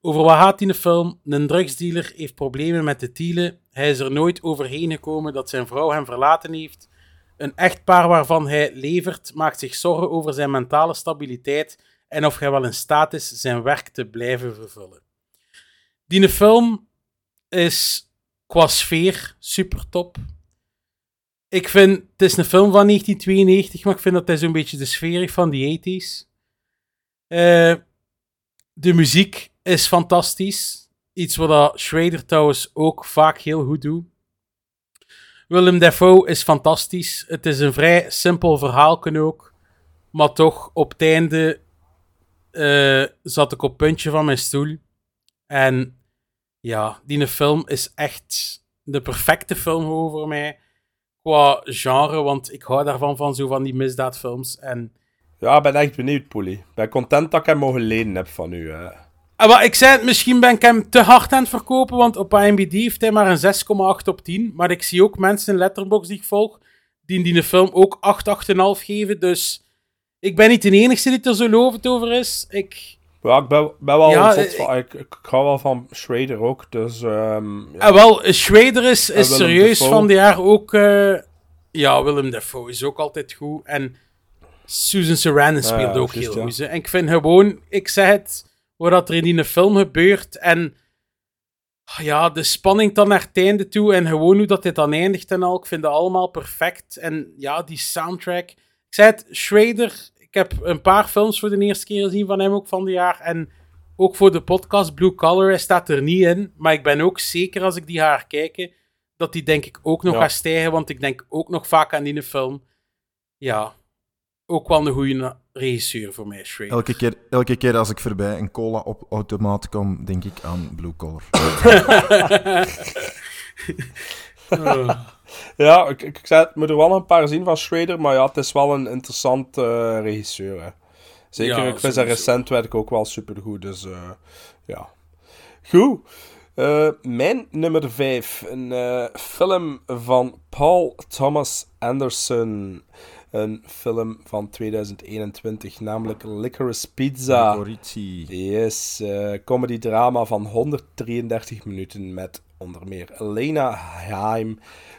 F: Over wat gaat die film? Een drugsdealer heeft problemen met de tielen. Hij is er nooit overheen gekomen dat zijn vrouw hem verlaten heeft. Een echtpaar waarvan hij levert maakt zich zorgen over zijn mentale stabiliteit en of hij wel in staat is zijn werk te blijven vervullen. Die film is qua sfeer super top. Ik vind, het is een film van 1992, maar ik vind dat hij zo'n beetje de sfeer van die 80s. Eh, de muziek is fantastisch. Iets wat Schrader trouwens ook vaak heel goed doet. Willem Dafoe is fantastisch. Het is een vrij simpel verhaal ook. Maar toch, op het einde eh, zat ik op het puntje van mijn stoel. En ja, die film is echt de perfecte film voor mij. Qua genre, want ik hou daarvan van zo van die misdaadfilms. En
E: Ja, ik ben echt benieuwd, Poelie. Ik ben content dat ik hem mogen lenen heb van u. hè.
F: Ah, maar ik zei het, misschien ben ik hem te hard aan het verkopen, want op IMDb heeft hij maar een 6,8 op 10. Maar ik zie ook mensen in Letterboxd die ik volg, die die de film ook 8, 8,5 geven. Dus Ik ben niet de enige die er zo lovend over is. Ik...
E: Ja, ik ben, ben wel
F: Ja, eh,
E: van... Ik, ik hou wel van Schrader ook, dus... ehm, ja.
F: Ah, wel, Schrader is, is serieus van de jaar ook... eh, ja, Willem Dafoe is ook altijd goed. En Susan Sarandon speelt
E: ja,
F: ook heel goed. En ik vind gewoon... Ik zeg het, wat er in die film gebeurt en... Ja, de spanning dan naar het einde toe en gewoon hoe dat dit dan eindigt en al. Ik vind dat allemaal perfect. En ja, die soundtrack. Ik zei het, Schrader... Ik heb een paar films voor de eerste keer gezien van hem ook van dit jaar. En ook voor de podcast Blue Collar hij staat er niet in. Maar ik ben ook zeker als ik die ga herkijken, dat die denk ik ook nog
E: Ja.
F: gaat stijgen. Want ik denk ook nog vaak aan die film. Ja, ook wel een goede regisseur voor mij, Schrader.
G: Elke keer, elke keer als ik voorbij een cola op automaat kom, denk ik aan Blue Collar.
E: Ja, ik, ik, ik zei het, moet er wel een paar zien van Schrader, maar ja, het is wel een interessant eh, regisseur. Hè. Zeker,
F: Ja,
E: ik vind zijn recent werk ook wel supergoed, dus eh, ja. Goed. Eh, mijn nummer 5, een eh, film van Paul Thomas Anderson. Een film van 2021, namelijk Licorice Pizza.
G: Licorici.
E: Yes, eh comedy-drama van 133 minuten met onder meer Elena Haim,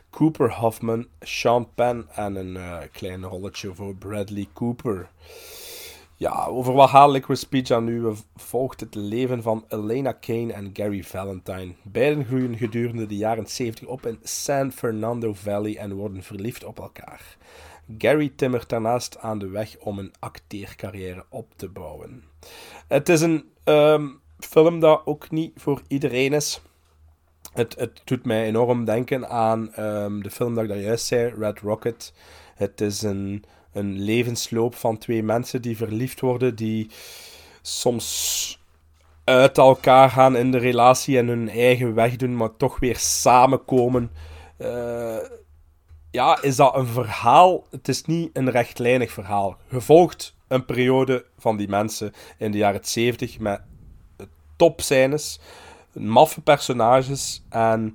E: Cooper Hoffman, Sean Penn en een eh, klein rolletje voor Bradley Cooper. Ja, over wat gaat Licorice Pizza nu? We volgt het leven van Elena Kane en Gary Valentine. Beiden groeien gedurende de jaren 70 op in San Fernando Valley en worden verliefd op elkaar. Gary timmert daarnaast aan de weg om een acteercarrière op te bouwen. Het is een ehm, film dat ook niet voor iedereen is. Het, het doet mij enorm denken aan ehm, de film dat ik daar juist zei, Red Rocket. Het is een, een levensloop van twee mensen die verliefd worden, die soms uit elkaar gaan in de relatie en hun eigen weg doen, maar toch weer samenkomen. Eh, ja, is dat een verhaal? Het is niet een rechtlijnig verhaal. Gevolgd een periode van die mensen in de jaren 70 met topscènes, maffe personages en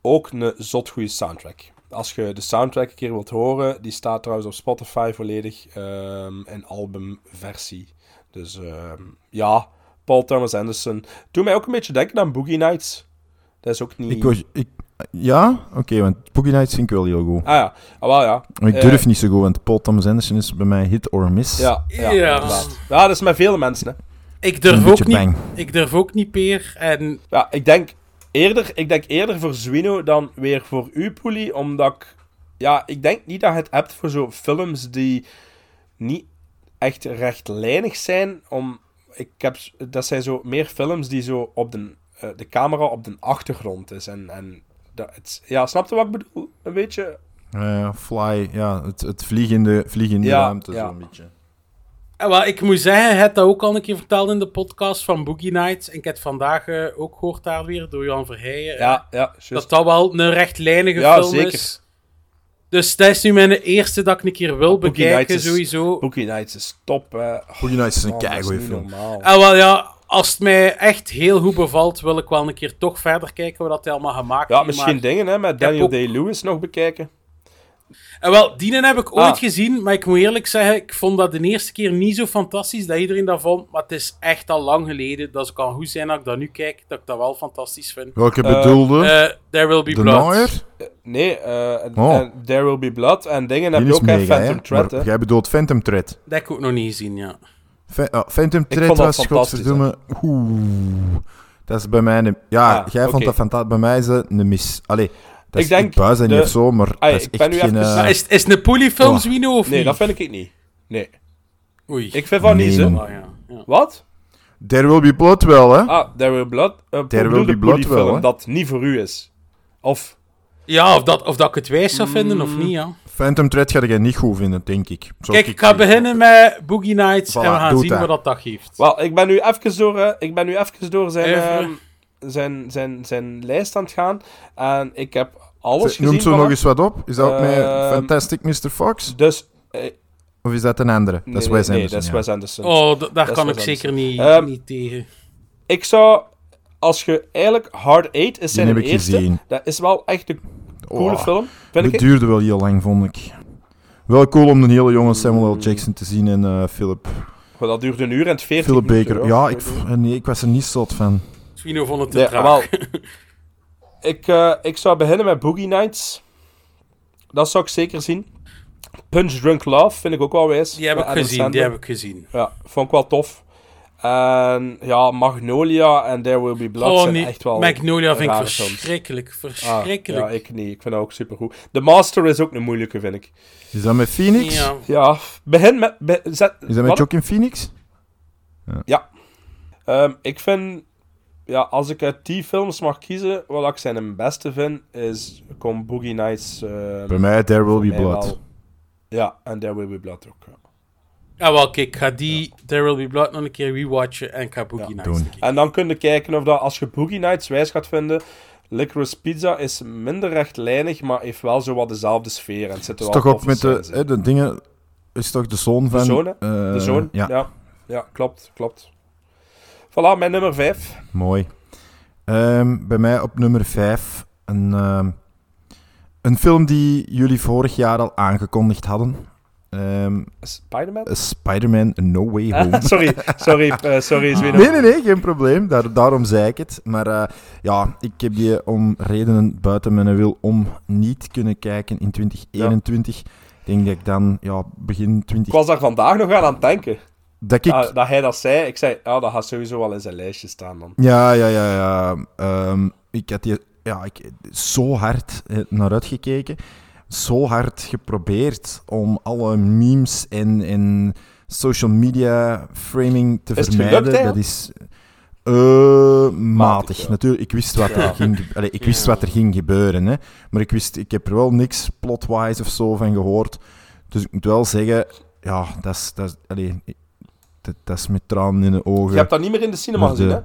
E: ook een zot goede soundtrack. Als je de soundtrack een keer wilt horen, die staat trouwens op Spotify volledig ehm, in albumversie. Dus ehm, ja, Paul Thomas Anderson. Doe mij ook een beetje denken aan Boogie Nights. Dat is ook niet...
G: ja, oké, want Boogie Nights vind ik wel heel goed.
E: Ah ja, ah, wel ja.
G: Maar ik
E: Eh,
G: durf niet zo goed, want Paul Thomas Anderson is bij mij hit or miss.
E: Ja, ja,
F: Ja.
E: dat is met vele mensen, hè.
F: Ik durf, ook niet, ik durf ook niet, Peer. En
E: Ja, ik denk eerder, ik denk eerder voor Zwino dan weer voor u, Poelie, omdat ik... Ja, ik denk niet dat je het hebt voor zo films die niet echt rechtlijnig zijn. Om, ik heb, dat zijn zo meer films die zo op de, eh, de camera op de achtergrond is. En, en dat, het, ja, snap je wat ik bedoel? Een beetje...
G: Eh, fly, ja, het, het vliegende, vliegende
E: Ja,
G: ruimte,
E: ja.
G: zo'n beetje.
F: Eh, wel, ik moet zeggen, je hebt dat ook al een keer verteld in de podcast van Boogie Nights. En ik heb het vandaag eh, ook gehoord daar weer door Jan Verheijen.
E: Ja, ja, juist.
F: dat dat wel een rechtlijnige
E: Ja,
F: film
E: zeker.
F: is. Dus dat is nu mijn eerste dat ik een keer wil
E: Boogie
F: bekijken,
E: Nights is-
F: sowieso.
E: Boogie Nights is top, hè.
G: Boogie Nights is een
E: dat
G: keigoeie film.
E: normaal.
F: En wel ja, als het mij echt heel goed bevalt, wil ik wel een keer toch verder kijken wat hij allemaal gemaakt
E: Ja,
F: heeft.
E: misschien
F: maar-
E: dingen, hè, met Daniel
F: ook-
E: Day-Lewis nog bekijken.
F: En wel, die heb ik ooit
E: Ah.
F: gezien, maar ik moet eerlijk zeggen, ik vond dat de eerste keer niet zo fantastisch dat iedereen dat vond. Maar het is echt al lang geleden, dus het kan goed zijn dat ik dat nu kijk, dat ik dat wel fantastisch vind.
G: Welke
E: Eh,
G: bedoelde?
F: Eh, There Will Be
G: de
F: Blood.
G: Naaier?
E: Nee, eh,
G: Oh.
E: en There Will Be Blood en dingen heb je ook,
G: mega, hè?
E: Phantom Thread,
G: Maar jij bedoelt Phantom Thread.
F: Dat heb ik ook nog niet gezien, ja.
G: Ah, Phantom Thread
E: vond
G: was, godverdomme... Oeh, dat is bij mij een... Ja,
E: Ah,
G: jij vond
E: oké.
G: dat fantastisch. Bij mij is het een mis. Allee, dat
E: Ik
G: is
E: denk
G: buis niet
E: de-
G: zo, maar dat is
E: ik ben
G: echt
E: nu
G: geen...
E: even-
G: eh,
F: Maar is, is het een polyfilm,
G: Oh.
F: Zwino, of
E: Nee,
F: niet?
E: dat vind ik niet. Nee.
F: Oei.
E: Ik vind van niet,
G: Nee, man.
F: Ah, ja. ja.
E: Wat?
G: There Will Be Blood wel, hè?
E: Ah, There Will Be Blood. Uh,
G: There Will Be Blood wel, hè.
E: dat niet voor u is. Of...
F: Ja, of dat, of dat ik het wijs zou vinden of niet, ja.
G: Phantom Thread ga jij niet goed vinden, denk ik.
F: Kijk, ik ga beginnen met Boogie Nights en we gaan zien
G: dat.
F: wat dat dag geeft.
E: Wel, ik ben nu even door, eh, ik ben nu even door zijn,
F: Even.
E: ehm, zijn, zijn, zijn lijst aan het gaan. En ik heb alles
G: Noem
E: gezien
G: zo nog eens wat op. Is dat met
E: Ehm,
G: Fantastic Mr. Fox?
E: Dus... eh,
G: Of is dat een andere?
E: nee,
G: dat is Wes
E: nee,
G: Anderson,
E: dat is
G: ja.
E: Wes Anderson.
F: Oh, daar
E: is
F: kan ik zeker niet,
E: Ehm,
F: niet tegen.
E: Ik zou... Als je eigenlijk Hard Eight is zijn
G: heb ik
E: eerste...
G: gezien.
E: Dat is wel echt een coole
G: Oh,
E: film, vind
G: Het
E: ik.
G: duurde wel heel lang, vond ik. Wel cool om een hele jonge Samuel L. Jackson te zien en eh, Philip,
E: Maar dat duurde een uur en 40
G: Philip
E: minuten.
G: Baker.
E: hoor.
G: Ja, ik, v- nee, ik was er niet zot van.
F: Swino vond het te
E: Nee,
F: traag.
E: wel. Ik, eh, ik zou beginnen met Boogie Nights. Dat zou ik zeker zien. Punch Drunk Love vind ik ook wel wijs.
F: Die heb ik gezien, die heb ik gezien.
E: Ja, vond ik wel tof. En ja, Magnolia en There Will Be Blood
F: Oh
E: zijn
F: nee,
E: echt wel
F: Magnolia vind ik verschrikkelijk.
E: Ah,
F: Verschrikkelijk.
E: ja, ik niet. Ik vind dat ook supergoed. The Master is ook een moeilijke, vind ik.
G: Is dat met Phoenix?
F: Ja.
E: Ja, begin met... be- zet,
G: Is dat met? Joaquin Phoenix?
E: Ehm, ik vind... Ja, als ik uit die films mag kiezen, wat ik zijn beste vind, is... Komt Boogie Nights... ehm,
G: Bij mij There Will Be Blood.
E: wel. Ja, en There Will Be Blood ook. ja.
F: Ja, wel, kijk, ik ga die There Will Be Blood nog een keer rewatchen en ik ga Boogie
E: Ja,
F: Nights
G: doen.
E: En dan kun je kijken of dat, als je Boogie Nights wijs gaat vinden... Licorice Pizza is minder rechtlijnig, maar heeft wel zo wat dezelfde sfeer. En het zit er
G: Is toch ook
E: toffe
G: met de, hè, de dingen... Is toch de zoon van...
E: De zoon,
G: eh,
E: De zoon,
G: Ja,
E: ja. ja. klopt, klopt. Voilà, mijn nummer 5.
G: mooi. Ehm, bij mij op nummer 5 een, ehm, een film die jullie vorig jaar al aangekondigd hadden. Ehm,
E: Spider-Man?
G: Spider-Man No Way Home.
E: sorry, sorry, eh, sorry.
G: Nee, nee, nee, geen probleem. Daar, daarom zei ik het. Maar eh, ja, ik heb die om redenen buiten mijn wil om niet kunnen kijken in 2021. Ik denk dat ik dan ja, begin 20...
E: Ik was daar vandaag nog aan aan het denken.
G: Dat ik...
E: Ah, dat hij dat zei. Ik zei, dat gaat sowieso wel in zijn lijstje staan dan.
G: Ja, ja, ja, ja. Ehm, ik had die ja, ik, zo hard eh, naar uitgekeken. Zo hard geprobeerd om alle memes en, en social media framing te vermijden.
E: gelukt,
G: dat is eh, matig.
E: ja.
G: Natuurlijk, ik wist wat er ging, allee, ik wist wat er ging gebeuren. Hè. Maar ik, wist, ik heb er wel niks plotwise of zo van gehoord. Dus ik moet wel zeggen, ja, dat is, dat dat, dat is met tranen in de ogen.
E: Je hebt dat niet meer in de cinema gezien, hè?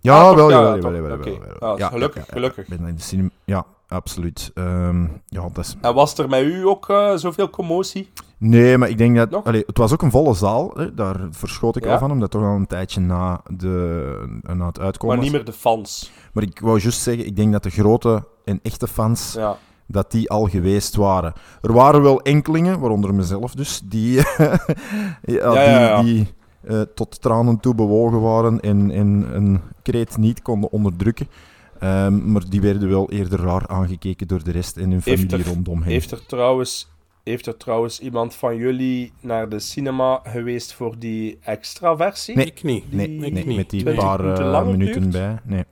G: Ja,
E: Ah,
G: wel,
E: Ja,
G: ja,
E: ja,
G: wel, wel, wel,
E: Oké.
G: wel, wel.
E: Ja, gelukkig, gelukkig.
G: Ben in de cinema. Ja, absoluut. Ehm, ja, dat is...
E: En was er met u ook eh, zoveel commotie?
G: Nee, maar ik denk dat... Allee, het was ook een volle zaal. Hè, daar verschoot ik
E: Ja.
G: al van, omdat toch al een tijdje na, de, na het uitkomen
E: Maar niet meer de fans.
G: Maar ik wou juist zeggen, ik denk dat de grote en echte fans,
E: Ja.
G: dat die al geweest waren. Er waren wel enkelingen, waaronder mezelf dus, die, ja,
E: Ja, ja, ja.
G: die, die eh, tot tranen toe bewogen waren en, en een kreet niet konden onderdrukken. Ehm, maar die werden wel eerder raar aangekeken door de rest en hun
E: Heeft
G: familie
E: er-
G: rondom hen.
E: Heeft er, trouwens, heeft er trouwens iemand van jullie naar de cinema geweest voor die extra versie?
G: Nee.
F: Ik niet.
G: Nee,
E: die-
G: nee,
F: ik niet.
G: met die
E: 20
G: paar
E: minuten
G: eh,
E: langer
G: minuten
E: duurt?
G: bij. Nee.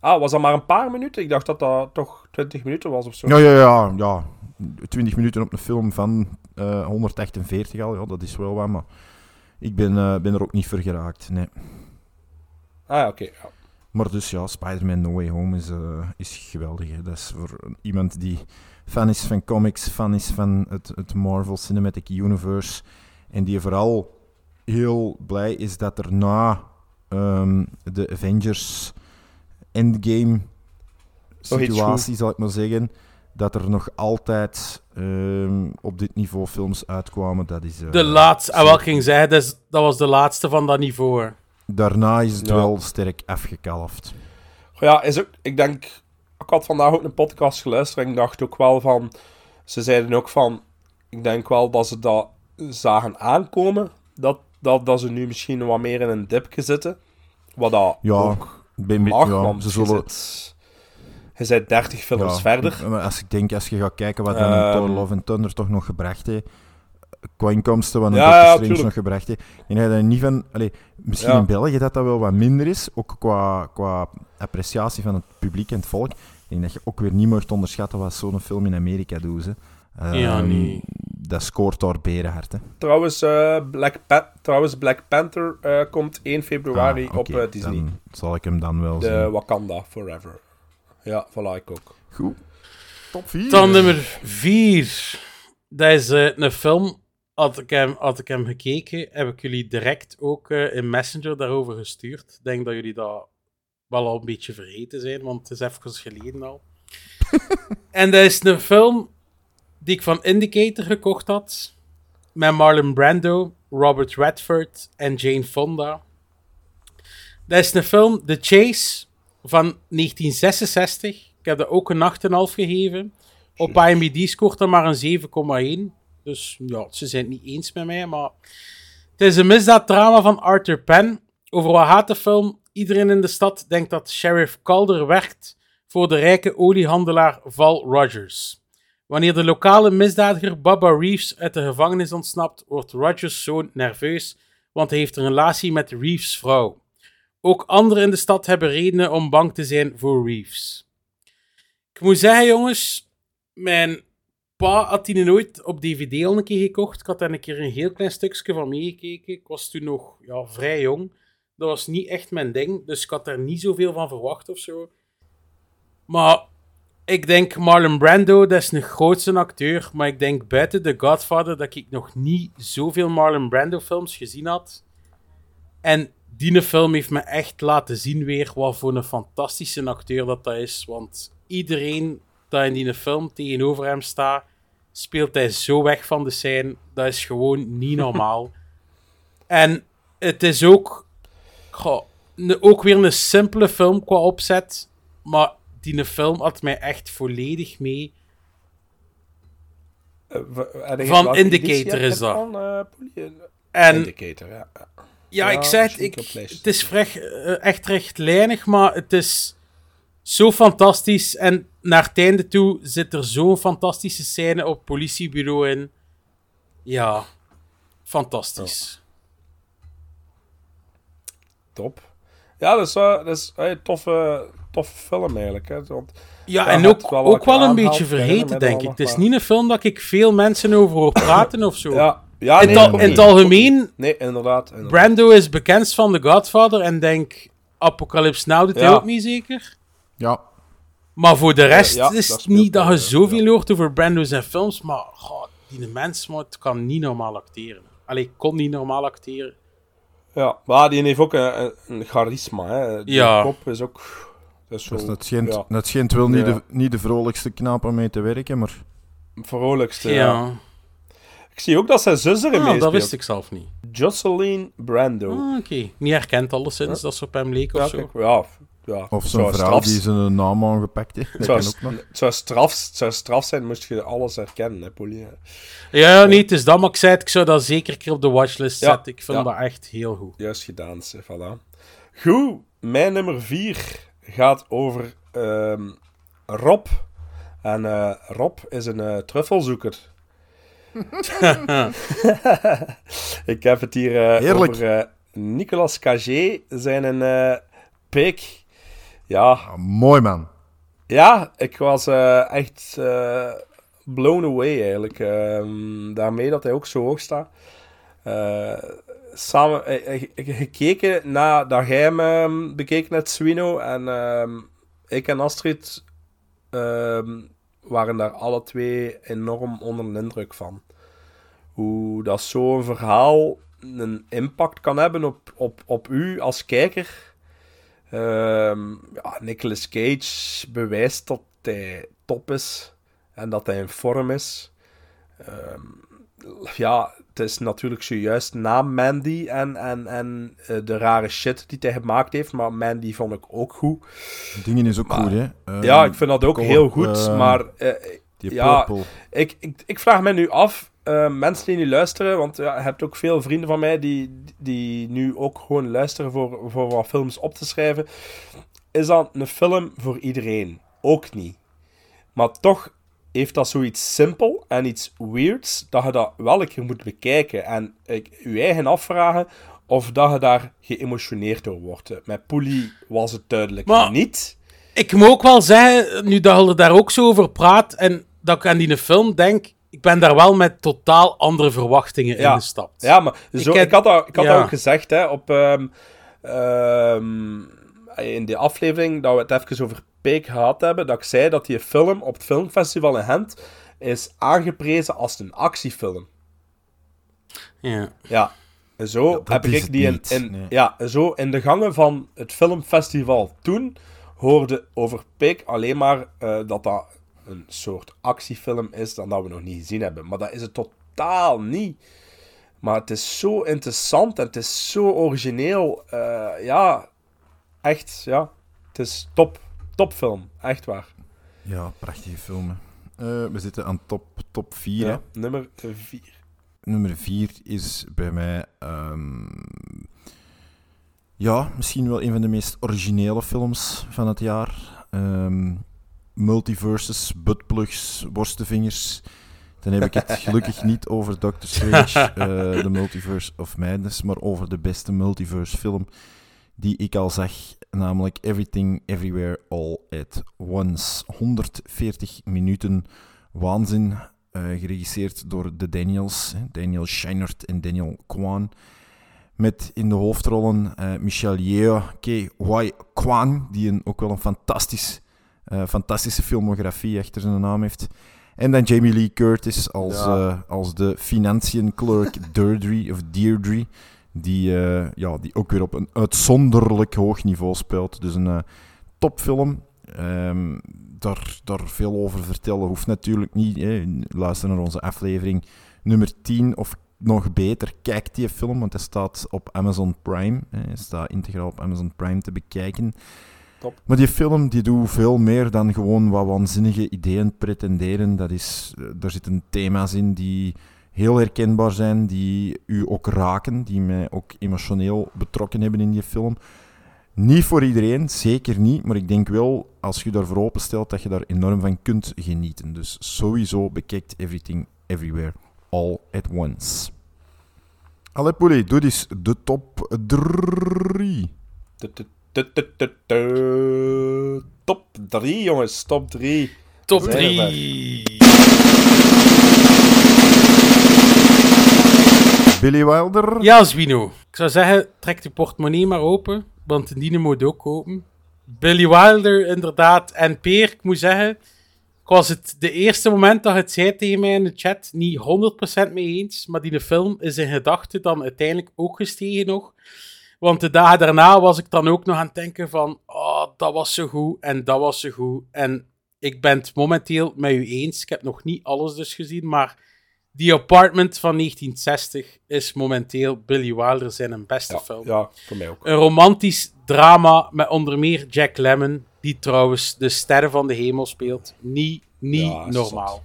E: Ah, was dat maar een paar minuten? Ik dacht dat dat toch 20 minuten was of zo.
G: Ja, ja, ja, ja. 20 minuten op een film van eh 148 al, ja, dat is wel wat, maar ik ben, eh, ben er ook niet voor geraakt. Nee.
E: Ah, oké. ja.
G: Maar dus ja, Spider-Man No Way Home is, eh, is geweldig. Hè. Dat is voor iemand die fan is van comics, fan is van het, het Marvel Cinematic Universe. En die vooral heel blij is dat er na ehm, de Avengers Endgame
E: iets
G: situatie, zal ik maar zeggen, dat er nog altijd ehm, op dit niveau films uitkwamen. Dat is, eh,
F: De laatste, ah, wel, ik ging zeggen, dat, is- dat was de laatste van dat niveau.
G: Daarna is het
E: Ja.
G: wel sterk afgekalfd.
E: Ja, is ook, ik denk... Ik had vandaag ook een podcast geluisterd en ik dacht ook wel van... Ze zeiden ook van... Ik denk wel dat ze dat zagen aankomen. Dat, dat, dat ze nu misschien wat meer in een dipje zitten. Wat dat
G: Ja,
E: ook
G: ben
E: mag,
G: ja,
E: want
G: ze
E: je
G: zullen...
E: Je bent 30 films
G: Ja,
E: verder.
G: Als ik denk, als je gaat kijken wat
E: Ehm.
G: Thor Love and Thunder toch nog gebracht heeft, qua inkomsten, wat een
E: Ja,
G: Doctor
E: ja,
G: Strange nog gebracht heeft, en hij er niet van... Allee, misschien
E: Ja.
G: in België dat dat wel wat minder is, ook qua, qua appreciatie van het publiek en het volk. Ik denk dat je ook weer niet mocht onderschatten wat zo'n film in Amerika doet. Hè.
F: Ja,
G: Ehm,
F: nee.
G: Dat scoort daar berenhard, hè.
E: Trouwens, eh, Black, Pa- trouwens, Black Panther eh, komt 1 februari
G: Ah,
E: op eh, Disney.
G: Dan zal ik hem dan wel
E: De
G: zien.
E: Wakanda Forever. Ja, voilà, ik ook.
G: Goed. Top 4.
F: Dan nummer 4. Dat is een film. Had ik, hem, had ik hem gekeken, heb ik jullie direct ook eh, in Messenger daarover gestuurd. Ik denk dat jullie dat wel al een beetje vergeten zijn, want het is even geleden al. en dat is een film die ik van Indicator gekocht had. Met Marlon Brando, Robert Redford en Jane Fonda. Dat is een film, The Chase, van 1966. Ik heb dat ook een 8,5 gegeven. Op IMDb scoort dat maar een 7,1. Dus ja, ze zijn het niet eens met mij, maar... Het is een misdaaddrama van Arthur Penn. Over wat gaat de film? Iedereen in de stad denkt dat Sheriff Calder werkt voor de rijke oliehandelaar Val Rogers. Wanneer de lokale misdadiger Bubba Reeves uit de gevangenis ontsnapt, wordt Rogers' zoon nerveus, want hij heeft een relatie met Reeves' vrouw. Ook anderen in de stad hebben redenen om bang te zijn voor Reeves. Ik moet zeggen, jongens, mijn pa had die nooit op DVD al een keer gekocht. Ik had daar een keer een heel klein stukje van meegekeken. Ik was toen nog ja, vrij jong. Dat was niet echt mijn ding, dus ik had daar niet zoveel van verwacht of zo. Maar ik denk Marlon Brando, dat is een grootste acteur. Maar ik denk buiten The Godfather dat ik nog niet zoveel Marlon Brando films gezien had. En die film heeft me echt laten zien weer wat voor een fantastische acteur dat dat is. Want iedereen dat in die film tegenover hem staat, speelt hij zo weg van de scène. Dat is gewoon niet normaal. en het is ook, goh, ook weer een simpele film qua opzet. Maar die film had mij echt volledig mee.
E: Eh,
F: Van
E: welke
F: Indicator is dat.
E: van, eh?
F: En
E: Indicator, ja. ja.
F: Ja,
E: Ja,
F: ik zei het, ik, het is vrij, eh, echt rechtlijnig, maar het is zo fantastisch. En naar het einde toe zit er zo'n fantastische scène op het politiebureau in. Ja, fantastisch.
E: Top. Ja, dat is, dat is een toffe, toffe film eigenlijk. Hè. Want,
F: Ja, en ook
E: wel
F: ook wel een beetje vergeten, denk ik. Het is niet een film dat ik veel mensen over hoor praten of zo.
E: ja, ja,
F: in,
E: nee,
F: al- in het algemeen,
E: Nee, inderdaad. inderdaad.
F: Brando is bekend van The Godfather en denk Apocalypse Now doet hij
E: Ja.
F: ook niet zeker.
G: Ja,
F: Maar voor de rest
E: ja,
F: is het niet dat je
E: ja.
F: zoveel hoort over Brando zijn films, maar goh, die mens man, het kan niet normaal acteren. Allee, kon niet normaal acteren.
E: Ja, maar die heeft ook een, een- een charisma. Hè. Die
F: Ja.
E: kop is ook... Dat is zo,
G: dus dat schijnt,
E: ja,
G: dat schijnt wel niet,
E: Ja.
G: de, niet de vrolijkste knaap om mee te werken, maar
E: vrolijkste.
F: Ja,
E: Ja. Ik zie ook dat zijn zus erin
F: Ah, dat wist ik zelf niet.
E: Jocelyn Brando.
F: Ah, Oké, niet herkend alleszins, dat ze op hem leek of
E: ja,
F: zo.
E: kijk, ja, ja.
G: of
E: Zou
G: zo'n vrouw
E: straf-
G: die zijn naam aangepakt heeft. Dat
E: zou,
G: kan ook nog.
E: het zou straf, het zou straf zijn, moest je alles herkennen, hè.
F: Ja, niet, het is dat, maar ik zei het, ik zou dat zeker een keer op de watchlist
E: Ja,
F: zetten. Ik vind
E: ja.
F: dat echt heel goed.
E: Juist gedaan, zeg, voilà. Goed, mijn nummer 4 gaat over ehm, Rob. En eh, Rob is een eh, truffelzoeker. Ik heb het hier
G: Heerlijk.
E: over eh, Nicolas Cagé, zijn een eh pik. Ja,
G: Ah, mooi man.
E: ja, ik was eh, echt eh, blown away eigenlijk. Ehm, daarmee dat hij ook zo hoog staat. Eh, samen gekeken naar dat jij hem ehm, bekeek net Swino en ehm, ik en Astrid waren daar alle twee enorm onder de indruk van. Hoe dat zo'n verhaal een impact kan hebben op, op, op u als kijker. Ehm ja, Nicolas Cage bewijst dat hij top is en dat hij in vorm is. Ehm, ja, het is natuurlijk zojuist na Mandy en, en, en eh, de rare shit die hij gemaakt heeft, maar Mandy vond ik ook goed.
G: Dingen is ook
E: Maar-
G: goed, hè. Ehm,
E: ja, ik vind dat ook
G: Color,
E: heel goed, maar eh, ja,
G: purple.
E: ik, ik, ik vraag me nu af, eh, mensen die nu luisteren, want ja, je hebt ook veel vrienden van mij die, die nu ook gewoon luisteren voor, voor wat films op te schrijven. Is dat een film voor iedereen? Ook niet. Maar toch heeft dat zoiets simpel en iets weirds, dat je dat wel een keer moet bekijken. En ik, je eigen afvragen of dat je daar geëmotioneerd door wordt. Met Poelie was het duidelijk
F: Maar-
E: niet.
F: Ik moet ook wel zeggen, nu dat je daar ook zo over praat en dat ik aan die film denk, ik ben daar wel met totaal andere verwachtingen in gestapt.
E: Ja, maar zo, ik,
F: heb-
E: had, dat, ik had
F: ja.
E: dat ook gezegd hè, op, ehm, ehm, in die aflevering dat we het even over Peek gehad hebben, dat ik zei dat die film op het filmfestival in Gent is aangeprezen als een actiefilm.
F: Ja.
E: Ja, en zo
G: dat
E: heb ik die in,
G: niet,
E: in-
G: nee.
E: ja, en zo in de gangen van het filmfestival toen hoorde over Peek alleen maar eh, dat dat een soort actiefilm is dan dat we nog niet gezien hebben. Maar dat is het totaal niet. Maar het is zo interessant en het is zo origineel. eh, ja, echt, ja. Het is top. Topfilm, echt waar.
G: Ja, prachtige filmen. Eh, we zitten aan top, top 4.
E: Ja, nummer 4.
G: Nummer 4 is bij mij. ehm, ja, misschien wel een van de meest originele films van het jaar. Ehm, multiverses, buttplugs, worstenvingers. Dan heb ik het gelukkig niet over Doctor Strange, eh, The Multiverse of Madness, maar over de beste multiverse film die ik al zag, namelijk Everything Everywhere All at Once. 140 minuten waanzin, eh, geregisseerd door de Daniels, Daniel Scheinert en Daniel Kwan. Met in de hoofdrollen eh, Michelle Yeoh, Wai Kwan, die een, ook wel een fantastisch, eh, fantastische filmografie achter zijn naam heeft. En dan Jamie Lee Curtis als,
E: Ja.
G: eh, als de financiënclerk Deirdre, of Deirdre, die, eh, ja, die ook weer op een uitzonderlijk hoog niveau speelt. Dus een topfilm. Ehm, daar, daar veel over vertellen hoeft natuurlijk niet. Hè. Luister naar onze aflevering nummer 10 of nog beter, kijk die film, want hij staat op Amazon Prime. Hij staat integraal op Amazon Prime te bekijken.
E: Top.
G: Maar die film die doet veel meer dan gewoon wat waanzinnige ideeën pretenderen. Dat is, eh, daar zitten thema's in die heel herkenbaar zijn, die u ook raken, die mij ook emotioneel betrokken hebben in die film. Niet voor iedereen, zeker niet, maar ik denk wel, als je daarvoor openstelt, dat je daar enorm van kunt genieten. Dus sowieso bekijkt Everything Everywhere All at Once. Allee, Poelie, doe eens de top 3.
E: Top 3, jongens. Top 3.
F: Top
E: Zijn we
F: 3.
G: Billy Wilder.
F: Ja, Zwino. Ik zou zeggen, trek de portemonnee maar open, want de Dine moet ook open. Billy Wilder, inderdaad. En Peer, ik moet zeggen, ik was het de eerste moment dat het zei tegen mij in de chat niet 100% mee eens, maar die film is in gedachten dan uiteindelijk ook gestegen nog. Want de dagen daarna was ik dan ook nog aan het denken van, oh, dat was zo goed en dat was zo goed. En ik ben het momenteel met u eens. Ik heb nog niet alles dus gezien, maar The Apartment van 1960 is momenteel Billy Wilder zijn beste film.
E: Ja, voor mij ook.
F: Een romantisch drama met onder meer Jack Lemmon, die trouwens de sterren van de hemel speelt. Niet, niet
E: Ja,
F: normaal.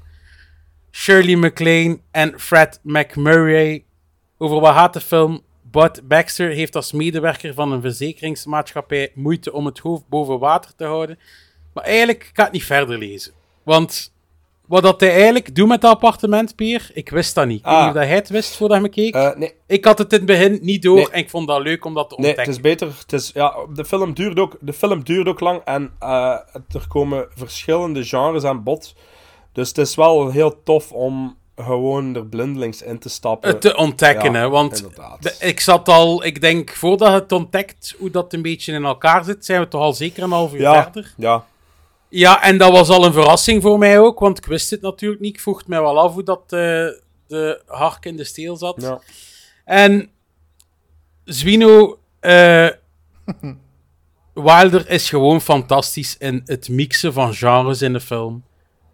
F: Shirley MacLaine en Fred McMurray. Over wat gaat de film? Bud Baxter heeft als medewerker van een verzekeringsmaatschappij moeite om het hoofd boven water te houden. Maar eigenlijk ik ga het niet verder lezen. Want wat dat hij eigenlijk doet met dat appartement, Peer, ik wist dat niet. Ik weet
E: Ah.
F: niet of dat hij het wist voordat hij me keek.
E: Eh, nee,
F: ik had het in het begin niet door
E: Nee.
F: en ik vond dat leuk om dat te
E: nee,
F: ontdekken.
E: het is beter. Het is, ja, de, film duurt ook, de film duurt ook lang en eh, er komen verschillende genres aan bod. Dus het is wel heel tof om gewoon er blindelings in te stappen.
F: het te ontdekken,
E: Ja,
F: hè. Want de- ik zat al, ik denk, voordat het ontdekt hoe dat een beetje in elkaar zit, zijn we toch al zeker een half uur
E: ja,
F: verder.
E: ja,
F: Ja, en dat was al een verrassing voor mij ook, want ik wist het natuurlijk niet. Ik vroeg mij wel af hoe dat eh, de hark in de steel zat.
E: ja.
F: En Zwino, eh, Wilder is gewoon fantastisch in het mixen van genres in de film.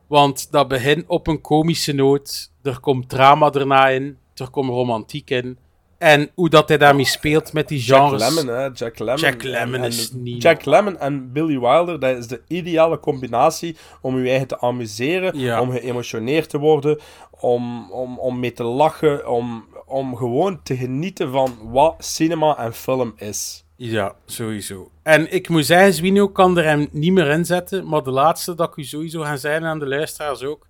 F: Want dat begint op een komische noot, er komt drama erna in, er komt romantiek in. En hoe dat hij daarmee speelt met die
E: Jack
F: genres.
E: Lemmon, hè. Jack Lemmon.
F: Jack is niet
E: Jack Lemmon en Billy Wilder, dat is de ideale combinatie om je eigen te amuseren,
F: Ja.
E: om geëmotioneerd te worden, om, om, om mee te lachen, om, om gewoon te genieten van wat cinema en film is.
F: Ja, sowieso. En ik moet zeggen, Zwino kan er hem niet meer in zetten. Maar de laatste dat ik u sowieso ga zijn aan de luisteraars ook.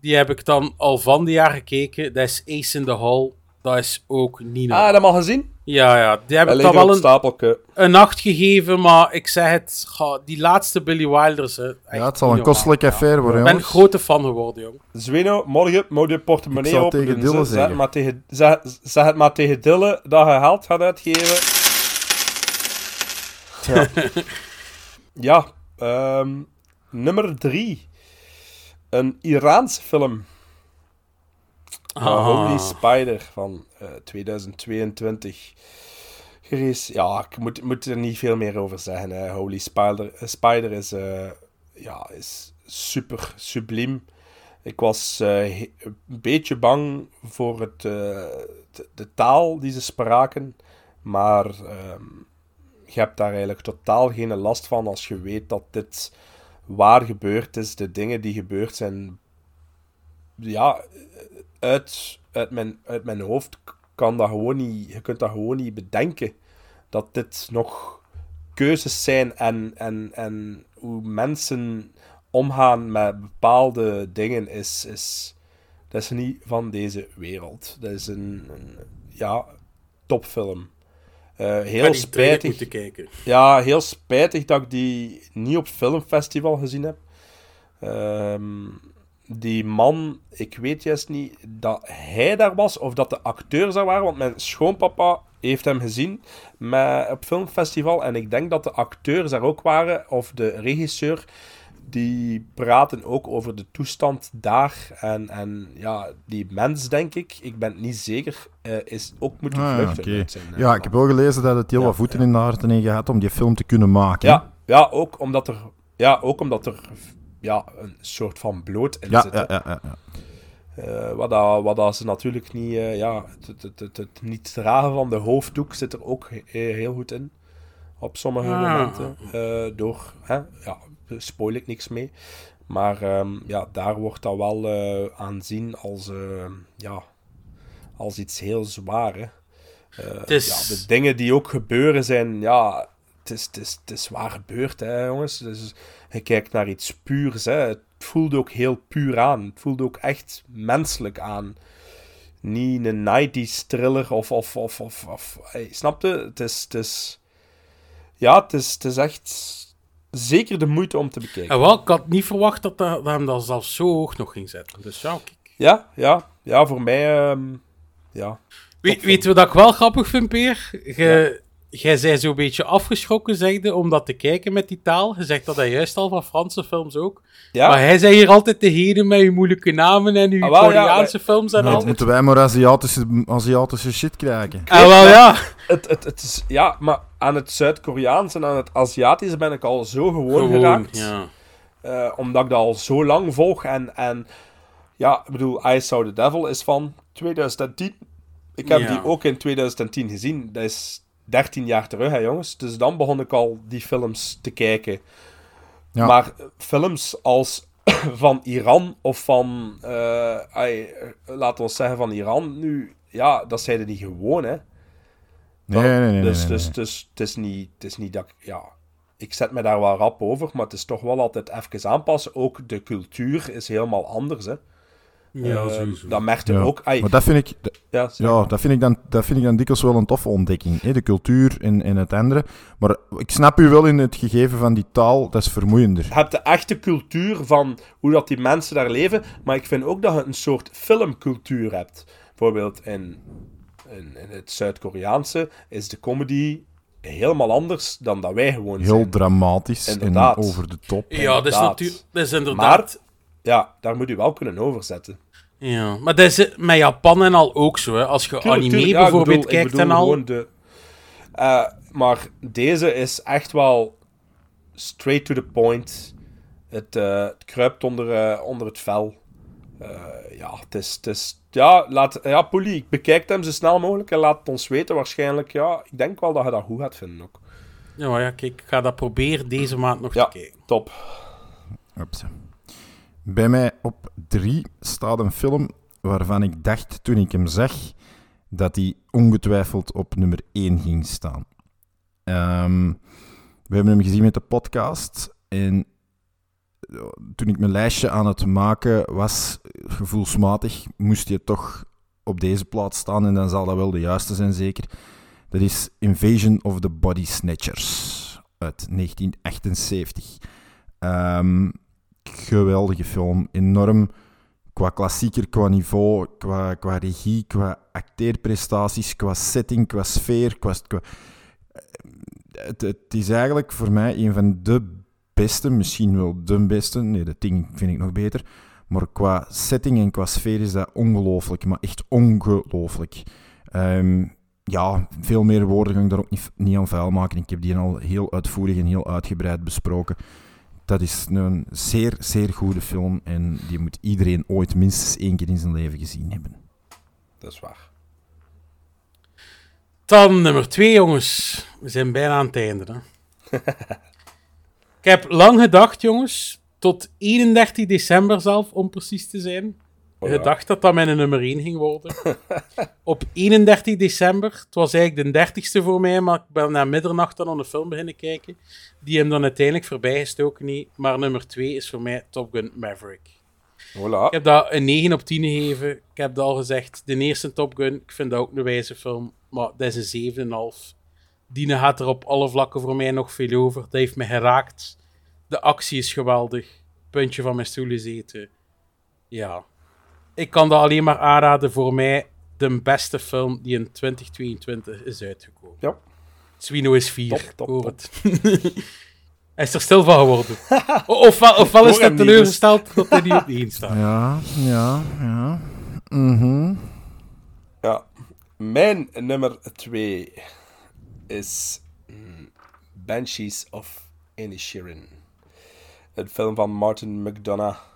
F: Die heb ik dan al van die jaar gekeken. Dat is Ace in the Hall. Dat is ook niet
E: Ah, dat mag gezien?
F: Ja, ja. Die heb ik dan
E: op
F: wel een,
E: stapelke.
F: een nacht gegeven. Maar ik zeg het, ga, die laatste Billy Wilders. Hè,
G: Ja, het zal een kostelijke affaire worden,
F: Ik ben grote fan geworden, jong.
E: Zwino, morgen moet je
G: Ik
E: portemonnee
G: zal
E: open
G: tegen. Dille
E: Zeg,
G: zeggen.
E: maar tegen, zeg, zeg het maar tegen Dille dat je geld gaat uitgeven. Ja, ja ehm, nummer drie. Een Iraanse film.
F: Ah.
E: Uh, Holy Spider van eh, 2022. Gerees, ja, ik moet, moet er niet veel meer over zeggen. Hè. Holy Spider, eh, Spider is, eh, ja, is super subliem. Ik was een beetje bang voor het, de, de taal die ze spraken. Maar ehm, je hebt daar eigenlijk totaal geen last van als je weet dat dit waar gebeurd is. De dingen die gebeurd zijn ja, uit, uit, mijn, uit mijn hoofd kan dat gewoon niet, je kunt dat gewoon niet bedenken. Dat dit nog keuzes zijn en, en, en hoe mensen omgaan met bepaalde dingen is, is, dat is niet van deze wereld. Dat is een, een ja, topfilm. Eh, heel spijtig. Ja, heel spijtig dat ik die niet op filmfestival gezien heb. Ehm, die man, ik weet juist niet dat hij daar was of dat de acteurs daar waren, want mijn schoonpapa heeft hem gezien met, op filmfestival en ik denk dat de acteurs daar ook waren, of de regisseur, die praten ook over de toestand daar en, en ja, die mens, denk ik, ik ben het niet zeker, eh, is ook moeten
G: Ah, ja,
E: vluchten. zijn, eh,
G: Ja, ik heb wel gelezen dat het heel
E: Ja,
G: wat voeten in de aarde heeft gehad om die film te kunnen maken.
E: Ja, ja, ook omdat er, ja, ook omdat er ja, een soort van bloot in
G: ja,
E: zit.
G: ja, ja, ja, ja.
E: Eh, wat, dat, wat dat ze natuurlijk niet... eh, ja, het, het, het, het niet dragen van de hoofddoek zit er ook he- heel goed in. Op sommige
F: Ah.
E: momenten. eh, door... Hè, ja, spoil ik niks mee. Maar ehm, ja, daar wordt dat wel eh, aanzien als... eh, ja, als iets heel zwaar, hè. Eh,
F: is-
E: ja, de dingen die ook gebeuren zijn... Ja, het is, het is, het is waar gebeurd, hè, jongens. Dus je kijkt naar iets puurs, hè. Het voelde ook heel puur aan. Het voelde ook echt menselijk aan. Niet een 90s thriller of... of, of, of, of hey, snap je? Het is... Het is ja, het is, het is echt zeker de moeite om te bekijken.
F: En wel, ik had niet verwacht dat, dat, dat hem dat zelfs zo hoog nog ging zetten. Dus ja, kijk.
E: Ja, ja, ja, voor mij... ehm, ja.
F: Weet, weet je wat ik wel grappig vind, Peer? Je, Jij zei zo'n beetje afgeschrokken, zegde, om dat te kijken met die taal. Je zegt dat hij juist al van Franse films ook.
E: Ja.
F: Maar hij zei hier altijd de heden met uw moeilijke namen en uw
E: Ah, wel, ja,
F: Koreaanse films en
G: Nou,
F: al.
G: moeten wij maar Aziatische, Aziatische shit krijgen.
F: Ah, wel ja.
E: Het, het, het is, ja, maar aan het Zuid-Koreaans en aan het Aziatisch ben ik al zo gewoon,
F: Gewoon,
E: geraakt.
F: ja.
E: Eh, omdat ik dat al zo lang volg. En, en ja, ik bedoel, I Saw the Devil is van 2010. Ik heb
F: Ja.
E: die ook in 2010 gezien. Dat is 13 jaar terug, hè, jongens. Dus dan begon ik al die films te kijken.
G: Ja.
E: Maar films als van Iran of van, ai, eh, laten we zeggen van Iran nu, ja, dat zeiden die gewoon, hè.
G: Nee, nee, nee. nee,
E: Dus,
G: nee,
E: dus, dus het, is niet, het is niet dat ik... Ja, ik zet me daar wel rap over, maar het is toch wel altijd even aanpassen. Ook de cultuur is helemaal anders, hè.
F: Ja,
E: Eh,
F: sowieso.
E: dat merkte
G: Ja.
E: ook... ai,
G: Maar dat vind ik,
E: ja, zeg
G: ja, dat vind ik, dan, dat vind ik dan dikwijls wel een toffe ontdekking. Hè? De cultuur en, en het andere. Maar ik snap u wel in het gegeven van die taal, dat is vermoeiender.
E: Je hebt de echte cultuur van hoe dat die mensen daar leven, maar ik vind ook dat je een soort filmcultuur hebt. Bijvoorbeeld in, in, in het Zuid-Koreaanse is de comedy helemaal anders dan dat wij gewoon
G: Heel
E: zijn.
G: dramatisch
E: Inderdaad.
G: en over de top.
F: Ja, dat is, natuurlijk, dat is inderdaad...
E: Ja, daar moet je wel kunnen overzetten.
F: Ja, maar dat is met Japan en al ook zo. Hè. Als je
E: Tuurlijk,
F: anime
E: tuurlijk, ja,
F: bijvoorbeeld
E: bedoel-
F: kijkt en al...
E: gewoon De, Eh, maar deze is echt wel straight to the point. Het, eh, het kruipt onder, eh, onder het vel. Eh, ja, het is... Het is ja, laat, ja, Polly, bekijk hem zo snel mogelijk en laat het ons weten. Waarschijnlijk, ja, ik denk wel dat je dat goed gaat vinden ook.
F: Ja, maar ja, kijk, ik ga dat proberen deze maand nog
E: Ja,
F: te kijken.
E: top.
G: Ups. Bij mij op drie staat een film waarvan ik dacht toen ik hem zag dat hij ongetwijfeld op nummer 1 ging staan. Ehm, we hebben hem gezien met de podcast en eh, toen ik mijn lijstje aan het maken was, gevoelsmatig, moest je toch op deze plaats staan en dan zal dat wel de juiste zijn zeker. Dat is Invasion of the Body Snatchers uit 1978. Ehm, geweldige film. Enorm qua klassieker, qua niveau, qua, qua regie, qua acteerprestaties, qua setting, qua sfeer. Qua, qua- het, het is eigenlijk voor mij een van de beste, misschien wel de beste. Nee, de ding vind ik nog beter. Maar qua setting en qua sfeer is dat ongelooflijk, maar echt ongelooflijk. Ehm, ja, veel meer woorden ga ik daar ook niet, niet aan vuil maken. Ik heb die al heel uitvoerig en heel uitgebreid besproken. Dat is een zeer, zeer goede film en die moet iedereen ooit minstens één keer in zijn leven gezien hebben.
E: Dat is waar.
F: Dan nummer twee, jongens. We zijn bijna aan het einde. Hè. ik heb lang gedacht, jongens, tot 31 december zelf, om precies te zijn,
E: Ja.
F: dacht dat dat mijn nummer 1 ging worden. Op 31 december, het was eigenlijk de 30ste voor mij, maar ik ben na middernacht dan aan een film beginnen kijken. Die hem dan uiteindelijk voorbij gestoken niet. Maar nummer 2 is voor mij Top Gun Maverick.
E: Voilà.
F: Ik heb dat een 9 op 10 gegeven. Ik heb dat al gezegd. De eerste Top Gun, ik vind dat ook een wijze film. Maar dat is een 7,5. Die gaat er op alle vlakken voor mij nog veel over. Dat heeft me geraakt. De actie is geweldig. Puntje van mijn stoel gezeten. Ja. Ik kan dat alleen maar aanraden. Voor mij de beste film die in 2022 is uitgekomen.
E: Ja.
F: Swino is 4.
E: Top, top.
F: Hij is er stil van geworden. ofwel, ofwel is hij teleurgesteld dat hij niet op de 1 staat.
G: Ja, ja, ja. Mhm.
E: Ja. Mijn nummer 2 is mm, Banshees of Inisherin. Een film van Martin McDonough.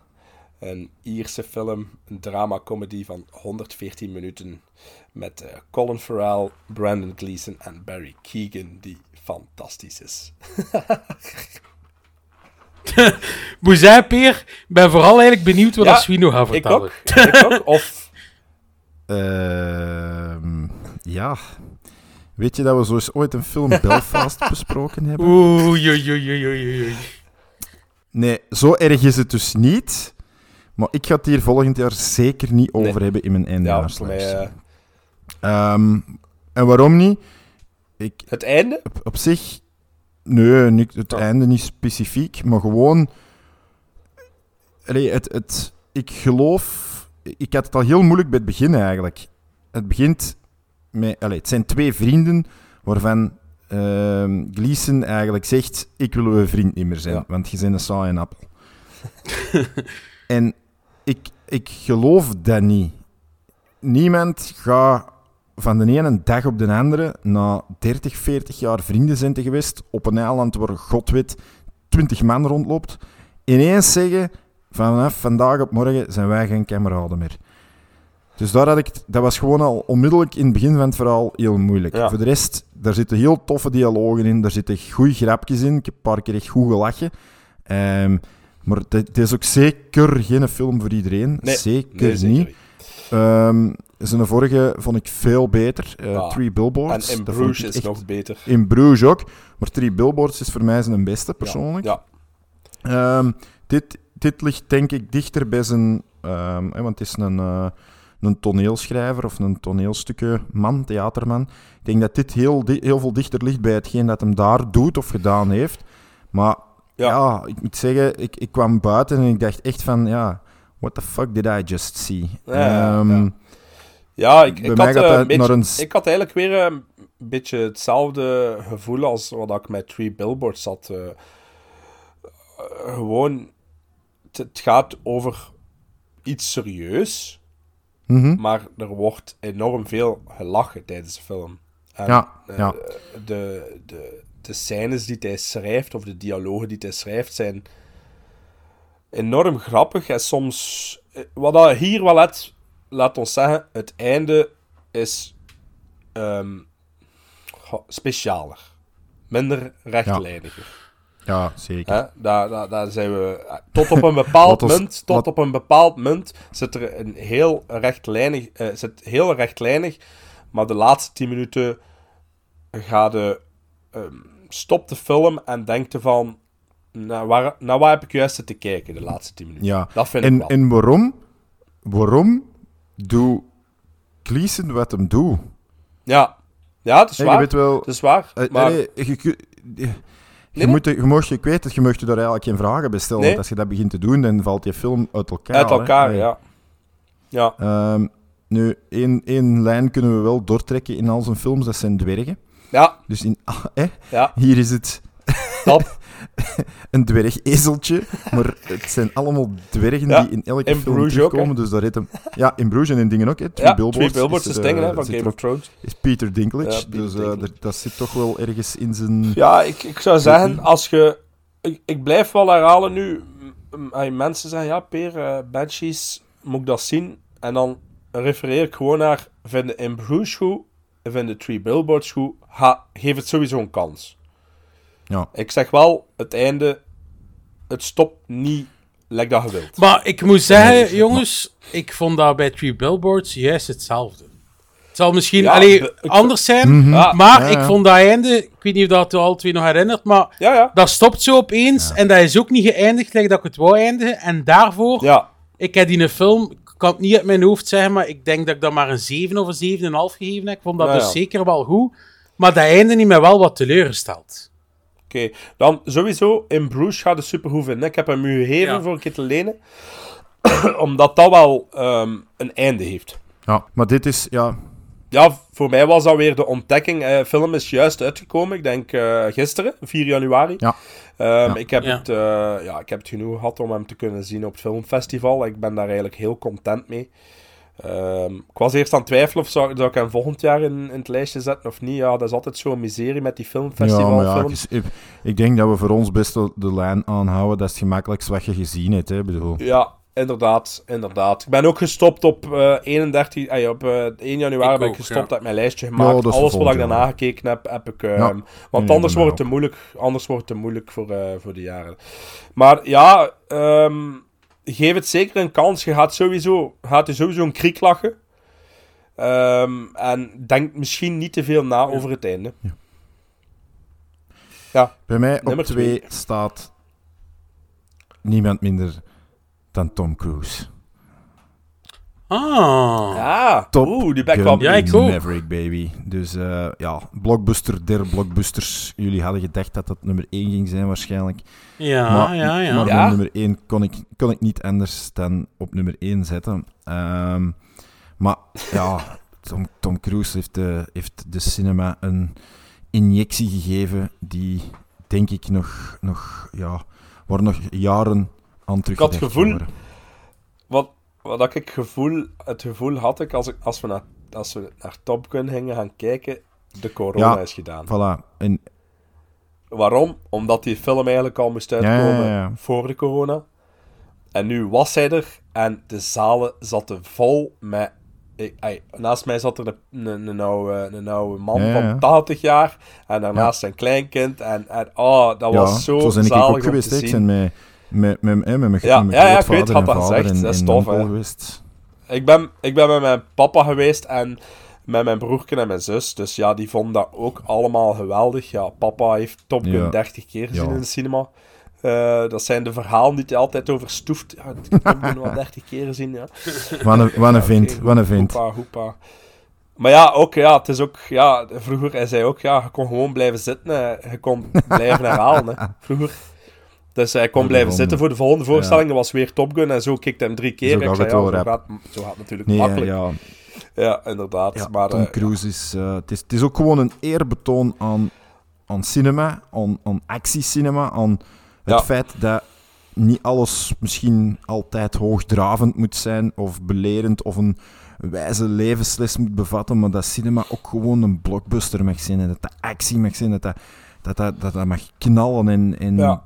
E: Een Ierse film, een drama-comedy van 114 minuten. Met eh, Colin Farrell, Brandon Gleeson en Barry Keegan, die fantastisch is.
F: Boezij, Peer, ik ben vooral eigenlijk benieuwd wat
E: Ja,
F: Swino gaat
E: Ik
F: vertellen.
E: ook. Ik ook. Of
G: Ehm, ja. Weet je dat we zo eens ooit een film Belfast besproken hebben?
F: Oei, oei, oei, oei, oei.
G: Nee, zo erg is het dus niet. Maar ik ga het hier volgend jaar zeker niet over
E: Nee.
G: hebben in mijn
E: ja,
G: eindejaarslijst.
E: mij eh,
G: Ehm, en waarom niet? Ik,
E: het einde.
G: op, op zich, nee, niet, het
E: Ja.
G: einde niet specifiek, maar gewoon. Allee, het, het, ik geloof. Ik had het al heel moeilijk bij het begin eigenlijk. Het begint met. Allee, het zijn twee vrienden waarvan ehm Gleason eigenlijk zegt: Ik wil uw vriend niet meer zijn,
E: Ja.
G: want je bent een saaie appel. en ik, ik geloof dat niet. Niemand gaat van de ene dag op de andere na 30, 40 jaar vrienden zijn te geweest op een eiland waar god weet 20 man rondloopt, ineens zeggen vanaf vandaag op morgen zijn wij geen kameraden meer. Dus daar had ik, dat was gewoon al onmiddellijk in het begin van het verhaal heel moeilijk.
E: Ja.
G: Voor de rest, daar zitten heel toffe dialogen in, daar zitten goede grapjes in. Ik heb een paar keer echt goed gelachen. Ehm, maar het is ook zeker geen film voor iedereen.
E: Nee,
G: zeker
E: nee, zeker
G: niet. Ehm, zijn vorige vond ik veel beter.
E: Ja.
G: Three Billboards.
E: En in
G: Dat vond
E: Bruges
G: ik
E: is
G: echt-
E: nog beter.
G: In Bruges ook. Maar Three Billboards is voor mij zijn beste, persoonlijk.
E: Ja.
G: Ehm, dit, dit ligt denk ik dichter bij zijn... hè, want het is een, eh, een toneelschrijver of een toneelstukkenman, theaterman. Ik denk dat dit heel, heel veel dichter ligt bij hetgeen dat hem daar doet of gedaan heeft. Maar
E: Ja.
G: ja, ik moet zeggen, ik, ik kwam buiten en ik dacht echt van... Ja, what the fuck did I just see?
E: Ja, ja,
G: Ehm,
E: ja. Ja, ik, ik, had, eh, beetje,
G: een
E: ik had eigenlijk weer een beetje hetzelfde gevoel als wat ik met Three Billboards had. eh. Eh, gewoon, het, gaat over iets serieus,
G: mhm.
E: maar er wordt enorm veel gelachen tijdens de film. En,
G: Ja, ja.
E: De, de, de scènes die hij schrijft, of de dialogen die hij schrijft, zijn enorm grappig. En soms, eh, wat dat hier wel let, laat ons zeggen, het einde is goh, specialer. Minder rechtlijniger.
G: Ja, zeker.
E: Hè? Daar, daar, daar zijn we... eh, Tot op een bepaald
G: ons-
E: punt, tot op een bepaald punt zit er een heel rechtlijnig... eh, zit heel rechtlijnig, maar de laatste tien minuten ga de... ehm, stop de film en denkt van... Naar waar, naar waar heb ik juist zitten kijken de laatste tien minuten?
G: Ja.
E: Dat vind ik
G: En,
E: wel.
G: en waarom? Waarom doet Gleason wat hem doet?
E: Ja. Ja, het is
G: Hè,
E: waar.
G: je weet wel...
E: Het is waar.
G: eh,
E: maar...
G: je, je, je, je moet, je, mag, ik weet het, je mag je daar eigenlijk geen vragen bij stellen.
E: Nee.
G: Want als je dat begint te doen, dan valt je film uit elkaar.
E: uit elkaar, ja. Ja.
G: Ehm, nu, één, één lijn kunnen we wel doortrekken in al zijn films, dat zijn dwergen.
E: Ja,
G: Dus in, ah, hè,
E: ja.
G: hier is het een dwergezeltje, maar het zijn allemaal dwergen
E: Ja,
G: die in elke
E: in
G: film
E: Bruges ook,
G: terugkomen. dus daar heet hem... Ja, in Bruges en in dingen ook. Hè. Three
E: ja,
G: Billboards,
E: Three Billboards is dingen hè,
G: eh,
E: van
G: zit
E: Game of Thrones.
G: is Peter Dinklage.
E: Ja, Peter
G: dus eh,
E: Dinklage.
G: dat zit toch wel ergens in zijn...
E: Ja, ik, ik zou zeggen, als je... Ik, ik blijf wel herhalen nu. mensen zeggen, ja, Peer, eh, Banshees, moet ik dat zien? En dan refereer ik gewoon naar, vind de In Bruges goed, vind de Three Billboards goed, ha, geef het sowieso een kans.
G: Ja.
E: Ik zeg wel, het einde, het stopt niet leg dat je wilt.
F: Maar ik moet zeggen, jongens, ik vond dat bij Three Billboards juist hetzelfde. Het zal misschien
E: Ja,
F: allee,
E: de- ik-
F: anders zijn,
G: Mhm.
E: Ja,
F: maar
G: ja,
F: ik vond dat einde, ik weet niet of dat je alle twee nog herinnert, maar
E: Ja, ja.
F: dat stopt zo opeens en dat is ook niet geëindigd like dat ik het wou eindigen. En daarvoor,
E: Ja,
F: ik heb die een film, kan het niet uit mijn hoofd zeggen, maar ik denk dat ik dat maar een 7 of een 7,5 gegeven heb. Ik vond dat
E: Ja,
F: dus zeker wel goed, maar dat einde niet mij wel wat teleurgesteld.
E: oké. Dan sowieso, in Bruges gaat de supergoed vinden. Ik heb hem u gegeven
F: Ja.
E: voor een keer te lenen. Omdat dat wel ehm, een einde heeft.
G: Ja, maar dit is, ja,
E: Ja, voor mij was dat weer de ontdekking. Eh, De film is juist uitgekomen, ik denk eh, gisteren, 4 januari.
G: Ja.
E: Ehm,
G: Ja.
E: Ik, heb
F: Ja.
E: Het, eh, ja, ik heb het genoeg gehad om hem te kunnen zien op het filmfestival. Ik ben daar eigenlijk heel content mee. Ehm, ik was eerst aan het twijfelen of zou, zou ik hem volgend jaar in, in het lijstje zetten of niet. Ja, dat is altijd zo'n miserie met die
G: ja, maar ja,
E: filmfestivalfilms.
G: ik, ik denk dat we voor ons best de, de lijn aanhouden. Dat is het gemakkelijkste wat je gezien hebt, hè. Bedoel.
E: Ja, inderdaad, inderdaad. Ik ben ook gestopt op eh 31, eh, op eh, 1 januari
F: Ik
E: ben ik gestopt
F: ja.
E: uit mijn lijstje
G: Ja,
E: gemaakt. Alles wat ik daarna gekeken heb, heb ik... ehm,
G: Ja.
E: Want
G: Nee,
E: anders wordt het te moeilijk, anders wordt het te moeilijk voor, eh, voor de jaren. Maar ja, ehm, geef het zeker een kans. Je gaat sowieso, gaat je sowieso een kriek lachen. Ehm, en denk misschien niet te veel na over het einde.
G: Bij mij op
E: Nummer
G: twee
E: twee.
G: staat niemand minder dan Tom Cruise.
F: Ah,
E: Ja,
G: Top
E: oeh, die wel
F: Ja, ik ook.
G: Maverick, baby. Dus eh, ja, blockbuster der blockbusters. Jullie hadden gedacht dat dat nummer 1 ging zijn waarschijnlijk.
F: ja,
G: maar
F: ja, ja.
G: maar
E: Ja.
G: nummer 1 kon ik, kon ik niet anders dan op nummer 1 zetten. Ehm, maar ja, Tom, Tom Cruise heeft de, heeft de cinema een injectie gegeven die, denk ik, nog, nog, ja, waar nog jaren aan terug
E: had gevoel- Wat, wat ik gevoel, het gevoel had ik als, ik, als, we naar, als we naar Top Gun gingen gaan kijken, de corona
G: Ja.
E: is gedaan.
G: Voilà. En
E: Waarom? Omdat die film eigenlijk al moest uitkomen
G: ja,
E: voor de corona. En nu was hij er en de zalen zaten vol met... Ik, ey, naast mij zat er een, een, een, oude, een oude man
G: Ja, ja.
E: van 80 jaar en daarnaast zijn kleinkind. En, en oh, dat was zo
G: ik
E: zalig
G: ook
E: om
G: geweest.
E: te
G: hè. Ik
E: zien.
G: Met, met, met, met,
E: Ja,
G: mijn
E: ja, ja, ik weet wat
G: en
E: dat zegt.
G: en,
E: Dat is tof, hè.
G: geweest.
E: Ik ben, ik ben met mijn papa geweest en met mijn broertje en mijn zus. Dus ja, die vonden dat ook allemaal geweldig. Ja, papa heeft Top Gun
G: Ja.
E: 30 keer gezien
G: Ja.
E: in de cinema. Eh, dat zijn de verhalen die hij altijd over stoeft. Ja, ik heb Top Gun wel 30 keer gezien, ja.
G: Wat een, wat een
E: Ja,
G: vind,
E: oké,
G: wat een vind.
E: Hoepa, hoepa. Maar ja, ook, ja, het is ook, ja, vroeger, hij zei ook, ja, je kon gewoon blijven zitten, hè. je kon blijven herhalen, hè, vroeger. Dus hij kon
G: de
E: blijven zitten voor de volgende voorstelling, dat was weer Top Gun, en zo hij hem drie keer.
G: Zo
E: Ik
G: gaat
E: zei,
G: het
E: ja, gaat, zo gaat natuurlijk
G: Nee,
E: makkelijk.
G: ja,
E: Ja, inderdaad.
G: ja,
E: maar,
G: Tom
E: eh,
G: Cruise is... eh, het, is... Het is ook gewoon een eerbetoon aan, aan cinema, aan, aan actiecinema, aan het feit dat niet alles misschien altijd hoogdravend moet zijn, of belerend, of een wijze levensles moet bevatten, maar dat cinema ook gewoon een blockbuster mag zijn, en dat dat actie mag zijn, dat dat, dat, dat, dat, dat mag knallen en... en
E: Ja.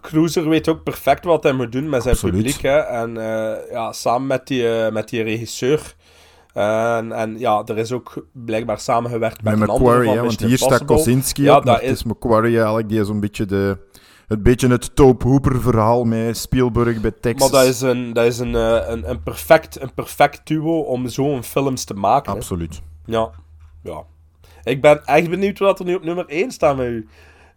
E: Cruiser weet ook perfect wat hij moet doen met zijn
G: Absoluut.
E: publiek. Hè. En eh, ja, samen met die, eh, met die regisseur. En, en ja, er is ook blijkbaar samengewerkt met,
G: Met Macquarie,
E: van
G: hè, want hier staat. Kosinski
E: Ja,
G: op,
E: dat
G: het
E: is-
G: is Macquarie eigenlijk, die is een beetje de... Het beetje het Tobe Hooper verhaal met Spielberg bij Texas.
E: Maar dat is, een, dat is een, eh, een, een, perfect, een perfect duo om zo'n films te maken. hè.
G: Absoluut.
E: Ja. ja. Ik ben echt benieuwd wat er nu op nummer 1 staat met u.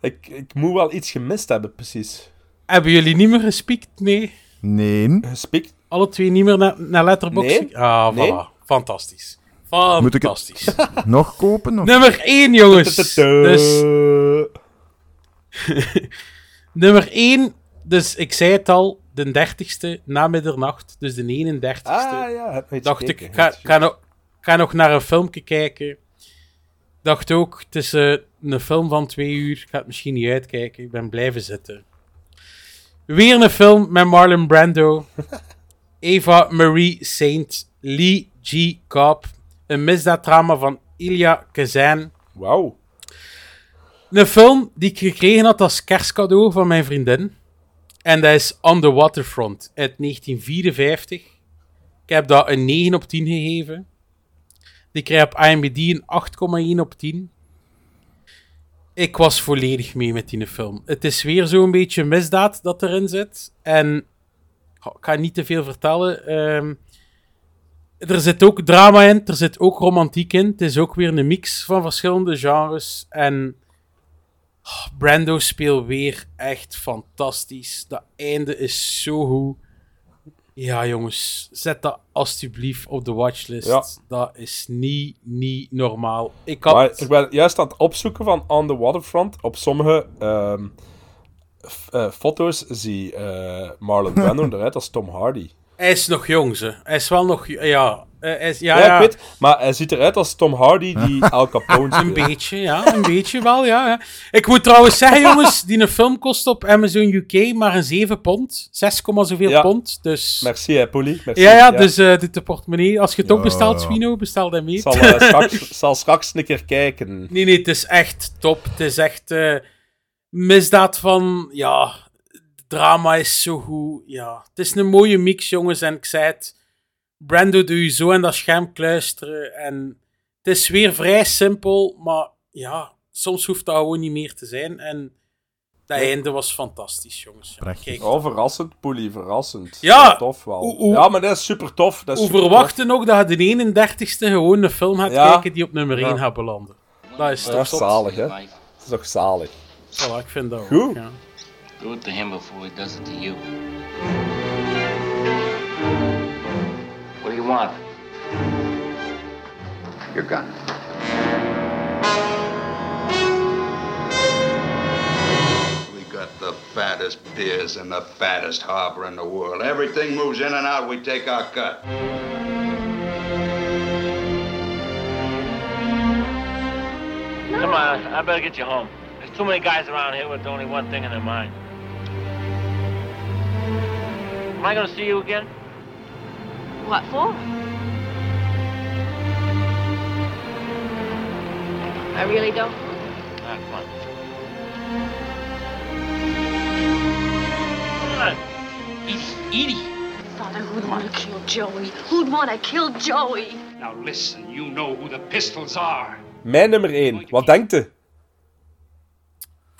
E: Ik, ik moet wel iets gemist hebben, precies.
F: Hebben jullie niet meer gespiekt? Nee.
G: Nee.
E: Gespiekt?
F: Alle twee niet meer naar, naar Letterboxd?
E: Nee.
F: Ah, voilà.
E: Nee.
F: Fantastisch.
G: Moet ik het-
F: Fantastisch.
G: Nog kopen? Of?
F: Nummer 1, jongens. Dus nummer 1, dus ik zei het al, de 30ste na middernacht, dus de 31ste.
E: Ah ja,
F: dacht ik,
E: gekeken?
F: ik ga, ga, nog, ik ga nog naar een filmpje kijken. Dacht ook, het is eh, een film van twee uur, ik ga het misschien niet uitkijken, ik ben blijven zitten. Weer een film met Marlon Brando, Eva Marie Saint, Lee G. Cobb, een misdaaddrama van Ilya Kazan.
E: Wauw.
F: Een film die ik gekregen had als kerstcadeau van mijn vriendin. En dat is On the Waterfront uit 1954. Ik heb dat een 9 op 10 gegeven. Die krijgt op IMDb een 8,1 op 10. Ik was volledig mee met die film. Het is weer zo'n beetje misdaad dat erin zit. En ik ga niet te veel vertellen. Ehm, er zit ook drama in, er zit ook romantiek in. Het is ook weer een mix van verschillende genres. En oh, Brando speelt weer echt fantastisch. Dat einde is zo goed. Ja, jongens, zet dat alstublieft op de watchlist.
E: Ja.
F: Dat is niet, niet normaal. Ik had...
E: Maar ik ben juist aan het opzoeken van On the Waterfront. Op sommige ehm, eh, foto's zie eh, Marlon Brando eruit als Tom Hardy.
F: Hij is nog jong, ze. Hij is wel nog... Ja, eh, is, ja,
E: Ja,
F: ja,
E: ik weet, maar hij ziet eruit als Tom Hardy die Al Capone
F: Een beetje, ja. Een beetje wel, ja, ja. Ik moet trouwens zeggen, jongens, die een film kost op Amazon UK maar een 7 pond. 6, zoveel
E: Ja.
F: pond. Dus...
E: Merci, hè, Polly. Merci.
F: Ja, ja, dus eh dit de portemonnee. Als je het ook bestelt,
G: ja.
F: Swino, bestel dat mee.
E: Ik zal, eh, straks, zal straks een keer kijken.
F: Nee, nee, het is echt top. Het is echt misdaad van, ja, drama is zo goed. Ja, het is een mooie mix, jongens. En ik zei het, Brando doe je zo in dat scherm kluisteren. En het is weer vrij simpel, maar ja, soms hoeft dat gewoon niet meer te zijn. En dat einde was fantastisch, jongens.
G: Prachtig.
E: Oh, verrassend, Polly, verrassend.
F: Ja,
E: tof wel. ja, maar dat is super tof. Dat is supertof.
F: verwachten nog dat je de 31ste gewoon een film gaat
E: Ja.
F: kijken die op nummer 1
E: Ja.
F: gaat belanden? Dat is toch
E: zalig, hè? Dat is toch zalig.
F: Voilà, ik vind dat ook,
E: Goed.
F: ja.
I: Do it to him before he does it to you. Want?
C: Your gun.
J: We got the fattest piers and the fattest harbor in the world. Everything moves in and out, we take our cut.
I: Come on, I better get you home. There's too many guys around here with only one thing in their mind. Am I gonna see you again?
K: What for? I really don't.
I: Ah. Edie, Edie.
K: Father, who'd want to kill Joey? Who'd want to kill Joey?
H: Now listen, you know who the pistols are.
E: Mijn nummer 1. Wat denkt u?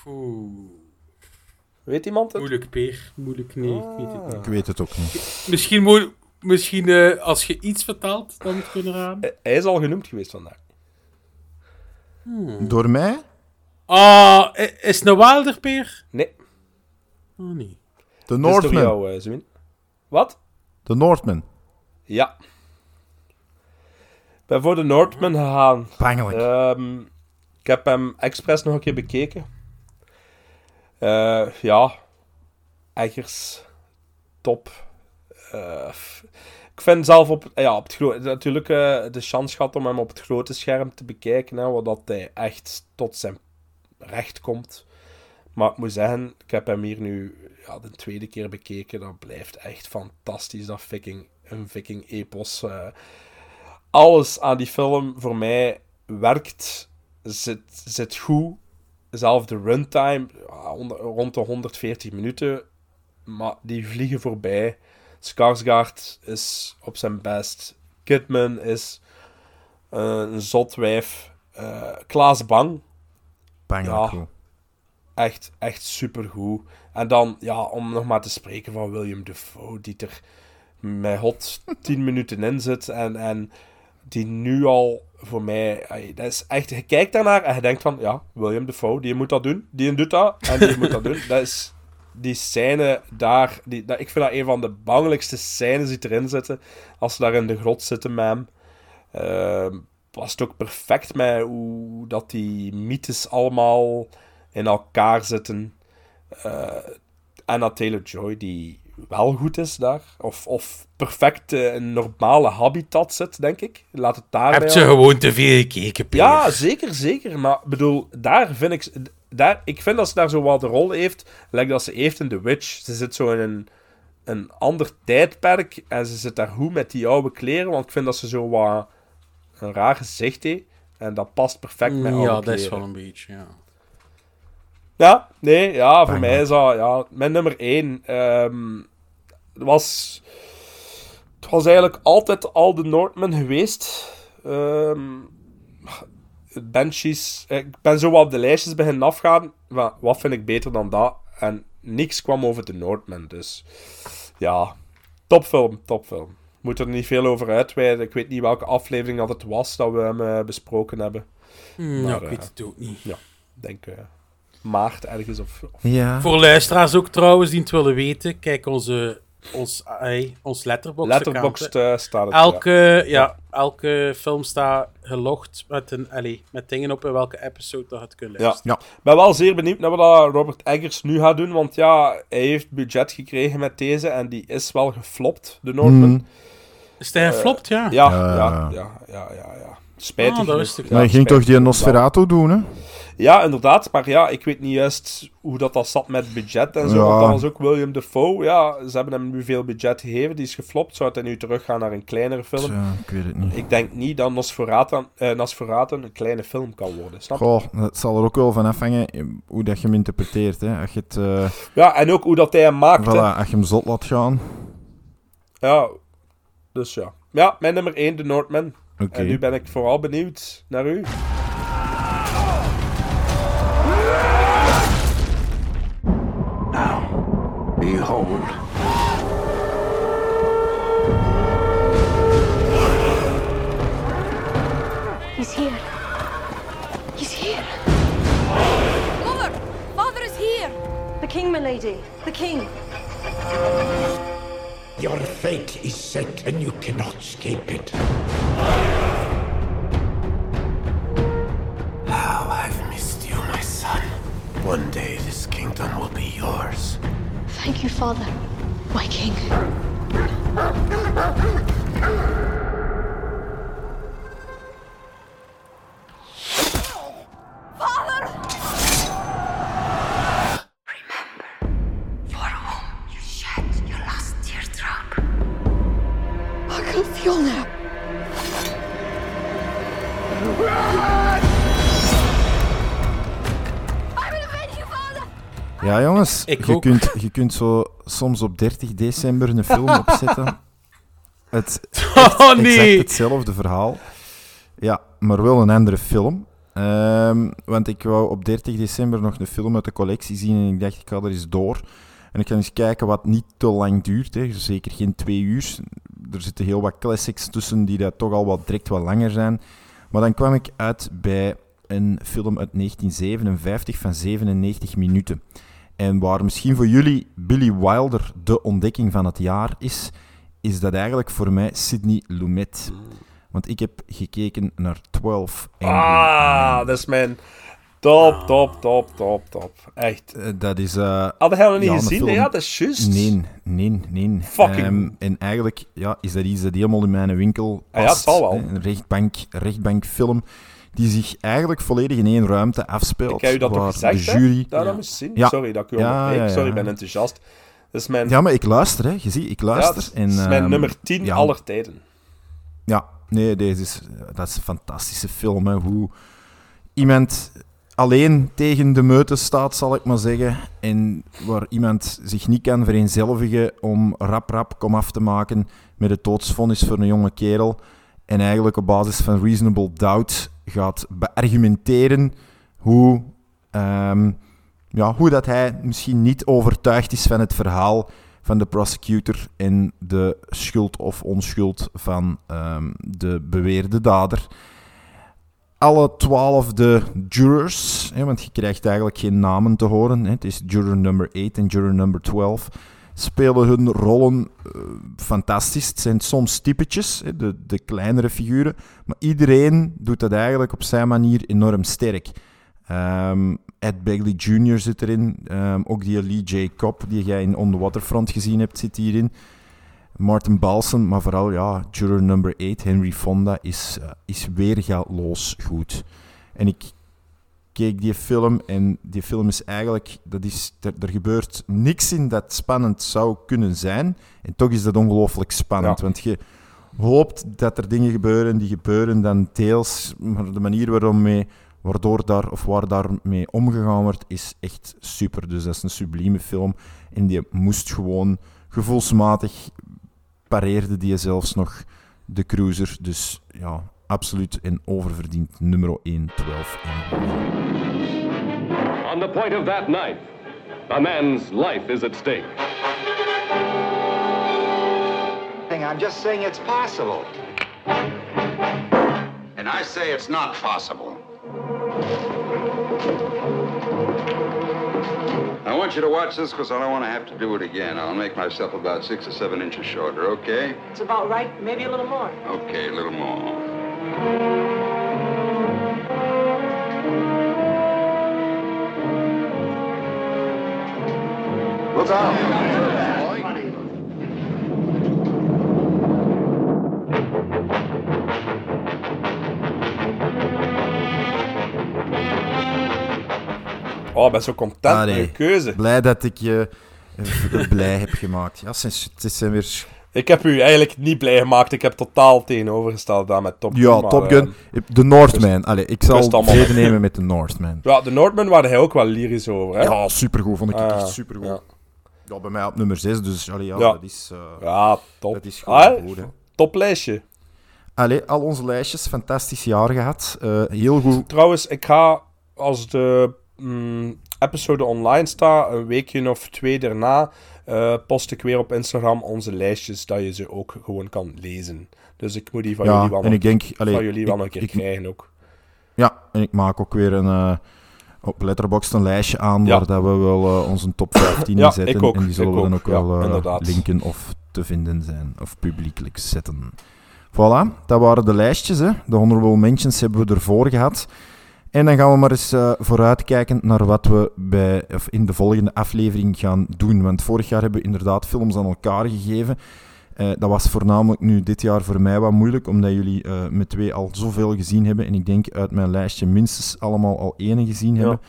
F: Oeh.
E: Weet iemand het?
F: Moeilijk, Peer. Moeilijk, nee, ik weet het niet.
G: Ik weet het ook niet.
F: Misschien, moet, misschien eh, als je iets vertaalt, dan moet je kunnen raden.
E: Eh, Hij is al genoemd geweest vandaag.
G: Door mij?
F: Ah, is het een Wilder, Peer?
E: Nee.
F: Oh, nee.
G: De
E: door
G: Northman.
E: jou, Zwin. Wat?
G: De Northman.
E: Ja. Ik ben voor de Northman gegaan.
G: Pijnlijk.
E: Ehm, ik heb hem expres nog een keer bekeken. Eh, ja. Eggers. Top. Eh, ik vind zelf op, ja, op het gro- natuurlijk eh, de chance gehad om hem op het grote scherm te bekijken. Hè, wat hij echt tot zijn recht komt. Maar ik moet zeggen, ik heb hem hier nu ja, de tweede keer bekeken. Dat blijft echt fantastisch. Dat viking, een viking-epos. eh. alles aan die film voor mij werkt, zit, zit goed. Zelf de runtime, rond de 140 minuten. Maar die vliegen voorbij. Skarsgård is op zijn best. Kidman is eh, een zotwijf. Eh Klaas Bang, Ja.
G: goed.
E: echt, echt supergoed. En dan, ja, om nog maar te spreken van William Dafoe, die er met hot 10 minuten in zit. En, en die nu al voor mij, dat is echt, je kijkt daarnaar en je denkt van, ja, William Dafoe, die moet dat doen, die doet dat en die moet dat doen. Dat is die scène daar, die, dat, ik vind dat een van de bangelijkste scènes die erin zitten, als ze daar in de grot zitten met hem. Ehm, past ook perfect met hoe dat die mythes allemaal in elkaar zitten. Eh, en dat Taylor-Joy, die wel goed is daar, of, of perfect eh, in een normale habitat zit, denk ik. Laat het daarbij
F: Heb je gewoon te veel gekeken, Peer?
E: Ja, zeker, zeker. Maar bedoel, daar vind ik... Daar, ik vind dat ze daar zo wat de rol heeft, lijkt dat ze heeft in The Witch. Ze zit zo in een, een ander tijdperk en ze zit daar goed met die oude kleren, want ik vind dat ze zo wat een raar gezicht heeft. En dat past perfect met oude
F: Ja, dat is wel een beetje, ja.
E: Ja, nee, ja, voor mij is dat, ja, mijn nummer 1 was, het was eigenlijk altijd al de Northman geweest. Ehm, Banshees... Ik ben zo wat op de lijstjes beginnen afgaan. Maar wat vind ik beter dan dat? En niks kwam over The Northman, dus... Ja, topfilm, topfilm. Moet er niet veel over uitweiden. Ik weet niet welke aflevering dat het was dat we hem eh, besproken hebben.
F: Hmm,
E: Maar,
F: ja, ik
E: eh,
F: weet het ook niet.
E: Ja, denk eh, maart ergens of... of-
G: Ja.
F: Voor luisteraars ook trouwens die het willen weten, kijk onze, ons, ons letterbox
E: Letterboxd eh, staat het,
F: elke, ja. elke film staat gelogd met, een, allee, met dingen op in welke episode dat je het kunt
E: Ja.
F: luisteren.
E: Ik ben wel zeer benieuwd naar wat Robert Eggers nu gaat doen, want ja, hij heeft budget gekregen met deze en die is wel geflopt, de Northman.
G: Mhm.
F: Is hij geflopt, ja?
E: Ja,
G: Ja.
E: ja, ja, ja, ja, ja. Spijtig.
F: Ah, dat wist ik
E: Ja,
G: ging toch die Nosferatu doen, hè?
E: Ja, inderdaad, maar ja, ik weet niet juist hoe dat, dat zat met budget en zo,
G: Ja.
E: want dat was ook William Dafoe. Ja, ze hebben hem nu veel budget gegeven, die is geflopt. Zou hij nu teruggaan naar een kleinere film?
G: Tja, ik weet het niet.
E: Ik denk niet dat Nosferatu, eh, Nosferatu een kleine film kan worden, snap?
G: Goh, dat zal er ook wel van afhangen eh, hoe dat je hem interpreteert. Hè. Als je het... eh,
E: Ja, en ook hoe dat hij hem maakt. hè.
G: voilà, als je hem zot laat gaan.
E: Ja, dus ja. Ja, mijn nummer 1, The Northman. En nu ben ik vooral benieuwd naar u.
D: Behold.
K: He's here. He's here.
L: Mother! Father is here!
K: The king, milady. The king.
D: Your fate is set and you cannot escape it. How I've missed you, my son. One day this kingdom will be yours.
K: Thank you, father. My king.
F: Ik
G: je,
F: ook.
G: kunt, je kunt zo soms op 30 december een film opzetten. Het
F: Oh, nee.
G: exact hetzelfde verhaal. Ja, maar wel een andere film. Ehm, want ik wou op 30 december nog een film uit de collectie zien en ik dacht, ik ga er eens door. En ik ga eens kijken wat niet te lang duurt. Hè. Zeker geen twee uur. Er zitten heel wat classics tussen die dat toch al wat direct wat langer zijn. Maar dan kwam ik uit bij een film uit 1957 van 97 minuten. En waar misschien voor jullie Billy Wilder de ontdekking van het jaar is, is dat eigenlijk voor mij Sidney Lumet. Want ik heb gekeken naar 12 Angry
E: Ah, dat is mijn top, top, top, top, top. Echt.
G: Eh, Dat is... eh,
E: Hadden jij nog niet
G: ja,
E: gezien?
G: film-
E: Ja, dat is juist.
G: Nee, nee, nee.
E: Fucking-
G: Ehm, en eigenlijk ja, is dat iets dat helemaal in mijn winkel
E: Ah ja,
G: past.
E: het zal wel.
G: Een rechtbank, rechtbankfilm die zich eigenlijk volledig in één ruimte afspeelt.
E: Ik heb u dat toch gezegd,
G: de
E: hè?
G: jury...
E: Moest zien.
G: Ja.
E: Sorry dat ik u
G: Ja, ja, ja.
E: Sorry, ik ben enthousiast. Dat is mijn,
G: Ja, maar ik luister, hè. Je ziet, ik
E: ja,
G: luister.
E: dat is,
G: en,
E: dat is mijn
G: ehm,
E: nummer 10
G: ja,
E: aller tijden.
G: Ja, nee, deze is, dat is een fantastische film. Hè. Hoe iemand alleen tegen de meute staat, zal ik maar zeggen. En waar iemand zich niet kan vereenzelvigen om rap rap kom af te maken met het doodsvonnis voor een jonge kerel. En eigenlijk op basis van reasonable doubt gaat beargumenteren hoe, ehm, ja, hoe dat hij misschien niet overtuigd is van het verhaal van de prosecutor en de schuld of onschuld van ehm, de beweerde dader. Alle twaalfde jurors, hè, want je krijgt eigenlijk geen namen te horen, hè, het is juror number 8 en juror number 12, spelen hun rollen eh, fantastisch. Het zijn soms typetjes, de, de kleinere figuren, maar iedereen doet dat eigenlijk op zijn manier enorm sterk. Ehm, Ed Begley Jr. zit erin. Ehm, ook die Lee J. Cobb, die jij in On the Waterfront gezien hebt, zit hierin. Martin Balsam, maar vooral ja, juror number 8, Henry Fonda, is, eh, is weergaloos goed. En ik keek die film en die film is eigenlijk, dat is, er, er gebeurt niks in dat spannend zou kunnen zijn. En toch is dat ongelooflijk spannend,
E: Ja.
G: want je hoopt dat er dingen gebeuren, die gebeuren dan deels, maar de manier waarom mee, waardoor daar, of waar daarmee omgegaan wordt, is echt super. Dus dat is een sublieme film en die moest gewoon gevoelsmatig pareerde die zelfs nog de cruiser. Dus ja, absoluut en oververdiend nummer 1, 12 en
M: On the point of that knife, a man's life is at stake.
J: I'm just saying it's possible. And I say it's not possible. I want you to watch this because I don't want to have to do it again. I'll make myself about six or seven inches shorter, okay?
N: It's about right, maybe a little more.
J: Okay, a little more. Look out!
E: Oh, ik ben zo content met
G: Allee,
E: je keuze.
G: Blij dat ik je eh, blij heb gemaakt. Ja, het zijn, het zijn weer...
E: Ik heb u eigenlijk niet blij gemaakt. Ik heb totaal tegenovergesteld daar met Top Gun.
G: Ja,
E: maar,
G: Top
E: eh,
G: Gun. De Northman. Allee, ik zal vrede
E: niet.
G: nemen met de Northman.
E: ja, de Northman waren hij ook wel lyrisch over. Hè?
G: Ja, supergoed. Vond ik
E: Ah,
G: echt supergoed.
E: ja.
G: Ja. bij mij op nummer 6, dus allee, ja,
E: Ja.
G: dat is... eh,
E: Ja, top.
G: Dat is gewoon
E: Ah,
G: goed, hè.
E: Toplijstje.
G: Allee, al onze lijstjes, fantastisch jaar gehad. Eh, heel goed.
E: Trouwens, ik ga als de mm, episode online staat, een weekje of twee daarna, eh, post ik weer op Instagram onze lijstjes, dat je ze ook gewoon kan lezen. Dus ik moet die van
G: Ja,
E: jullie wel
G: en
E: nog,
G: ik denk, allee,
E: van jullie wel
G: ik-
E: nog een keer
G: ik-
E: krijgen ook.
G: Ja, en ik maak ook weer een, eh, op Letterboxd een lijstje aan
E: Ja.
G: waar dat we wel eh, onze top 15
E: Ja,
G: in zetten.
E: ik ook,
G: En die zullen we dan
E: ook.
G: ook wel linken of te vinden zijn. Of publiekelijk zetten. Voilà, dat waren de lijstjes. Hè. De honorable mentions hebben we ervoor gehad. En dan gaan we maar eens eh, vooruitkijken naar wat we bij, of in de volgende aflevering gaan doen. Want vorig jaar hebben we inderdaad films aan elkaar gegeven. Eh, dat was voornamelijk nu dit jaar voor mij wat moeilijk, omdat jullie eh, met twee al zoveel gezien hebben. En ik denk uit mijn lijstje minstens allemaal al ene gezien hebben.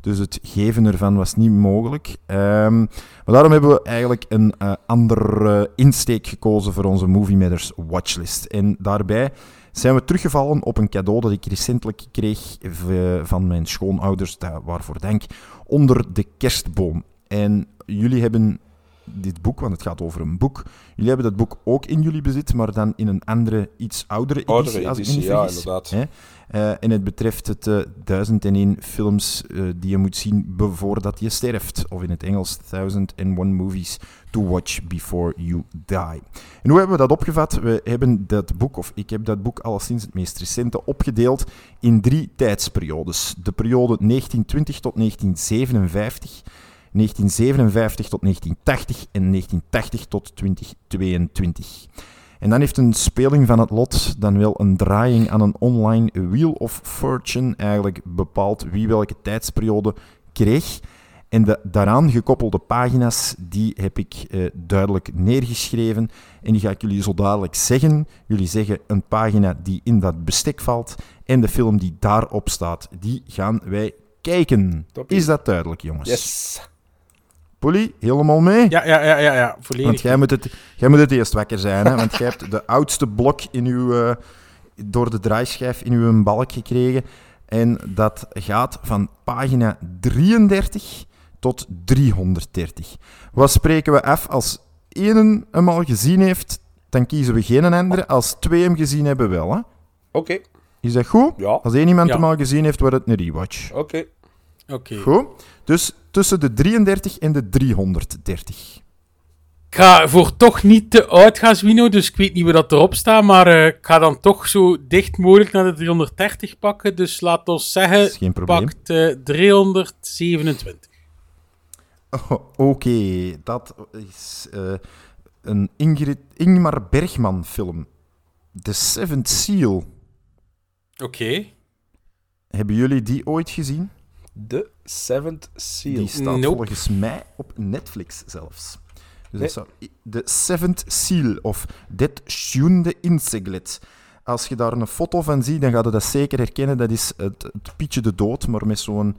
G: Dus het geven ervan was niet mogelijk. Ehm, maar daarom hebben we eigenlijk een eh andere insteek gekozen voor onze Movie Matters watchlist. En daarbij zijn we teruggevallen op een cadeau dat ik recentelijk kreeg v- van mijn schoonouders, waarvoor dank, onder de kerstboom. En jullie hebben dit boek, want het gaat over een boek. Jullie hebben dat boek ook in jullie bezit, maar dan in een andere, iets oudere editie,
E: Oudere
G: als ik
E: editie,
G: niet
E: ja,
G: vergis.
E: inderdaad.
G: Hè? Eh, en het betreft het eh 1001 films eh, die je moet zien voordat je sterft. Of in het Engels 1001 movies to watch before you die. En hoe hebben we dat opgevat? We hebben dat boek, of ik heb dat boek alleszins het meest recente, opgedeeld in drie tijdsperiodes. De periode 1920 tot 1957, 1957 tot 1980 en 1980 tot 2022. En dan heeft een speling van het lot dan wel een draaiing aan een online Wheel of Fortune eigenlijk bepaald wie welke tijdsperiode kreeg. En de daaraan gekoppelde pagina's, die heb ik eh, duidelijk neergeschreven. En die ga ik jullie zo dadelijk zeggen. Jullie zeggen een pagina die in dat bestek valt. En de film die daarop staat, die gaan wij kijken.
F: Toppie.
G: Is dat duidelijk, jongens?
E: Yes.
G: Polly, helemaal mee?
F: Ja, ja, ja, ja, ja volledig.
G: Want jij moet, het, jij moet het eerst wakker zijn, hè? want jij hebt de oudste blok in uw, eh, door de draaischijf in uw balk gekregen. En dat gaat van pagina 33 tot 330. Wat spreken we af als één hem al gezien heeft, dan kiezen we geen andere. Als twee hem gezien hebben, wel. hè?
E: Oké.
G: Is dat goed?
E: Ja.
G: Als één iemand
F: Ja.
G: hem al gezien heeft, wordt het een rewatch.
E: Oké.
F: Oké.
G: Goed? Dus tussen de 33 en de 330.
F: Ik ga voor toch niet te oud gaan, dus ik weet niet waar dat erop staat, maar eh, ik ga dan toch zo dicht mogelijk naar de 330 pakken. Dus laat ons zeggen, pakt eh 327.
G: Oh, Oké, dat is eh, een Ingrid, Ingmar Bergman film. The Seventh Seal.
F: Oké.
G: Hebben jullie die ooit gezien?
E: The Seventh Seal.
G: Die staat
F: Nope.
G: volgens mij op Netflix zelfs. Dus
E: Nee.
G: dat zou, The Seventh Seal of Det Sjunde Inseglet. Als je daar een foto van ziet, dan ga je dat zeker herkennen. Dat is het, het Pietje de Dood, maar met zo'n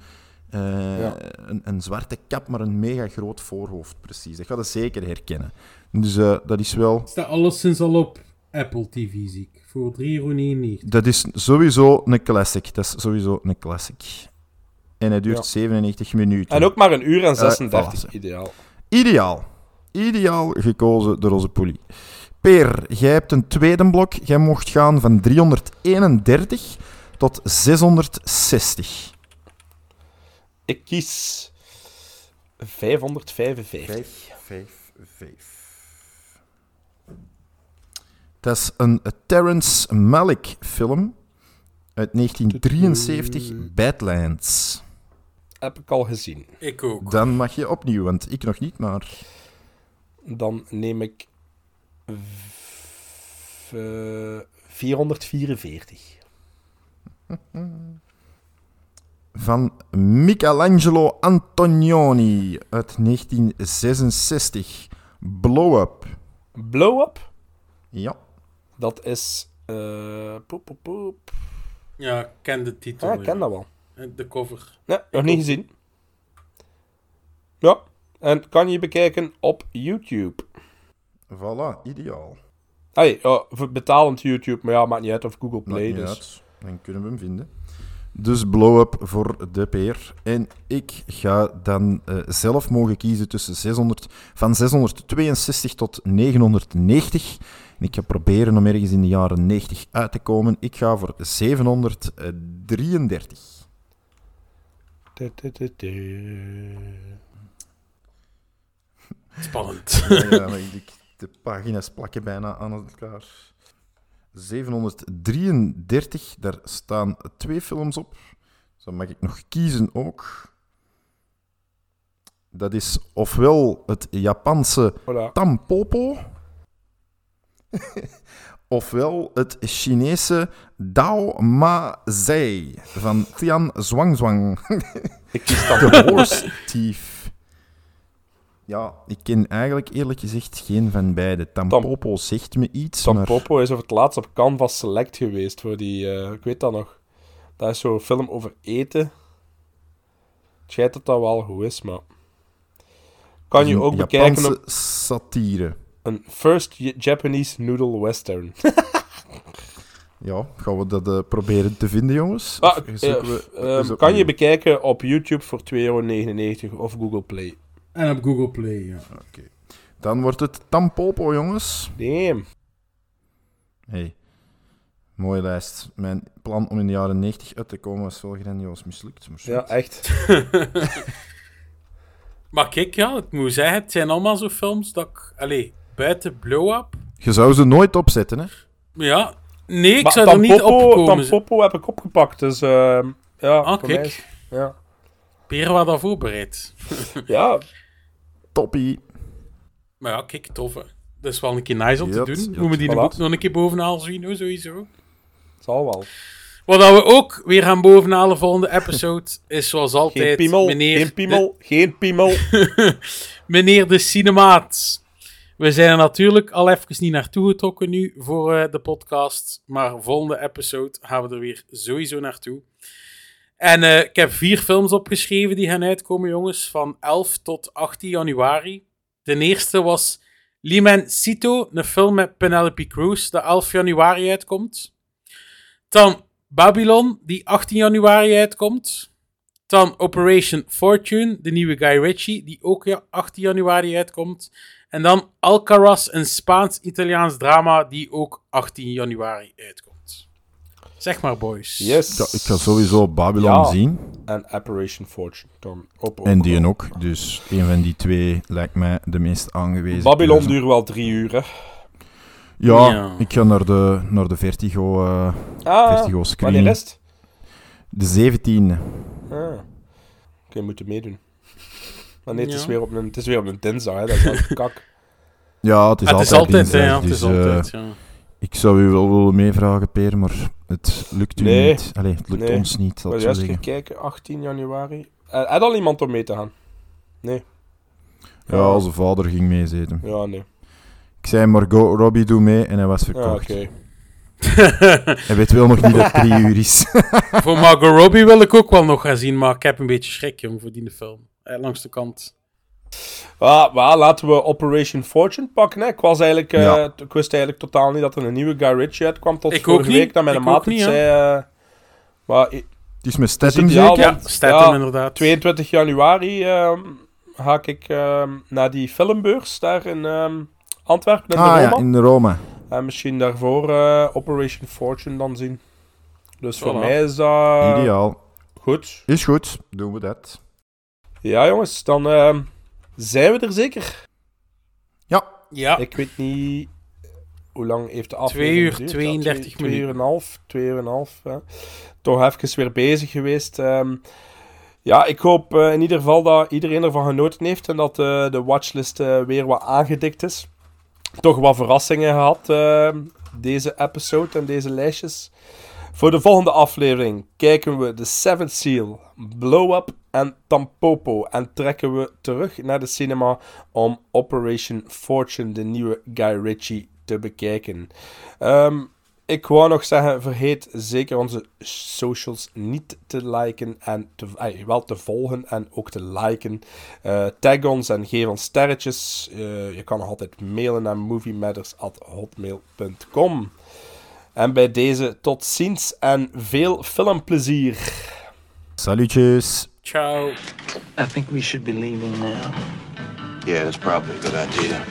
G: eh,
E: Ja.
G: een, een zwarte kap, maar een mega groot voorhoofd, precies. Dat ga je zeker herkennen. Dus eh, dat is wel...
F: Staat alleszins al op Apple TV, zie ik. Voor 3,99 euro.
G: Dat is sowieso een classic. Dat is sowieso een classic. En hij duurt
E: Ja.
G: 97 minuten.
E: En ook maar een uur en
G: Eh,
E: 36,
G: voilà.
E: ideaal.
G: Ideaal. Ideaal gekozen door onze polie. Peer, jij hebt een tweede blok. Jij mocht gaan van 331 tot 660.
E: Ik kies 555.
G: 555. Dat is een Terrence Malick film uit 1973, Badlands.
E: Heb ik al gezien.
F: Ik ook.
G: Dan mag je opnieuw, want ik nog niet, maar...
E: Dan neem ik v- eh, 444.
G: Van Michelangelo Antonioni uit 1966, Blow Up.
E: Blow Up?
G: Ja.
E: Dat is... eh poep, poep, poep.
F: Ja, ik ken de titel.
E: Ja, ik ken dat wel.
F: En De cover.
E: Nee, nog niet gezien. Ja, en kan je bekijken op YouTube.
G: Voilà, ideaal.
E: Hey, ja, voor betalend YouTube, maar ja, maakt niet uit of Google
G: Maakt
E: Play.
G: niet
E: Dus.
G: uit. Dan kunnen we hem vinden. Dus blow-up voor de peer. En ik ga dan eh, zelf mogen kiezen tussen 600, van 662 tot 990. En ik ga proberen om ergens in de jaren 90 uit te komen. Ik ga voor 733.
F: Spannend.
G: Ja, ja, maar ik- de pagina's plakken bijna aan elkaar. 733, daar staan twee films op. Dus dan mag ik nog kiezen ook. Dat is ofwel het Japanse
E: Voilà.
G: Tampopo, ofwel het Chinese Dao Ma Zai van Tian Zwangzwang.
E: Ik kies
G: The Horse Thief. Ja, ik ken eigenlijk eerlijk gezegd geen van beide. Tampopo zegt me iets, maar...
E: Tampopo is over het laatst op Canvas Select geweest voor die... eh, ik weet dat nog. Dat is zo'n film over eten. Het schijnt dat dat wel goed is, maar... Kan je ook bekijken
G: Japanse
E: op
G: satire.
E: Een First Japanese Noodle Western.
G: Ja, gaan we dat eh, proberen te vinden, jongens?
E: Ah, eh,
G: zoeken we-
E: ehm, kan je bekijken op YouTube voor 2,99 euro of Google Play.
F: En op Google Play, ja.
G: Oké. Dan wordt het Tampopo, jongens.
E: Damn.
G: Hey. Mooie lijst. Mijn plan om in de jaren 90 uit te komen was wel grandioos mislukt. Maar
E: Ja, echt.
F: Maar kijk, ja, ik moet zeggen, het zijn allemaal zo films dat ik... Allee, buiten Blow Up...
G: Je zou ze nooit opzetten, hè?
F: Ja, nee, ik
E: Maar
F: zou er niet
E: Tampopo-
F: opkomen.
E: Tampopo heb ik opgepakt, dus ehm, ja,
F: Ah, kijk.
E: mij ja.
F: Peer was al voorbereid.
E: ja.
G: Toppie.
F: Maar ja, kijk, tof, hè. Dat is wel een keer nice om
G: Jut,
F: te doen.
G: jut.
F: Moeten we die
E: Voilà.
F: nog een keer bovenaan zien, hoor, sowieso.
E: Zal wel.
F: Wat we ook weer gaan bovenhalen volgende episode, is zoals altijd...
E: Geen piemel,
F: meneer
E: geen piemel, geen piemel.
F: meneer de Cinemaat. We zijn er natuurlijk al even niet naartoe getrokken nu voor eh, de podcast. Maar volgende episode gaan we er weer sowieso naartoe. En eh, ik heb vier films opgeschreven die gaan uitkomen, jongens. Van 11 tot 18 januari. De eerste was Limancito, een film met Penelope Cruz, dat 11 januari uitkomt. Dan Babylon, die 18 januari uitkomt. Dan Operation Fortune, de nieuwe Guy Ritchie, die ook ja, 18 januari uitkomt. En dan Alcaraz, een Spaans-Italiaans drama, die ook 18 januari uitkomt. Zeg maar, boys.
E: Yes.
G: Ja, ik ga sowieso Babylon
E: Ja.
G: zien.
E: En Operation Fortune. Dan op, op,
G: En die ook. Dus een van die twee lijkt mij de meest aangewezen.
E: Babylon duurt wel drie uur, hè.
G: Ja,
F: Ja.
G: ik ga naar de, naar de Vertigo, eh
E: Ah,
G: Vertigo screen.
E: wanneer is het?
G: De 17e.
E: Ah. Oké, moeten meedoen. Maar nee, het, is
F: Ja.
E: weer op een, het is weer op een dinsdag, hè. Dat is wel kak.
G: Ja, het is
F: Ah,
G: altijd
F: altijd, ja, het is
G: dus, eh,
F: altijd, ja.
G: Ik zou u wel willen meevragen, Peer, maar het lukt u
E: Nee.
G: niet. Allee, het lukt
E: Nee.
G: ons niet, zal
E: Maar juist gekeken, 18 januari. Uh, had al iemand om mee te gaan? Nee.
G: Ja, onze vader ging meezeten.
E: Ja, nee.
G: Ik zei, Margot Robbie doe mee en hij was
E: Ja,
G: verkocht.
E: oké.
G: Hij weet wel nog niet dat het drie uur is.
F: Voor Margot Robbie wil ik ook wel nog gaan zien, maar ik heb een beetje schrik, jong, voor die film. Eh, langs de kant.
E: Ah, maar laten we Operation Fortune pakken. Hè. Ik, was eigenlijk, eh,
G: Ja.
E: ik wist eigenlijk totaal niet dat er een nieuwe Guy Ritchie uitkwam. Tot
F: Ik
E: vorige week dat mijn maat het zei. maar
G: Het is met Statham
E: ideaal,
G: zeker?
F: Ja, Statham
E: ja,
F: inderdaad.
E: 22 januari ehm, ga ik ehm, naar die filmbeurs daar in ehm, Antwerpen in
G: ah
E: de
G: ja, in de Roma.
E: En misschien daarvoor eh, Operation Fortune dan zien. Dus voor mij is dat...
G: Ideaal.
E: Goed.
G: Is goed, doen we dat.
E: Ja, jongens, dan ehm, zijn we er zeker.
G: Ja.
F: Ja.
E: Ik weet niet hoe lang heeft de
F: Twee
E: aflevering
F: uur,
E: geduurd?
F: 32
E: twee, twee uur
F: minuten.
E: en een half. Twee uur en een half. Ja. Toch even weer bezig geweest. Ehm, ja, ik hoop eh, in ieder geval dat iedereen ervan genoten heeft en dat eh, de watchlist eh, weer wat aangedikt is. Toch wat verrassingen gehad, ehm, deze episode en deze lijstjes. Voor de volgende aflevering kijken we The Seventh Seal, Blow Up en Tampopo. En trekken we terug naar de cinema om Operation Fortune, de nieuwe Guy Ritchie, te bekijken. Ehm, ik wou nog zeggen, vergeet zeker onze socials niet te liken en te, eh, wel te volgen en ook te liken. Eh, tag ons en geef ons sterretjes. Eh, je kan nog altijd mailen naar moviematters.hotmail.com. En bij deze tot ziens en veel filmplezier.
G: Salutjes.
F: Ciao.
O: I think we should be leaving now.
J: Yeah, that's probably a good idea.